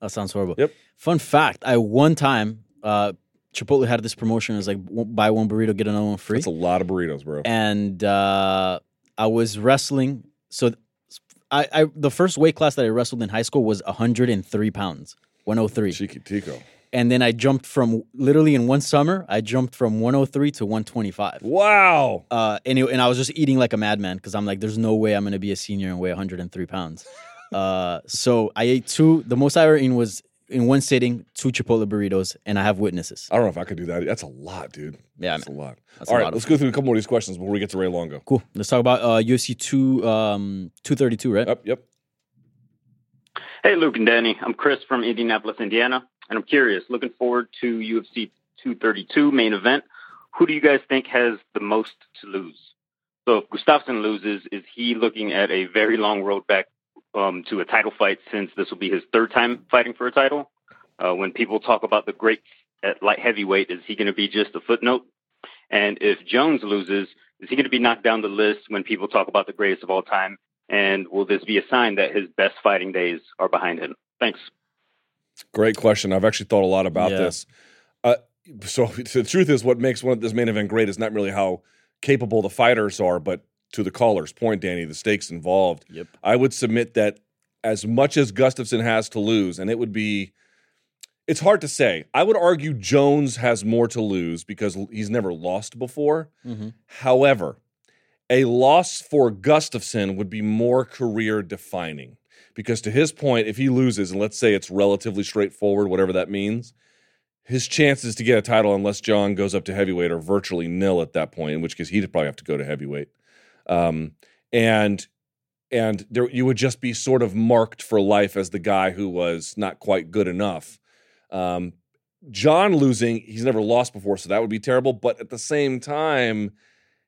that sounds horrible. Yep. Fun fact: I one time uh, Chipotle had this promotion. It was like buy one burrito get another one free. That's a lot of burritos, bro. and uh, I was wrestling. So I, I the first weight class that I wrestled in high school was 103 pounds, 103. Chiqui Tico. And then I jumped from literally in one summer, I jumped from 103 to 125. Wow. Uh, and, it, and I was just eating like a madman because I'm like, there's no way I'm going to be a senior and weigh 103 pounds. uh, so I ate two. The most I ever eaten was in one sitting, two Chipotle burritos, and I have witnesses. I don't know if I could do that. That's a lot, dude. Yeah, That's a lot. That's All a right, lot let's go through a couple more of these questions before we get to Ray Longo. Cool. Let's talk about uh, UFC two um, 232, right? Yep, yep. Hey, Luke and Danny. I'm Chris from Indianapolis, Indiana, and I'm curious. Looking forward to UFC 232 main event. Who do you guys think has the most to lose? So if Gustafsson loses, is he looking at a very long road back um, to a title fight since this will be his third time fighting for a title? Uh, when people talk about the greats at light heavyweight, is he going to be just a footnote? And if Jones loses, is he going to be knocked down the list when people talk about the greatest of all time? And will this be a sign that his best fighting days are behind him? Thanks. Great question. I've actually thought a lot about Yeah. this. Uh, so the truth is, what makes one of this main event great is not really how capable the fighters are, but to the caller's point, Danny, the stakes involved. Yep. I would submit that as much as Gustafsson has to lose, and it would be, it's hard to say. I would argue Jones has more to lose because he's never lost before. Mm-hmm. However, a loss for Gustafsson would be more career defining because, to his point, if he loses, and let's say it's relatively straightforward, whatever that means, his chances to get a title, unless Jon goes up to heavyweight, are virtually nil at that point. In which case, he'd probably have to go to heavyweight, um, and and there you would just be sort of marked for life as the guy who was not quite good enough. Um, Jon losing, he's never lost before, so that would be terrible. But at the same time,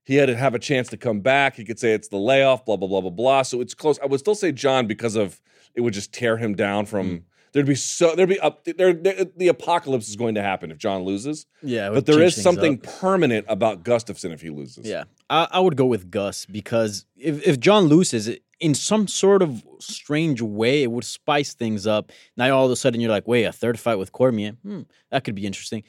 he had to have a chance to come back. He could say it's the layoff, blah blah blah blah blah. So it's close. I would still say Jon because of it would just tear him down from. There'd be so there'd be up there, there. The apocalypse is going to happen if Jon loses. Yeah, but there is something up. permanent about Gustafsson if he loses. Yeah, I, I would go with Gus because if, if Jon loses, it- in some sort of strange way, it would spice things up. Now all of a sudden you're like, wait, a third fight with Cormier, hmm, that could be interesting.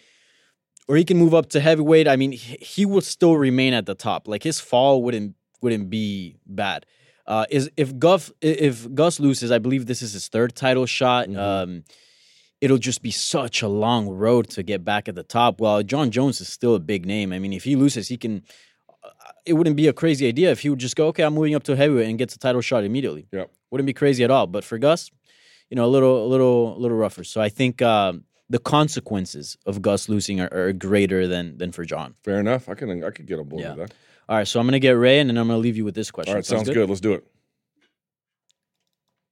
Or he can move up to heavyweight. I mean, he, he would still remain at the top. Like his fall wouldn't wouldn't be bad. Uh, is if Guff if Gus loses, I believe this is his third title shot. Um, it'll just be such a long road to get back at the top. Well, Jon Jones is still a big name. I mean, if he loses, he can. uh, It wouldn't be a crazy idea if he would just go, okay, I'm moving up to heavyweight and gets a title shot immediately. Yeah, wouldn't be crazy at all. But for Gus, you know, a little, a little, a little rougher. So I think um, the consequences of Gus losing are, are greater than than for Jon. Fair enough. I can I could get on board Yeah. with that. All right, so I'm gonna get Ray, and then I'm gonna leave you with this question. All right, sounds good. Let's do it.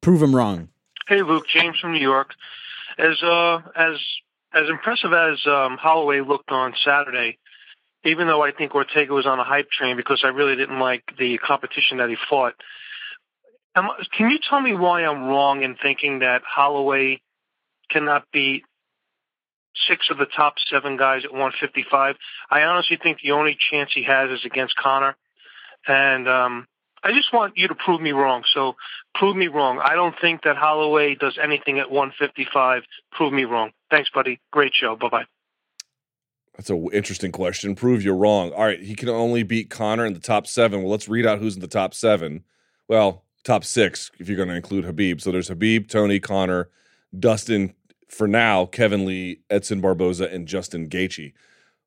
Prove him wrong. Hey, Luke, James from New York. As uh, as as impressive as um, Holloway looked on Saturday, even though I think Ortega was on a hype train because I really didn't like the competition that he fought. Am, can you tell me why I'm wrong in thinking that Holloway cannot beat six of the top seven guys at 155? I honestly think the only chance he has is against Conor, and um, I just want you to prove me wrong. So prove me wrong. I don't think that Holloway does anything at 155. Prove me wrong. Thanks, buddy. Great show. Bye bye. That's an interesting question. Prove you're wrong. All right, he can only beat Conor in the top seven. Well, let's read out who's in the top seven. Well, top six if you're going to include Khabib. So there's Khabib, Tony, Conor, Dustin. For now, Kevin Lee, Edson Barboza, and Justin Gaethje.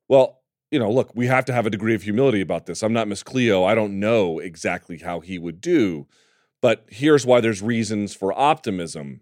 Well, you know, look, we have to have a degree of humility about this. I'm not Miss Cleo. I don't know exactly how he would do, but here's why there's reasons for optimism.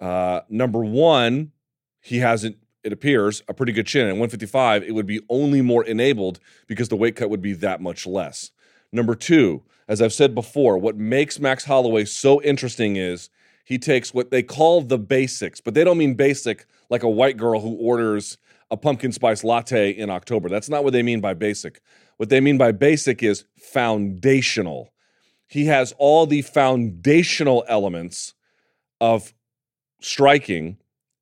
Uh, number one, he hasn't, it appears, a pretty good chin. At 155, it would be only more enabled because the weight cut would be that much less. Number two, as I've said before, what makes Max Holloway so interesting is he takes what they call the basics, but they don't mean basic like a white girl who orders a pumpkin spice latte in October. That's not what they mean by basic. What they mean by basic is foundational. he has all the foundational elements of striking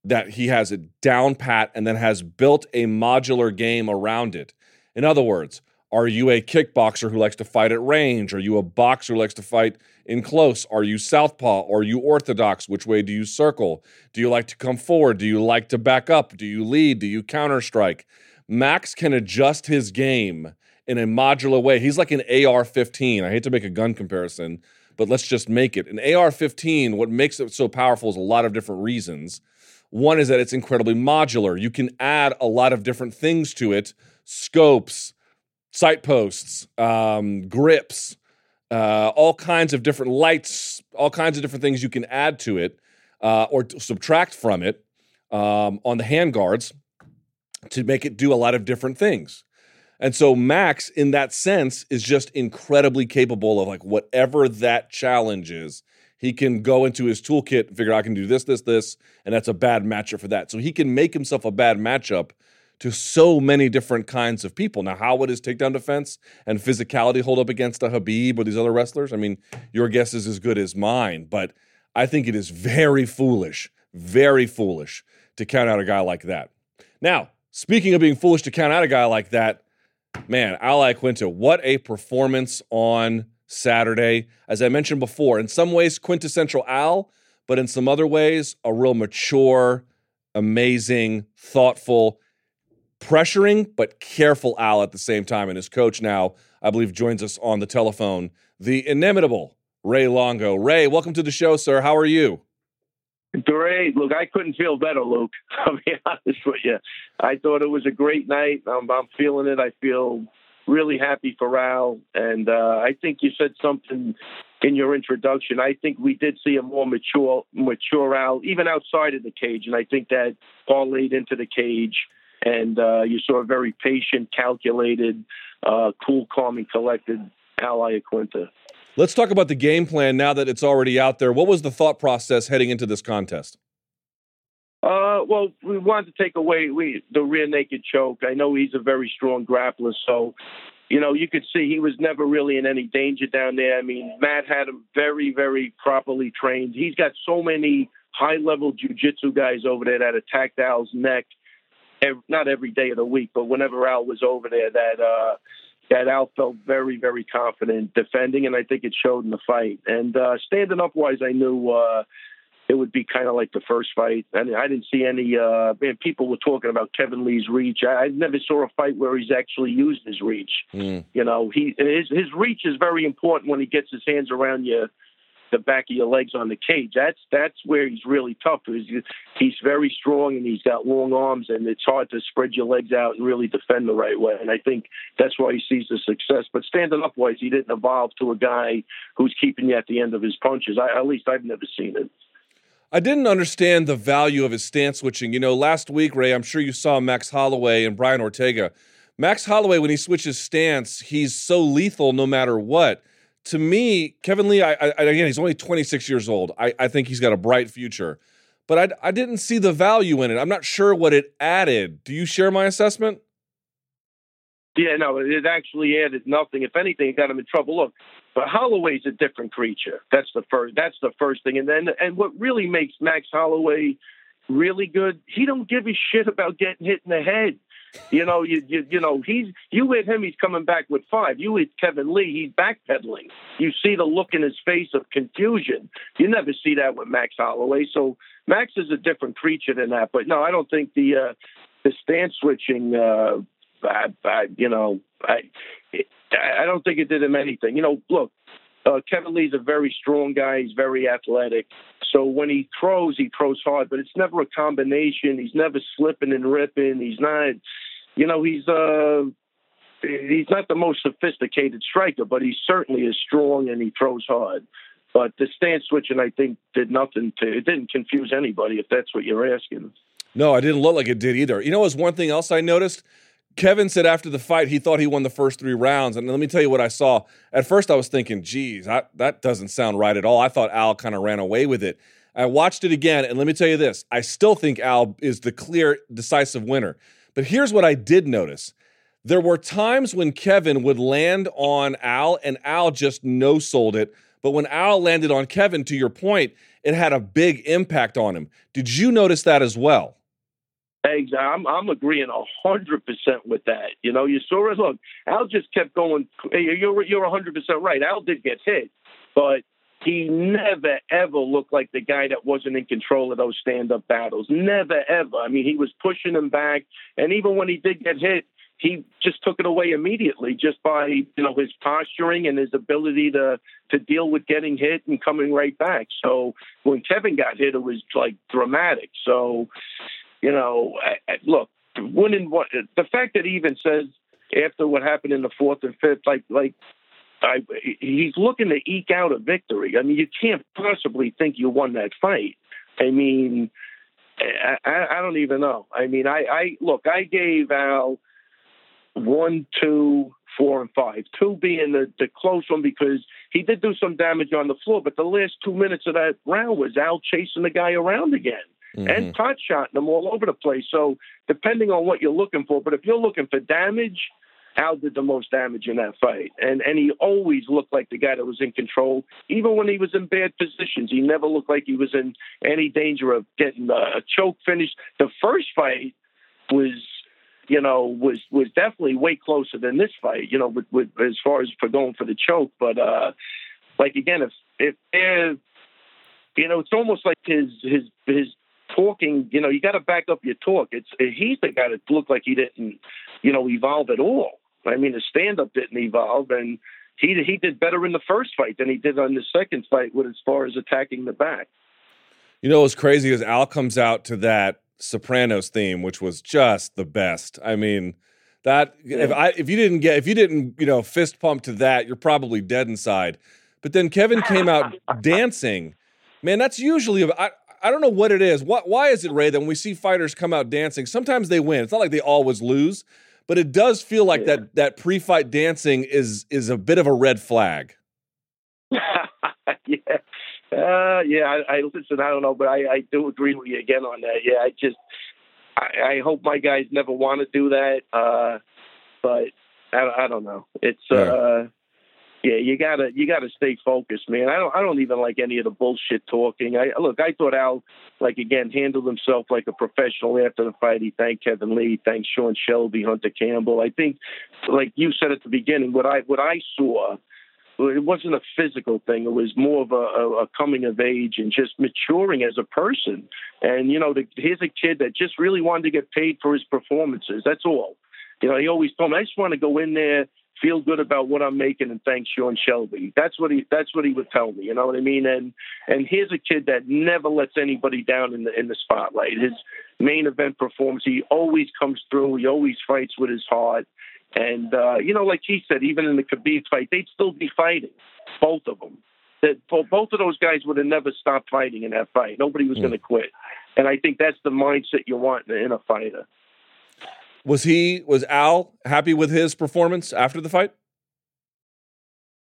that he has it down pat and then has built a modular game around it. In other words, are you a kickboxer who likes to fight at range? Are you a boxer who likes to fight in close? Are you southpaw? Are you orthodox? Which way do you circle? Do you like to come forward? Do you like to back up? Do you lead? Do you counter strike? Max can adjust his game in a modular way. He's like an AR 15. I hate to make a gun comparison, but let's just make it. An AR 15, what makes it so powerful is a lot of different reasons. One is that it's incredibly modular. You can add a lot of different things to it scopes, sight posts, um, grips, uh, all kinds of different lights, all kinds of different things you can add to it uh, or subtract from it um, on the handguards to make it do a lot of different things. And so Max, in that sense, is just incredibly capable of like whatever that challenge is. He can go into his toolkit, figure out I can do this, this, this, and that's a bad matchup for that. So he can make himself a bad matchup to so many different kinds of people. Now, how would his takedown defense and physicality hold up against a Khabib or these other wrestlers? I mean, your guess is as good as mine, but I think it is very foolish, very foolish to count out a guy like that. Now, speaking of being foolish to count out a guy like that, man, Al Iaquinta, what a performance on Saturday. As I mentioned before, in some ways, quintessential Al, but in some other ways, a real mature, amazing, thoughtful, pressuring, but careful Al at the same time. And his coach now, I believe, joins us on the telephone, the inimitable Ray Longo. Ray, welcome to the show, sir. How are you? Great. Look, I couldn't feel better, Luke. I'll be honest with you. I thought it was a great night. I'm, I'm feeling it. I feel really happy for Al. And uh, I think you said something in your introduction. I think we did see a more mature, mature Al, even outside of the cage. And I think that parlayed into the cage. And uh, you saw a very patient, calculated, uh, cool, calm, and collected Al Iaquinta. Let's talk about the game plan now that it's already out there. What was the thought process heading into this contest? Uh, well, we wanted to take away we, the rear naked choke. I know he's a very strong grappler, so you know you could see he was never really in any danger down there. I mean, Matt had him very, very properly trained. He's got so many high level jujitsu guys over there that attacked Al's neck. Not every day of the week, but whenever Al was over there, that uh, that Al felt very, very confident defending, and I think it showed in the fight. And uh, standing up wise, I knew uh, it would be kind of like the first fight. I, mean, I didn't see any. Uh, man, people were talking about Kevin Lee's reach. I, I never saw a fight where he's actually used his reach. Mm. You know, he his his reach is very important when he gets his hands around you the back of your legs on the cage. That's that's where he's really tough. He's, he's very strong and he's got long arms, and it's hard to spread your legs out and really defend the right way. And I think that's why he sees the success. But standing up wise, he didn't evolve to a guy who's keeping you at the end of his punches. I, at least I've never seen it. I didn't understand the value of his stance switching. You know, last week, Ray, I'm sure you saw Max Holloway and Brian Ortega. Max Holloway, when he switches stance, he's so lethal no matter what to me, Kevin Lee, I, I, again, he's only 26 years old. I, I think he's got a bright future, but I, I didn't see the value in it. I'm not sure what it added. Do you share my assessment? Yeah, no, it actually added nothing. If anything, it got him in trouble. Look, but Holloway's a different creature. That's the first. That's the first thing. And then, and what really makes Max Holloway really good, he don't give a shit about getting hit in the head. You know, you, you you know he's you hit him, he's coming back with five. You hit Kevin Lee, he's backpedaling. You see the look in his face of confusion. You never see that with Max Holloway. So Max is a different creature than that. But no, I don't think the uh, the stance switching. Uh, I, I, you know, I I don't think it did him anything. You know, look, uh, Kevin Lee's a very strong guy. He's very athletic. So when he throws, he throws hard, but it's never a combination. He's never slipping and ripping. He's not, you know, he's uh, he's not the most sophisticated striker, but he certainly is strong and he throws hard. But the stance switching, I think, did nothing to. It didn't confuse anybody, if that's what you're asking. No, I didn't look like it did either. You know, was one thing else I noticed. Kevin said after the fight he thought he won the first three rounds. And let me tell you what I saw. At first, I was thinking, geez, I, that doesn't sound right at all. I thought Al kind of ran away with it. I watched it again, and let me tell you this I still think Al is the clear, decisive winner. But here's what I did notice there were times when Kevin would land on Al and Al just no sold it. But when Al landed on Kevin, to your point, it had a big impact on him. Did you notice that as well? Exactly. I'm, I'm agreeing hundred percent with that. You know, you saw it. Look, Al just kept going. You're you're hundred percent right. Al did get hit, but he never ever looked like the guy that wasn't in control of those stand up battles. Never ever. I mean, he was pushing him back, and even when he did get hit, he just took it away immediately just by you know his posturing and his ability to to deal with getting hit and coming right back. So when Kevin got hit, it was like dramatic. So you know, look, winning what the fact that he even says after what happened in the fourth and fifth, like like I, he's looking to eke out a victory. I mean, you can't possibly think you won that fight. I mean, I, I don't even know. I mean, I, I look, I gave Al one, two, four, and five. Two being the, the close one because he did do some damage on the floor, but the last two minutes of that round was Al chasing the guy around again. Mm-hmm. And pot shotting them all over the place. So depending on what you're looking for, but if you're looking for damage, Al did the most damage in that fight, and and he always looked like the guy that was in control, even when he was in bad positions. He never looked like he was in any danger of getting a choke finish. The first fight was you know, was was definitely way closer than this fight. You know, with, with as far as for going for the choke. But uh, like again, if if if you know, it's almost like his his his talking. You know, you got to back up your talk. It's he's the guy that looked like he didn't, you know, evolve at all. I mean, his stand up didn't evolve, and he he did better in the first fight than he did on the second fight with as far as attacking the back. You know what's crazy is Al comes out to that Sopranos theme, which was just the best. I mean, that yeah. if I if you didn't get if you didn't you know fist pump to that, you're probably dead inside. But then Kevin came out dancing. Man, that's usually I I don't know what it is. What why is it Ray that when we see fighters come out dancing, sometimes they win. It's not like they always lose, but it does feel like yeah. that that pre-fight dancing is is a bit of a red flag. yeah, uh, yeah, I, I listen. I don't know, but I, I do agree with you again on that. Yeah, I just I, I hope my guys never want to do that. Uh, but I, I don't know. It's yeah. uh, yeah, you gotta you gotta stay focused, man. I don't I don't even like any of the bullshit talking. I look, I thought Al like again handled himself like a professional after the fight. He thanked Kevin Lee, thanked Sean Shelby, Hunter Campbell. I think, like you said at the beginning, what I what I saw it wasn't a physical thing. It was more of a, a coming of age and just maturing as a person. And you know, the, here's a kid that just really wanted to get paid for his performances. That's all. You know, he always told me, I just want to go in there, feel good about what I'm making, and thank Sean Shelby. That's what he. That's what he would tell me. You know what I mean? And and here's a kid that never lets anybody down in the in the spotlight. His main event performance, he always comes through. He always fights with his heart. And uh, you know, like he said, even in the Khabib fight, they'd still be fighting, both of them. That both of those guys would have never stopped fighting in that fight. Nobody was mm. going to quit. And I think that's the mindset you want in a fighter. Was he was Al happy with his performance after the fight?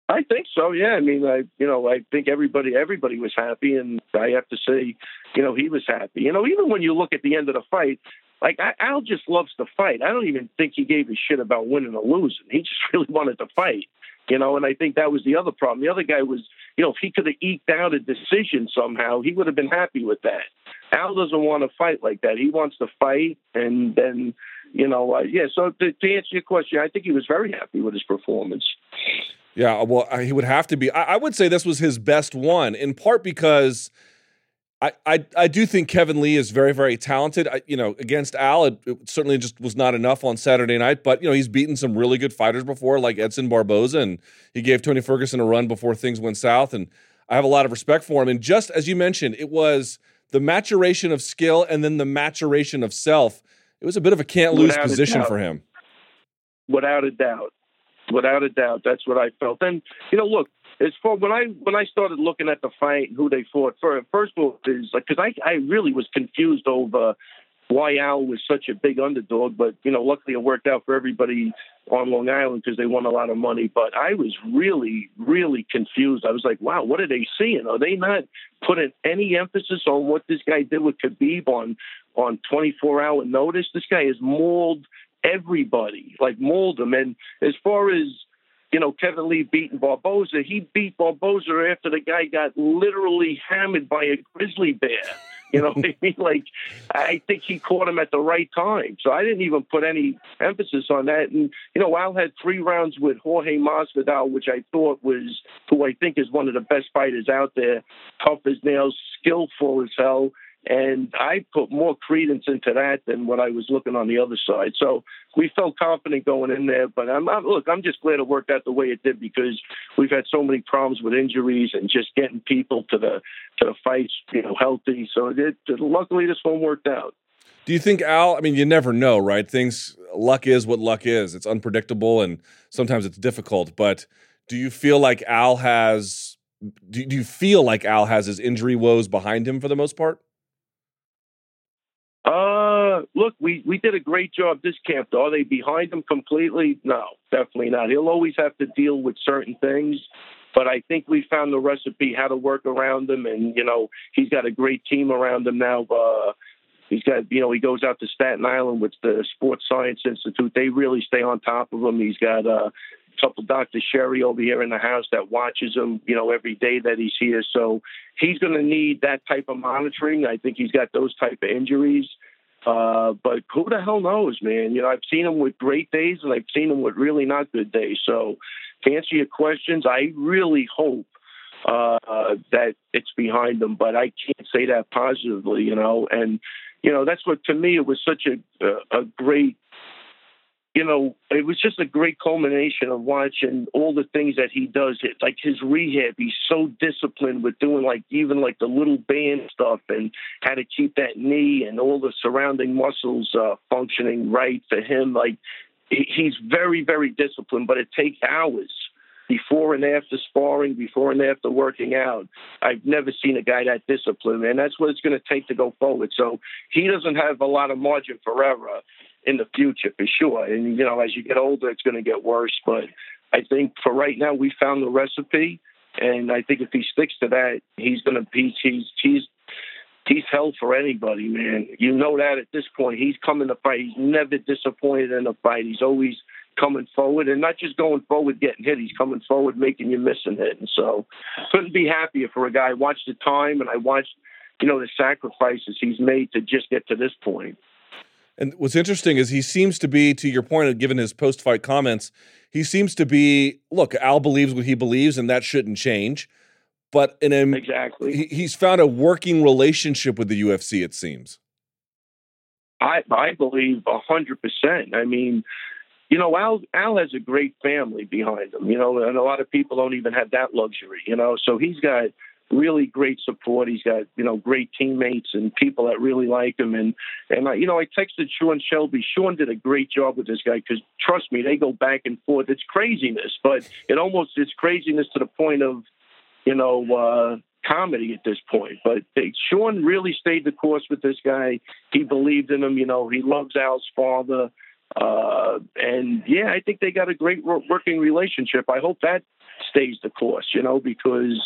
I think so. Yeah. I mean, I you know I think everybody everybody was happy, and I have to say, you know, he was happy. You know, even when you look at the end of the fight, like Al just loves to fight. I don't even think he gave a shit about winning or losing. He just really wanted to fight, you know. And I think that was the other problem. The other guy was, you know, if he could have eked out a decision somehow, he would have been happy with that. Al doesn't want to fight like that. He wants to fight, and then, you know, uh, yeah. So to, to answer your question, I think he was very happy with his performance. Yeah, well, he would have to be. I, I would say this was his best one, in part because I, I, I do think Kevin Lee is very very talented. I, you know, against Al, it, it, certainly just was not enough on Saturday night. But you know, he's beaten some really good fighters before, like Edson Barboza, and he gave Tony Ferguson a run before things went south. And I have a lot of respect for him. And just as you mentioned, it was the maturation of skill and then the maturation of self. It was a bit of a can't lose position for him. Without a doubt, without a doubt, that's what I felt. And you know, look, as far when I when I started looking at the fight and who they fought for, first of all is like because I I really was confused over why Al was such a big underdog, but you know luckily it worked out for everybody on Long Island because they won a lot of money. But I was really really confused. I was like, wow, what are they seeing? Are they not putting any emphasis on what this guy did with Khabib on on 24 hour notice? This guy has mauled everybody, like mauled them. And as far as you know, Kevin Lee beating Barboza, he beat Barboza after the guy got literally hammered by a grizzly bear. You know what I mean? Like, I think he caught him at the right time. So I didn't even put any emphasis on that. And, you know, Al had three rounds with Jorge Masvidal, which I thought was, who I think is one of the best fighters out there, tough as nails, skillful as hell. And I put more credence into that than what I was looking on the other side. So we felt confident going in there. But I'm, look, I'm just glad it worked out the way it did because we've had so many problems with injuries and just getting people to the to the fights, you know, healthy. So it, luckily this one worked out. Do you think Al? I mean, you never know, right? Things luck is what luck is. It's unpredictable and sometimes it's difficult. But do you feel like Al has? Do, do you feel like Al has his injury woes behind him for the most part? Look, we, we did a great job this camp. Are they behind him completely? No, definitely not. He'll always have to deal with certain things, but I think we found the recipe how to work around him. And, you know, he's got a great team around him now. Uh, he's got, you know, he goes out to Staten Island with the Sports Science Institute. They really stay on top of him. He's got, uh, couple Dr. Sherry over here in the house that watches him, you know, every day that he's here. So he's going to need that type of monitoring. I think he's got those type of injuries. Uh, but who the hell knows, man? You know, I've seen him with great days and I've seen him with really not good days. So to answer your questions, I really hope uh, that it's behind him, but I can't say that positively, you know. And you know, that's what to me it was such a, a great you know, it was just a great culmination of watching all the things that he does. Like his rehab, he's so disciplined with doing like even like the little band stuff and how to keep that knee and all the surrounding muscles uh, functioning right for him. Like he's very, very disciplined, but it takes hours before and after sparring, before and after working out. I've never seen a guy that disciplined, and that's what it's going to take to go forward. So he doesn't have a lot of margin forever in the future for sure. And you know, as you get older, it's going to get worse. But I think for right now, we found the recipe, and I think if he sticks to that, he's going to be he's he's he's hell for anybody, man. You know that at this point, he's coming to fight. He's never disappointed in a fight. He's always coming forward and not just going forward getting hit. He's coming forward making you miss and hit. And so couldn't be happier for a guy. I watched the time and I watched, you know, the sacrifices he's made to just get to this point. And what's interesting is he seems to be, to your point, given his post fight comments, he seems to be look, Al believes what he believes, and that shouldn't change. But in a, exactly, he, he's found a working relationship with the UFC. It seems. I I believe a hundred percent. I mean, you know, Al Al has a great family behind him. You know, and a lot of people don't even have that luxury. You know, so he's got really great support. He's got you know great teammates and people that really like him. And and I, you know I texted Sean Shelby. Sean did a great job with this guy because trust me, they go back and forth. It's craziness, but it almost it's craziness to the point of you know. uh comedy at this point. But Sean really stayed the course with this guy. He believed in him. You know, he loves Al's father. Uh, and yeah, I think they got a great working relationship. I hope that stays the course, you know, because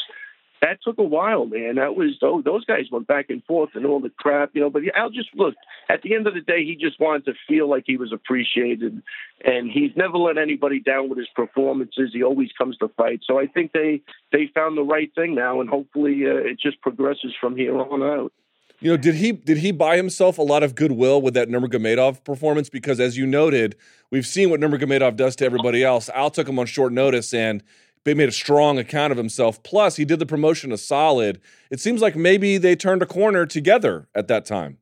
that took a while, man. That was those, those guys went back and forth and all the crap, you know. But Al just look at the end of the day, he just wanted to feel like he was appreciated, and he's never let anybody down with his performances. He always comes to fight. So I think they they found the right thing now, and hopefully uh, it just progresses from here on out. You know, did he did he buy himself a lot of goodwill with that Nurmagomedov performance? Because as you noted, we've seen what Nurmagomedov does to everybody else. Al took him on short notice, and they made a strong account of himself. Plus, he did the promotion of solid. It seems like maybe they turned a corner together at that time.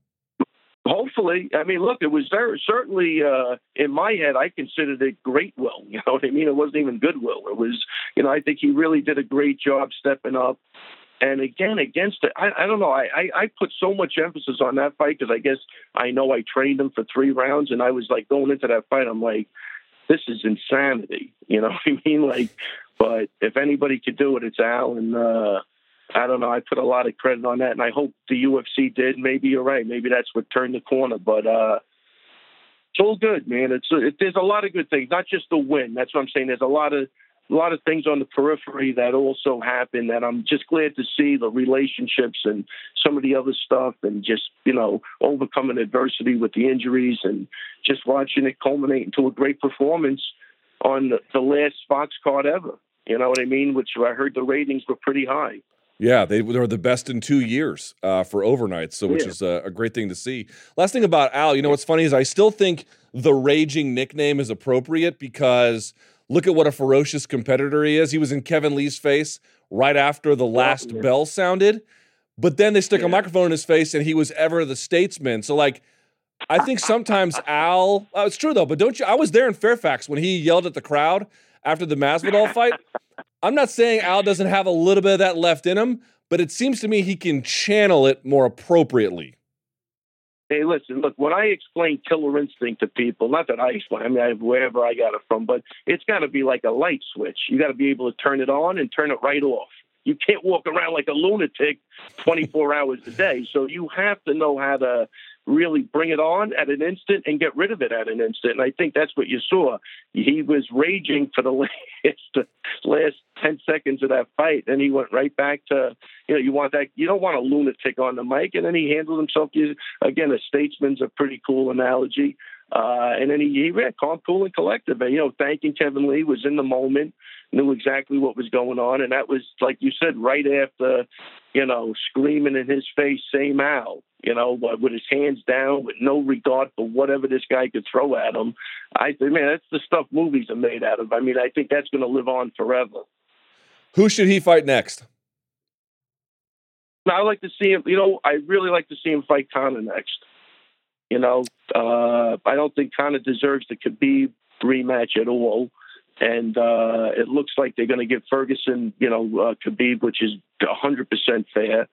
Hopefully, I mean, look, it was very certainly uh, in my head. I considered it great will. You know what I mean? It wasn't even goodwill. It was, you know, I think he really did a great job stepping up. And again, against it, I, I don't know. I, I, I put so much emphasis on that fight because I guess I know I trained him for three rounds, and I was like going into that fight. I'm like, this is insanity. You know what I mean? Like but if anybody could do it, it's Al. And uh, I don't know. I put a lot of credit on that, and I hope the UFC did. Maybe you're right. Maybe that's what turned the corner. But uh, it's all good, man. It's it, there's a lot of good things, not just the win. That's what I'm saying. There's a lot of a lot of things on the periphery that also happen that I'm just glad to see the relationships and some of the other stuff and just, you know, overcoming adversity with the injuries and just watching it culminate into a great performance on the, the last Fox card ever. You know what I mean? Which I heard the ratings were pretty high. Yeah, they, they were the best in two years uh, for overnights, so which Yeah. is a, a great thing to see. Last thing about Al, you know what's funny is I still think the raging nickname is appropriate because look at what a ferocious competitor he is. He was in Kevin Lee's face right after the last yeah. bell sounded, but then they stuck a microphone in his face and he was ever the statesman. So like, I think sometimes Al. Oh, it's true though, but don't you? I was there in Fairfax when he yelled at the crowd after the Masvidal fight. I'm not saying Al doesn't have a little bit of that left in him, but it seems to me he can channel it more appropriately. Hey, listen, look, when I explain killer instinct to people, not that I explain, I mean, I, wherever I got it from, but it's got to be like a light switch. You got to be able to turn it on and turn it right off. You can't walk around like a lunatic 24 hours a day. So you have to know how to really bring it on at an instant and get rid of it at an instant. And I think that's what you saw. He was raging for the last last 10 seconds of that fight, and he went right back to, you know, you want that, you don't want a lunatic on the mic, and then he handled himself. Again, a statesman's a pretty cool analogy. Uh, and then he, he ran calm, cool, and collective. And, you know, thanking Kevin Lee was in the moment, knew exactly what was going on. And that was, like you said, right after, you know, screaming in his face, same Al, you know, with his hands down, with no regard for whatever this guy could throw at him. I think, man, that's the stuff movies are made out of. I mean, I think that's going to live on forever. Who should he fight next? I like to see him, you know, I really like to see him fight Conor next. You know, uh, I don't think Conor deserves the Khabib rematch at all. And uh, it looks like they're going to give Ferguson, you know, uh, Khabib, which is 100% fair.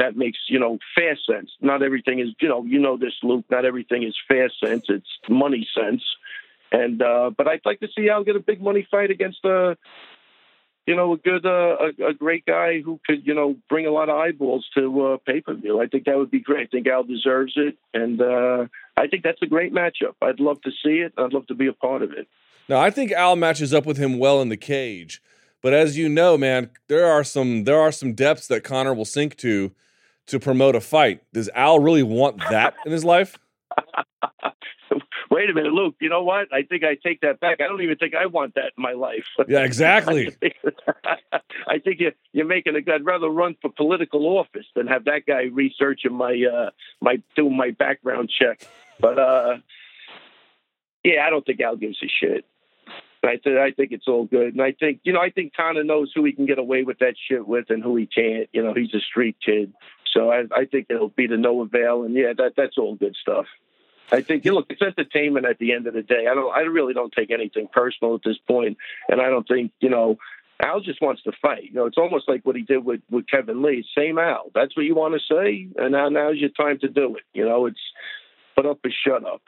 That makes, you know, fair sense. Not everything is, you know, you know this, Luke. Not everything is fair sense. It's money sense. And uh, but I'd like to see Al get a big money fight against a, you know, a good, uh, a, a great guy who could, you know, bring a lot of eyeballs to uh, pay per view. I think that would be great. I think Al deserves it, and uh, I think that's a great matchup. I'd love to see it. I'd love to be a part of it. Now, I think Al matches up with him well in the cage, but as you know, man, there are some there are some depths that Conor will sink to to promote a fight. Does Al really want that in his life? Wait a minute, Luke. You know what? I think I take that back. I don't even think I want that in my life. Yeah, exactly. I think you, you're making a. I'd rather run for political office than have that guy researching my uh, my doing my background check. But uh, yeah, I don't think Al gives a shit. I th- I think it's all good, and I think you know I think Conor knows who he can get away with that shit with and who he can't. You know, he's a street kid, so I I think it'll be to no avail, and yeah, that that's all good stuff. I think you look, it's entertainment at the end of the day. I don't, I really don't take anything personal at this point, and I don't think you know. Al just wants to fight. You know, it's almost like what he did with with Kevin Lee. Same Al. That's what you want to say, and now now's your time to do it. You know, it's put up or shut up.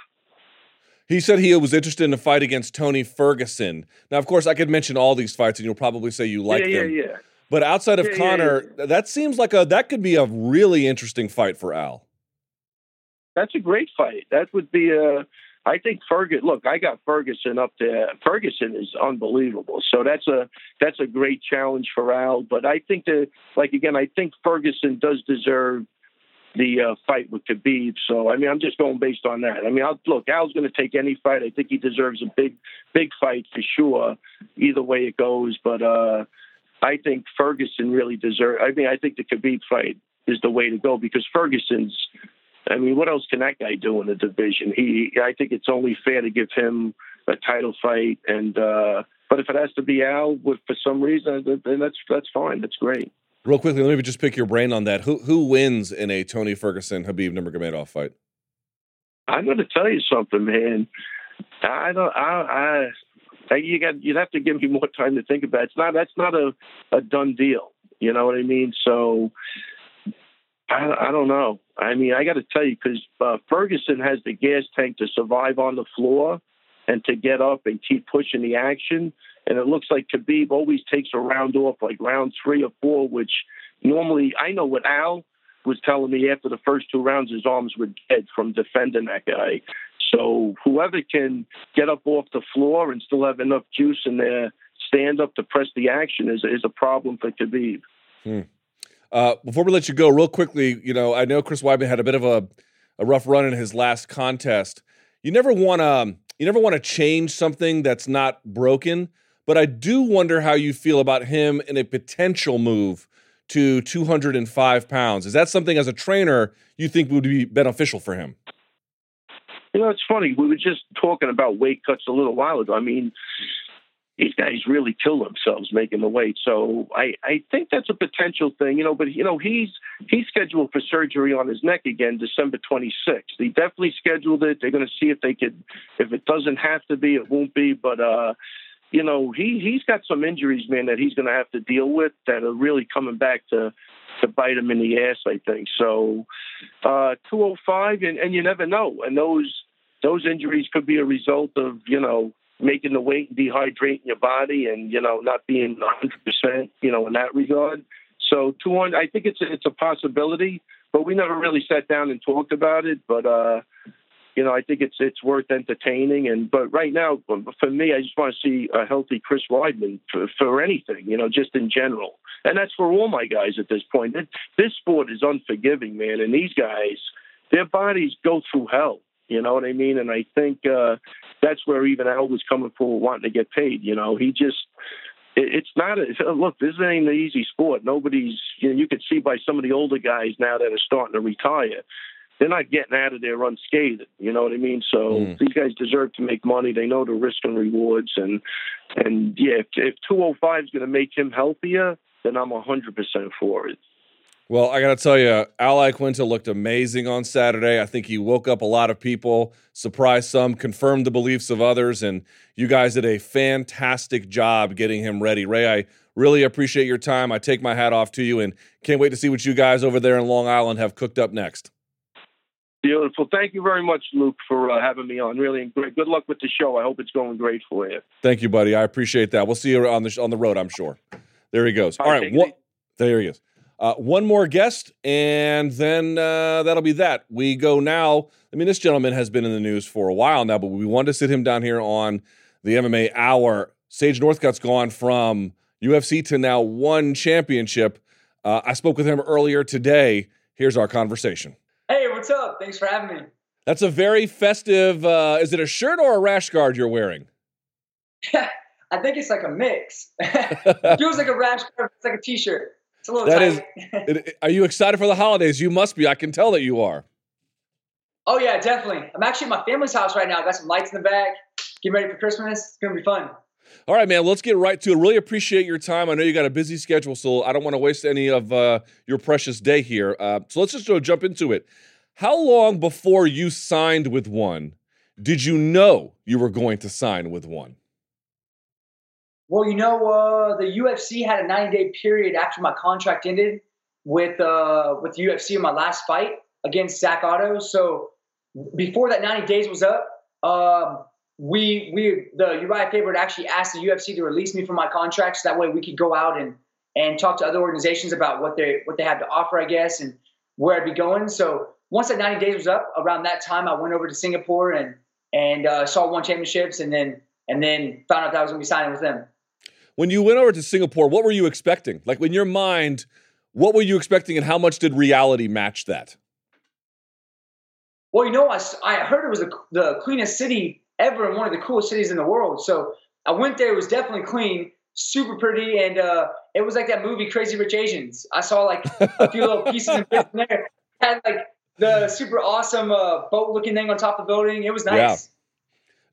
He said he was interested in a fight against Tony Ferguson. Now, of course, I could mention all these fights, and you'll probably say you like yeah, them. yeah, yeah. But outside of Yeah, yeah, Conor, that seems like a that could be a really interesting fight for Al. That's a great fight. That would be a. I think Ferguson. Look, I got Ferguson up there. Ferguson is unbelievable. So that's a that's a great challenge for Al. But I think that, like again, I think Ferguson does deserve the uh, fight with Khabib. So I mean, I'm just going based on that. I mean, I'll, look, Al's going to take any fight. I think he deserves a big big fight for sure. Either way it goes, but uh, I think Ferguson really deserves. I mean, I think the Khabib fight is the way to go because Ferguson's. I mean, what else can that guy do in the division? He, I think it's only fair to give him a title fight, and uh, but if it has to be Al, with for some reason, then that's that's fine. That's great. Real quickly, let me just pick your brain on that. Who who wins in a Tony Ferguson Khabib Nurmagomedov fight? I'm going to tell you something, man. I don't. I, I you got. You'd have to give me more time to think about. It. It's not. That's not a a done deal. You know what I mean? So I, I don't know. I mean, I got to tell you because uh, Ferguson has the gas tank to survive on the floor and to get up and keep pushing the action. And it looks like Khabib always takes a round off, like round three or four, which normally I know what Al was telling me after the first two rounds, his arms were dead from defending that guy. So whoever can get up off the floor and still have enough juice in their stand up to press the action is is a problem for Khabib. Hmm. Uh, before we let you go, real quickly, you know, I know Chris Weidman had a bit of a, a rough run in his last contest. You never want to you never want to change something that's not broken, but I do wonder how you feel about him in a potential move to 205 pounds. Is that something as a trainer you think would be beneficial for him? You know, it's funny. We were just talking about weight cuts a little while ago. I mean, these guys really kill themselves making the weight. So I, I think that's a potential thing, you know. But you know, he's he's scheduled for surgery on his neck again, December 26th. He definitely scheduled it. They're going to see if they could. If it doesn't have to be, it won't be. But uh, you know, he he's got some injuries, man, that he's going to have to deal with that are really coming back to to bite him in the ass. I think so. Uh, 205, and and you never know. And those those injuries could be a result of you know making the weight and dehydrating your body and you know not being 100% you know in that regard. So 200 i think it's a, it's a possibility but we never really sat down and talked about it. But uh you know i think it's it's worth entertaining. And but right now for me i just want to see a healthy chris weidman for, for anything you know just in general. And that's for all my guys at this point. This sport is unforgiving man. And these guys their bodies go through hell you know what I mean? And I think uh, that's where even Al was coming for wanting to get paid. You know, he just it's not a look. This ain't an easy sport. Nobody's you know you can see by some of the older guys now that are starting to retire. They're not getting out of there unscathed. You know what I mean? So mm. these guys deserve to make money. They know the risk and rewards, and and yeah, if, if 205 is going to make him healthier, then I'm 100 percent for it. Well, I got to tell you, Al Iaquinta looked amazing on Saturday. I think he woke up a lot of people, surprised some, confirmed the beliefs of others, and you guys did a fantastic job getting him ready. Ray, I really appreciate your time. I take my hat off to you and can't wait to see what you guys over there in Long Island have cooked up next. Beautiful. Thank you very much, Luke, for uh, having me on. Really great. Good luck with the show. I hope it's going great for you. Thank you, buddy. I appreciate that. We'll see you on the on the road. I'm sure. There he goes. All right. What, there he is. Uh, one more guest, and then uh, that'll be that. We go now. I mean, this gentleman has been in the news for a while now, but we wanted to sit him down here on the MMA Hour. Sage Northcutt's gone from UFC to now ONE Championship. Uh, I spoke with him earlier today. Here's our conversation. Hey, what's up? Thanks for having me. That's a very festive. Uh, is it a shirt or a rash guard you're wearing? I think it's like a mix. it feels like a rash guard. It's like a t-shirt. It's a little that tight. is. it, are you excited for the holidays? You must be. I can tell that you are. Oh yeah, definitely. I'm actually at my family's house right now. I got some lights in the back. Getting ready for Christmas. It's gonna be fun. All right, man. Let's get right to it. Really appreciate your time. I know you got a busy schedule, so I don't want to waste any of uh, your precious day here. Uh, so let's just go jump into it. How long before you signed with one did you know you were going to sign with one? Well, you know, uh, the UFC had a 90 day period after my contract ended with uh, with the UFC in my last fight against Zak Ottow. So before that 90 days was up, um, we we the Uriah Faber actually asked the UFC to release me from my contract, so that way we could go out and and talk to other organizations about what they what they have to offer, I guess, and where I'd be going. So once that 90 days was up, around that time, I went over to Singapore and and uh, saw ONE Championships, and then and then found out that I was going to be signing with them when you went over to Singapore, what were you expecting? Like in your mind, what were you expecting, and how much did reality match that? Well, you know, I, I heard it was the, the cleanest city ever and one of the coolest cities in the world. So I went there. It was definitely clean, super pretty, and uh, it was like that movie Crazy Rich Asians. I saw like a few little pieces and in there. Had like the super awesome uh, boat-looking thing on top of the building. It was nice. Yeah.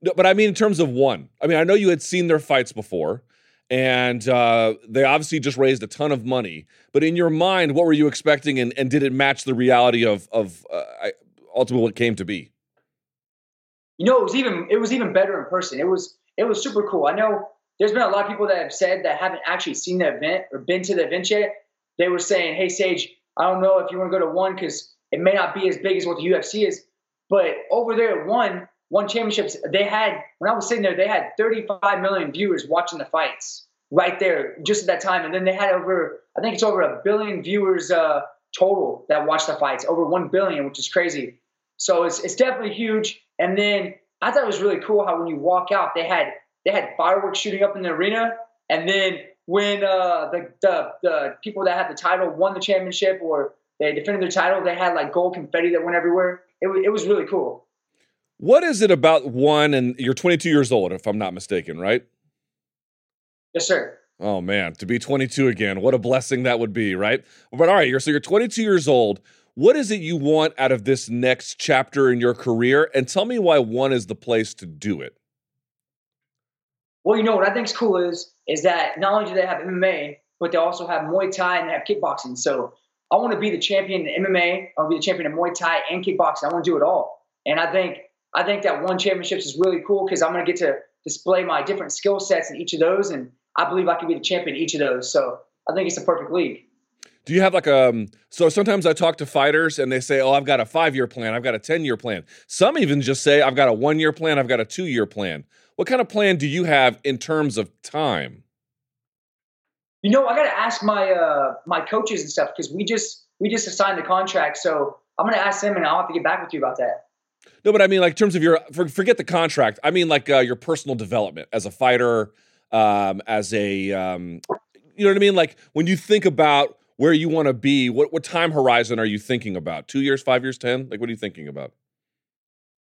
No, but I mean, in terms of one, I mean, I know you had seen their fights before and uh, they obviously just raised a ton of money. But in your mind, what were you expecting, and, and did it match the reality of of uh, ultimately what came to be? You know, it was even it was even better in person. It was it was super cool. I know there's been a lot of people that have said that haven't actually seen the event or been to the event yet. They were saying, "Hey, Sage, I don't know if you want to go to one because it may not be as big as what the UFC is." But over there at one, ONE Championships. They had when I was sitting there, they had 35 million viewers watching the fights right there just at that time, and then they had over I think it's over a billion viewers uh, total that watched the fights, over one billion, which is crazy. So it's it's definitely huge. And then I thought it was really cool how when you walk out, they had they had fireworks shooting up in the arena, And then when uh, the, the the people that had the title won the championship or they defended their title, they had like gold confetti that went everywhere. It, wa- it was really cool. What is it about one? And you're 22 years old, if I'm not mistaken, right? Yes, sir. Oh man, to be 22 again, what a blessing that would be, right? But all right, you're so you're 22 years old. What is it you want out of this next chapter in your career? And tell me why one is the place to do it. Well, you know what I think's cool is is that not only do they have MMA, but they also have Muay Thai and they have kickboxing. So I want to be the champion in MMA. I want to be the champion in Muay Thai and kickboxing. I want to do it all. And I think I think that ONE Championships is really cool because I'm going to get to display my different skill sets in each of those, and I believe I can be the champion in each of those. So I think it's a perfect league. Do you have like a um, so sometimes I talk to fighters and they say, "Oh, I've got a 5-year plan, I've got a 10-year plan." Some even just say, "I've got a 1-year plan, I've got a 2-year plan." What kind of plan do you have in terms of time? You know, I got to ask my uh, my coaches and stuff because we just we just assigned the contract. So I'm going to ask them, and I'll have to get back with you about that. No, but I mean, like, in terms of your for, forget the contract. I mean, like uh, your personal development as a fighter, um, as a, um, you know what I mean. Like when you think about where you want to be, what what time horizon are you thinking about? Two years, five years, ten? Like, what are you thinking about?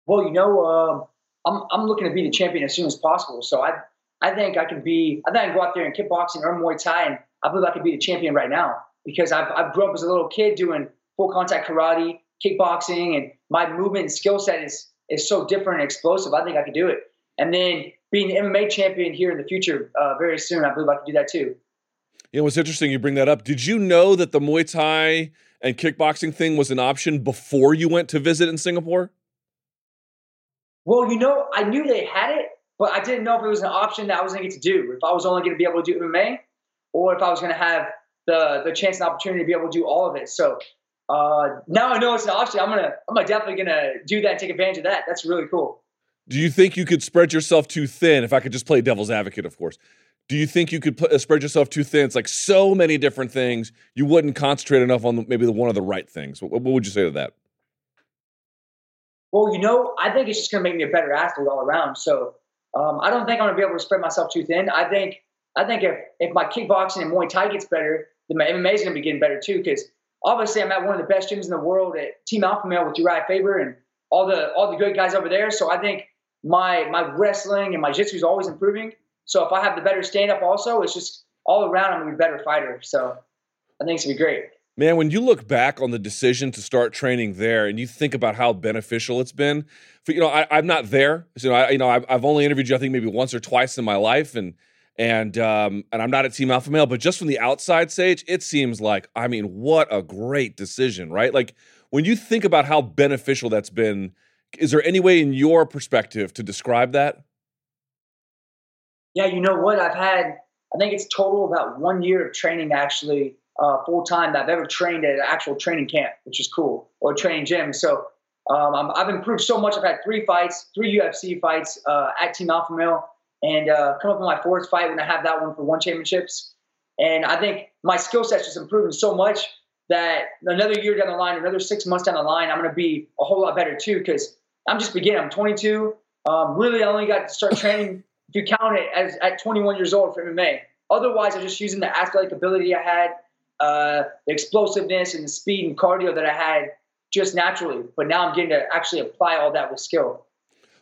Well, you know, um, I'm I'm looking to be the champion as soon as possible. So I I think I can be. I think I can go out there and kickboxing or Muay Thai, and I believe I can be the champion right now because I've I've grew up as a little kid doing full contact karate, kickboxing, and my movement and skill set is is so different and explosive. I think I could do it. And then being the MMA champion here in the future uh, very soon, I believe I can do that too. You know, it's interesting you bring that up. Did you know that the Muay Thai and kickboxing thing was an option before you went to visit in Singapore? Well, you know, I knew they had it, but I didn't know if it was an option that I was going to get to do. If I was only going to be able to do MMA, or if I was going to have the the chance and opportunity to be able to do all of it. So uh, now I know it's an option. I'm gonna I'm definitely gonna do that and take advantage of that. That's really cool. Do you think you could spread yourself too thin? If I could just play devil's advocate, of course. Do you think you could put, uh, spread yourself too thin? It's like so many different things. You wouldn't concentrate enough on the, maybe the one of the right things. What, what would you say to that? Well, you know, I think it's just gonna make me a better athlete all around. So um, I don't think I'm gonna be able to spread myself too thin. I think I think if if my kickboxing and Muay Thai gets better, then my MMA is gonna be getting better too. Because obviously I'm at one of the best gyms in the world at Team Alpha Male with Uriah Faber and all the all the good guys over there. So I think my my wrestling and my jiu-jitsu is always improving. So if I have the better stand up also, it's just all around I'm gonna be a better fighter. So I think it's gonna be great. Man, when you look back on the decision to start training there, and you think about how beneficial it's been, for you know, I, I'm not there. So, you know, I, you know, I've, I've only interviewed you, I think maybe once or twice in my life, and and um, and I'm not at Team Alpha Male, but just from the outside Sage, it seems like, I mean, what a great decision, right? Like when you think about how beneficial that's been, is there any way in your perspective to describe that? Yeah, you know what? I've had, I think it's total about one year of training actually uh, full time that I've ever trained at an actual training camp, which is cool, or a training gym. So um, I'm, I've improved so much. I've had three fights, three UFC fights uh, at Team Alpha Male, and uh, come up with my fourth fight when I have that one for ONE Championships. And I think my skill set's just improving so much that another year down the line, another six months down the line, I'm going to be a whole lot better too because I'm just beginning. I'm 22. Um, really, I only got to start training if you count it as at 21 years old for MMA. Otherwise, I'm just using the athletic ability I had, uh, the explosiveness and the speed and cardio that I had just naturally. But now I'm getting to actually apply all that with skill.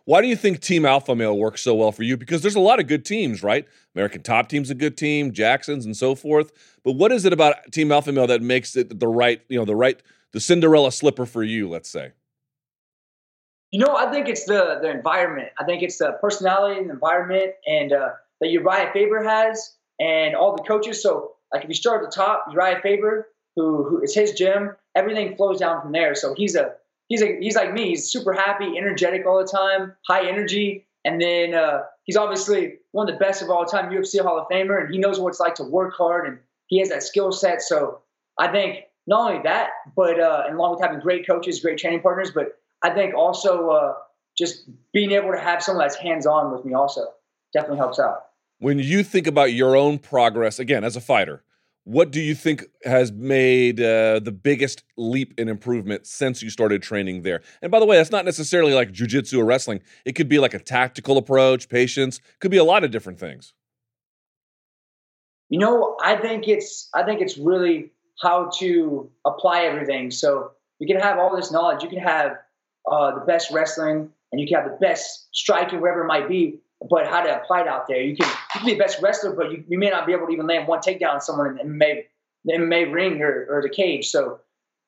Why do you think Team Alpha Male works so well for you? Because there's a lot of good teams, right? American Top Team's a good team, Jackson's and so forth. But what is it about Team Alpha Male that makes it the right, you know, the right, the Cinderella slipper for you? Let's say. You know, I think it's the the environment. I think it's the personality and the environment, and uh, that Uriah Faber has, and all the coaches. So, like, if you start at the top, Uriah Faber, who who is his gym, everything flows down from there. So he's a he's a he's like me. He's super happy, energetic all the time, high energy, and then uh, he's obviously one of the best of all time, UFC Hall of Famer, and he knows what it's like to work hard, and he has that skill set. So I think not only that, but uh, along with having great coaches, great training partners, but I think also uh, just being able to have someone that's hands on with me also definitely helps out. When you think about your own progress, again, as a fighter, what do you think has made uh, the biggest leap in improvement since you started training there? And by the way, that's not necessarily like jujitsu or wrestling. It could be like a tactical approach, patience, could be a lot of different things. You know, I think it's I think it's really how to apply everything. So you can have all this knowledge. You can have uh, the best wrestling, and you can have the best striking, wherever it might be. But how to apply it out there? You can you can be the best wrestler, but you, you may not be able to even land one takedown on someone in the MMA, the MMA ring or, or the cage. So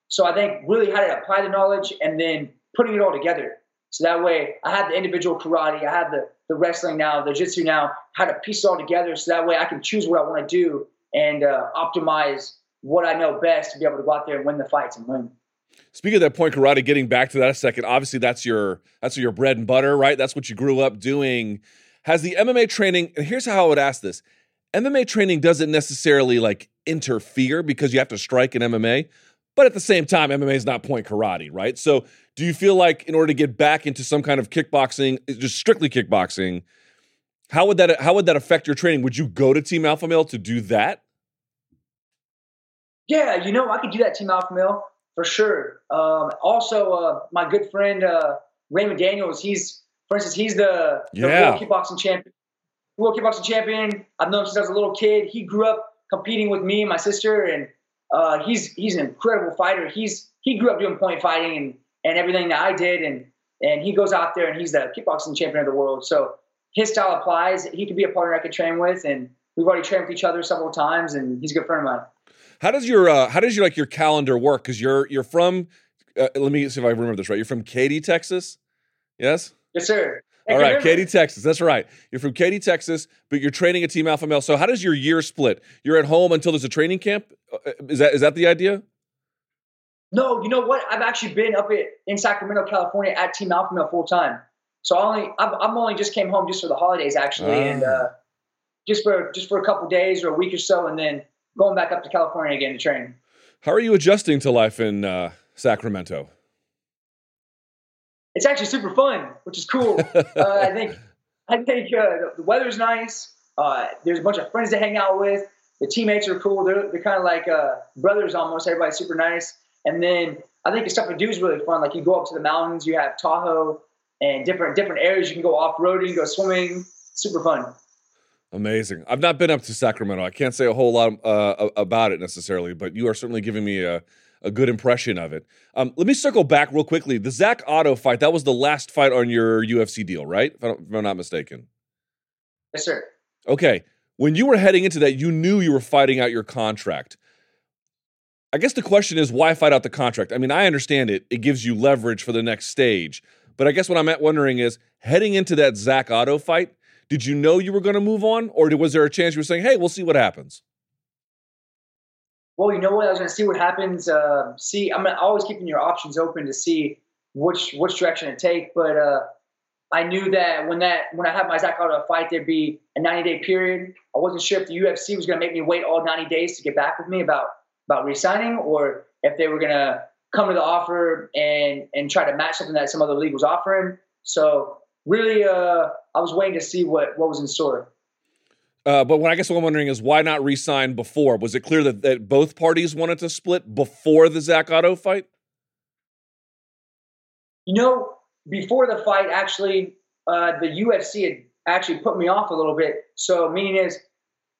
so I think really how to apply the knowledge and then putting it all together. So that way I have the individual karate, I have the, the wrestling now, the jiu-jitsu now, how to piece it all together so that way I can choose what I want to do and uh, optimize what I know best to be able to go out there and win the fights and win. Speaking of that point karate, getting back to that a second, obviously that's your that's your bread and butter, right? That's what you grew up doing. Has the MMA training, and here's how I would ask this. MMA training doesn't necessarily like interfere because you have to strike in MMA, but at the same time, MMA is not point karate, right? So, do you feel like in order to get back into some kind of kickboxing, just strictly kickboxing, how would that how would that affect your training? Would you go to Team Alpha Male to do that? Yeah, you know, I could do that Team Alpha Male for sure. Um, also, uh, my good friend uh, Raymond Daniels, he's for instance, he's the, the Yeah. world kickboxing champion. World kickboxing champion. I've known him since I was a little kid. He grew up competing with me and my sister, and uh, he's he's an incredible fighter. He's he grew up doing point fighting and and everything that I did, and and he goes out there and he's the kickboxing champion of the world. So his style applies. He could be a partner I could train with, and we've already trained with each other several times, and he's a good friend of mine. How does your uh, how does your like your calendar work? Because you're you're from uh, let me see if I remember this right. You're from Katy, Texas. Yes. Yes, sir. All right, Katy, Texas. That's right. You're from Katy, Texas, but you're training at Team Alpha Male. So how does your year split? You're at home until there's a training camp. Uh, Is that is that the idea? No, you know what? I've actually been up at, in Sacramento, California, at Team Alpha Male full time. So I only I'm, I'm only just came home just for the holidays actually, and Ah. uh, just for just for a couple days or a week or so, and then going back up to California again to train. How are you adjusting to life in uh, Sacramento? It's actually super fun, which is cool. uh, I think I think uh, the- the weather's nice. Uh, there's a bunch of friends to hang out with. The teammates are cool. They're, they're kind of like uh, brothers almost. Everybody's super nice. And then I think the stuff to do is really fun. Like you go up to the mountains, you have Tahoe and different different areas. You can go off roading, go swimming. Super fun. Amazing. I've not been up to Sacramento. I can't say a whole lot uh, about it necessarily, but you are certainly giving me a, a good impression of it. Um, let me circle back real quickly. The Zak Ottow fight, that was the last fight on your UFC deal, right? If, I don't, if I'm not mistaken. Yes, sir. Okay. When you were heading into that, you knew you were fighting out your contract. I guess the question is why fight out the contract? I mean, I understand it. It gives you leverage for the next stage. But I guess what I'm at wondering is heading into that Zak Ottow fight, did you know you were going to move on? Or was there a chance you were saying, hey, we'll see what happens? Well, you know what? I was going to see what happens. Uh, see, I'm always keeping your options open to see which which direction to take. But uh, I knew that when that when I had my Zak Ottow fight, there'd be a 90 day period. I wasn't sure if the UFC was going to make me wait all 90 days to get back with me about about re-signing, or if they were going to come to the offer and and try to match something that some other league was offering. So really, uh, I was waiting to see what what was in store. Uh, but what I guess what I'm wondering is why not re-sign before? Was it clear that, that both parties wanted to split before the Zak Ottow fight? You know, before the fight, actually, uh, the UFC had actually put me off a little bit. So, meaning is,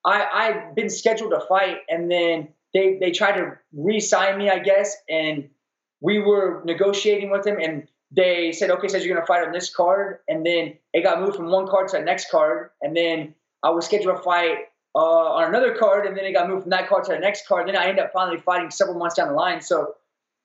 I I'd been scheduled to fight, and then they they tried to re-sign me, I guess, and we were negotiating with them, and they said, okay, says you're going to fight on this card, and then it got moved from one card to the next card, and then I was scheduled to fight uh, on another card, and then it got moved from that card to the next card. Then I ended up finally fighting several months down the line. So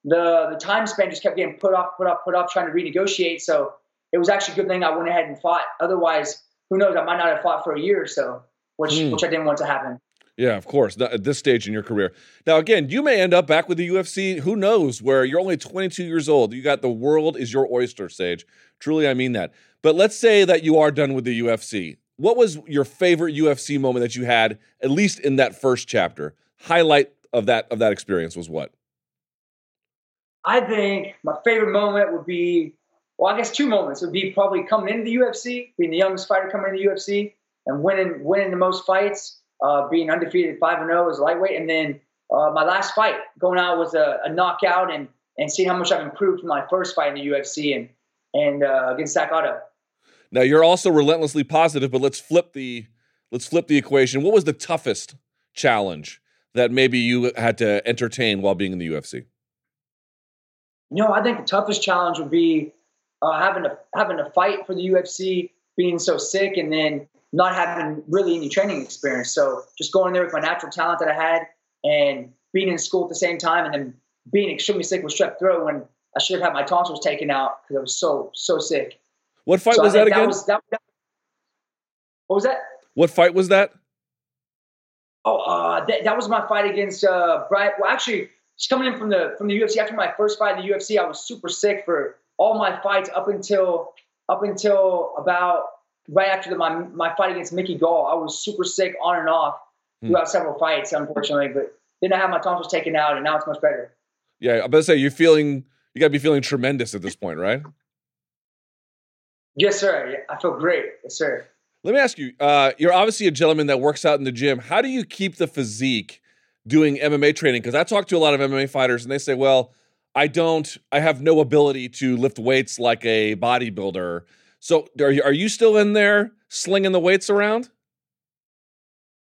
the the time span just kept getting put off, put off, put off, trying to renegotiate. So it was actually a good thing I went ahead and fought. Otherwise, who knows? I might not have fought for a year or so, which Hmm. which I didn't want to happen. Yeah, of course. At this stage in your career. Now, again, you may end up back with the UFC. Who knows? Where you're only 22 years old. You got the world is your oyster, Sage. Truly, I mean that. But let's say that you are done with the UFC. What was your favorite UFC moment that you had, at least in that first chapter? Highlight of that of that experience was what? I think my favorite moment would be, well, I guess two moments would be probably coming into the UFC, being the youngest fighter coming into the UFC, and winning winning the most fights, uh, being undefeated five and zero as a lightweight, and then uh, my last fight going out was a, a knockout, and and seeing how much I've improved from my first fight in the UFC and and uh, against Zak Ottow. Now you're also relentlessly positive, but let's flip the let's flip the equation. What was the toughest challenge that maybe you had to entertain while being in the UFC? You know, I think the toughest challenge would be uh, having to having to fight for the UFC, being so sick, and then not having really any training experience. So just going there with my natural talent that I had, and being in school at the same time, and then being extremely sick with strep throat when I should have had my tonsils taken out because I was so so sick. What fight So was that again? was, that, that- what was that? what fight was that? Oh, uh, that, that was my fight against uh, Bryan. Well, actually, just coming in from the from the UFC after my first fight in the UFC, I was super sick for all my fights up until up until about right after the, my my fight against Mickey Gall. I was super sick on and off throughout several fights, unfortunately. But then I had my tonsils taken out, and now it's much better. Yeah, I'm about to say you're feeling you got to be feeling tremendous at this point, right? Yes, sir. Yeah, I feel great. Yes, sir. Let me ask you. Uh, you're obviously a gentleman that works out in the gym. How do you keep the physique doing MMA training? Because I talk to a lot of MMA fighters, and they say, "Well, I don't. I have no ability to lift weights like a bodybuilder." So, are you, are you still in there slinging the weights around?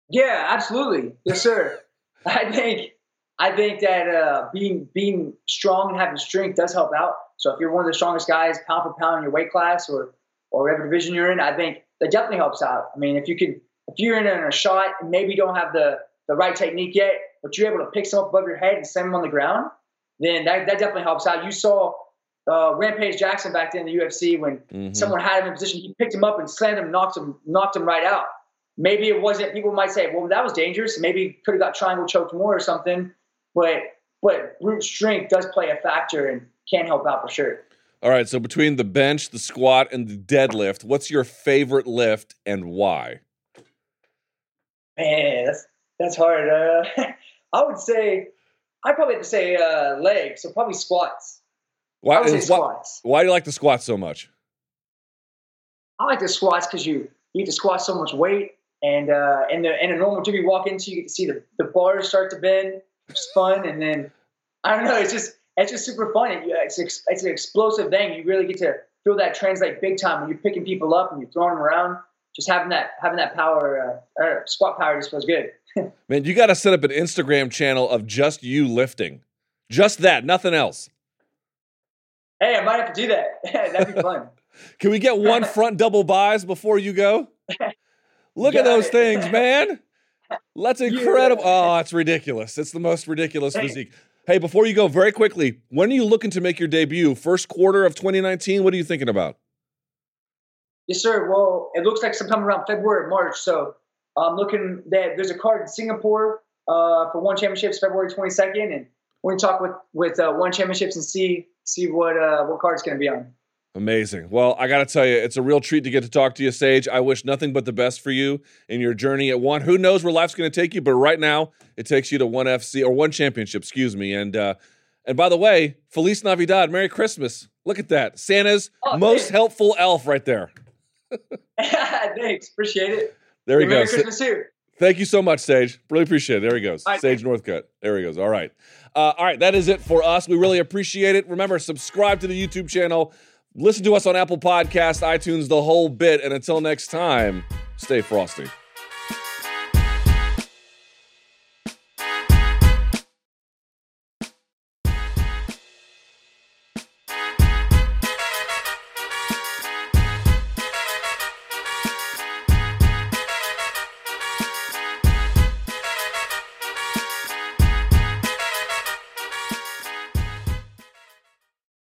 Yeah, absolutely. Yes, sir. I think I think that uh, being being strong and having strength does help out. So if you're one of the strongest guys, pound for pound in your weight class or or whatever division you're in, I think that definitely helps out. I mean, if you can, if you're in a shot and maybe don't have the the right technique yet, but you're able to pick some up above your head and send them on the ground, then that, that definitely helps out. You saw uh, Rampage Jackson back then in the UFC when Mhm. someone had him in position, he picked him up and slammed him, knocked him, knocked him right out. Maybe it wasn't. People might say, "Well, that was dangerous." Maybe he could have got triangle choked more or something. But but brute strength does play a factor and can help out for sure. All right. So between the bench, the squat, and the deadlift, what's your favorite lift and why? Man, that's that's hard. Uh, I would say I'd probably have to say uh, legs, so probably squats. Why, say why, squats. why do you like the squat so much? I like the squats because you you get to squat so much weight, and uh, in the in a normal gym you walk into, you get to see the, the bars start to bend, It's fun, and then I don't know, it's just it's just super fun. It, it's it's an explosive thing. You really get to feel that translate big time when you're picking people up and you're throwing them around. Just having that having that power, uh, uh, squat power just feels good. Man, you got to set up an Instagram channel of just you lifting, just that, nothing else. Hey, I might have to do that. That'd be fun. Can we get one front double buys before you go? Look at those it. things, man. That's incredible. Oh, it's ridiculous. It's the most ridiculous Hey. physique. Hey, before you go, very quickly, when are you looking to make your debut? First quarter of 2019? What are you thinking about? Yes, sir. Well, it looks like sometime around February or March. So I'm looking that there's a card in Singapore uh, for ONE Championships February 22nd, and we're gonna talk with with uh, ONE Championships and see see what uh, what card's it's gonna be on. Amazing. Well, I got to tell you, it's a real treat to get to talk to you, Sage. I wish nothing but the best for you in your journey at one. Who knows where life's going to take you, but right now it takes you to ONE FC or ONE Championship, excuse me. And uh, and by the way, Feliz Navidad, Merry Christmas. Look at that, Santa's Oh, most helpful elf right there. Thanks, appreciate it. There he Merry goes. Christmas too. Thank you so much, Sage. Really appreciate it. There he goes. Right. Sage Northcutt. There he goes. All right. Uh, all right. That is it for us. We really appreciate it. Remember, subscribe to the YouTube channel. Listen to us on Apple Podcasts, iTunes, the whole bit. And until next time, stay frosty.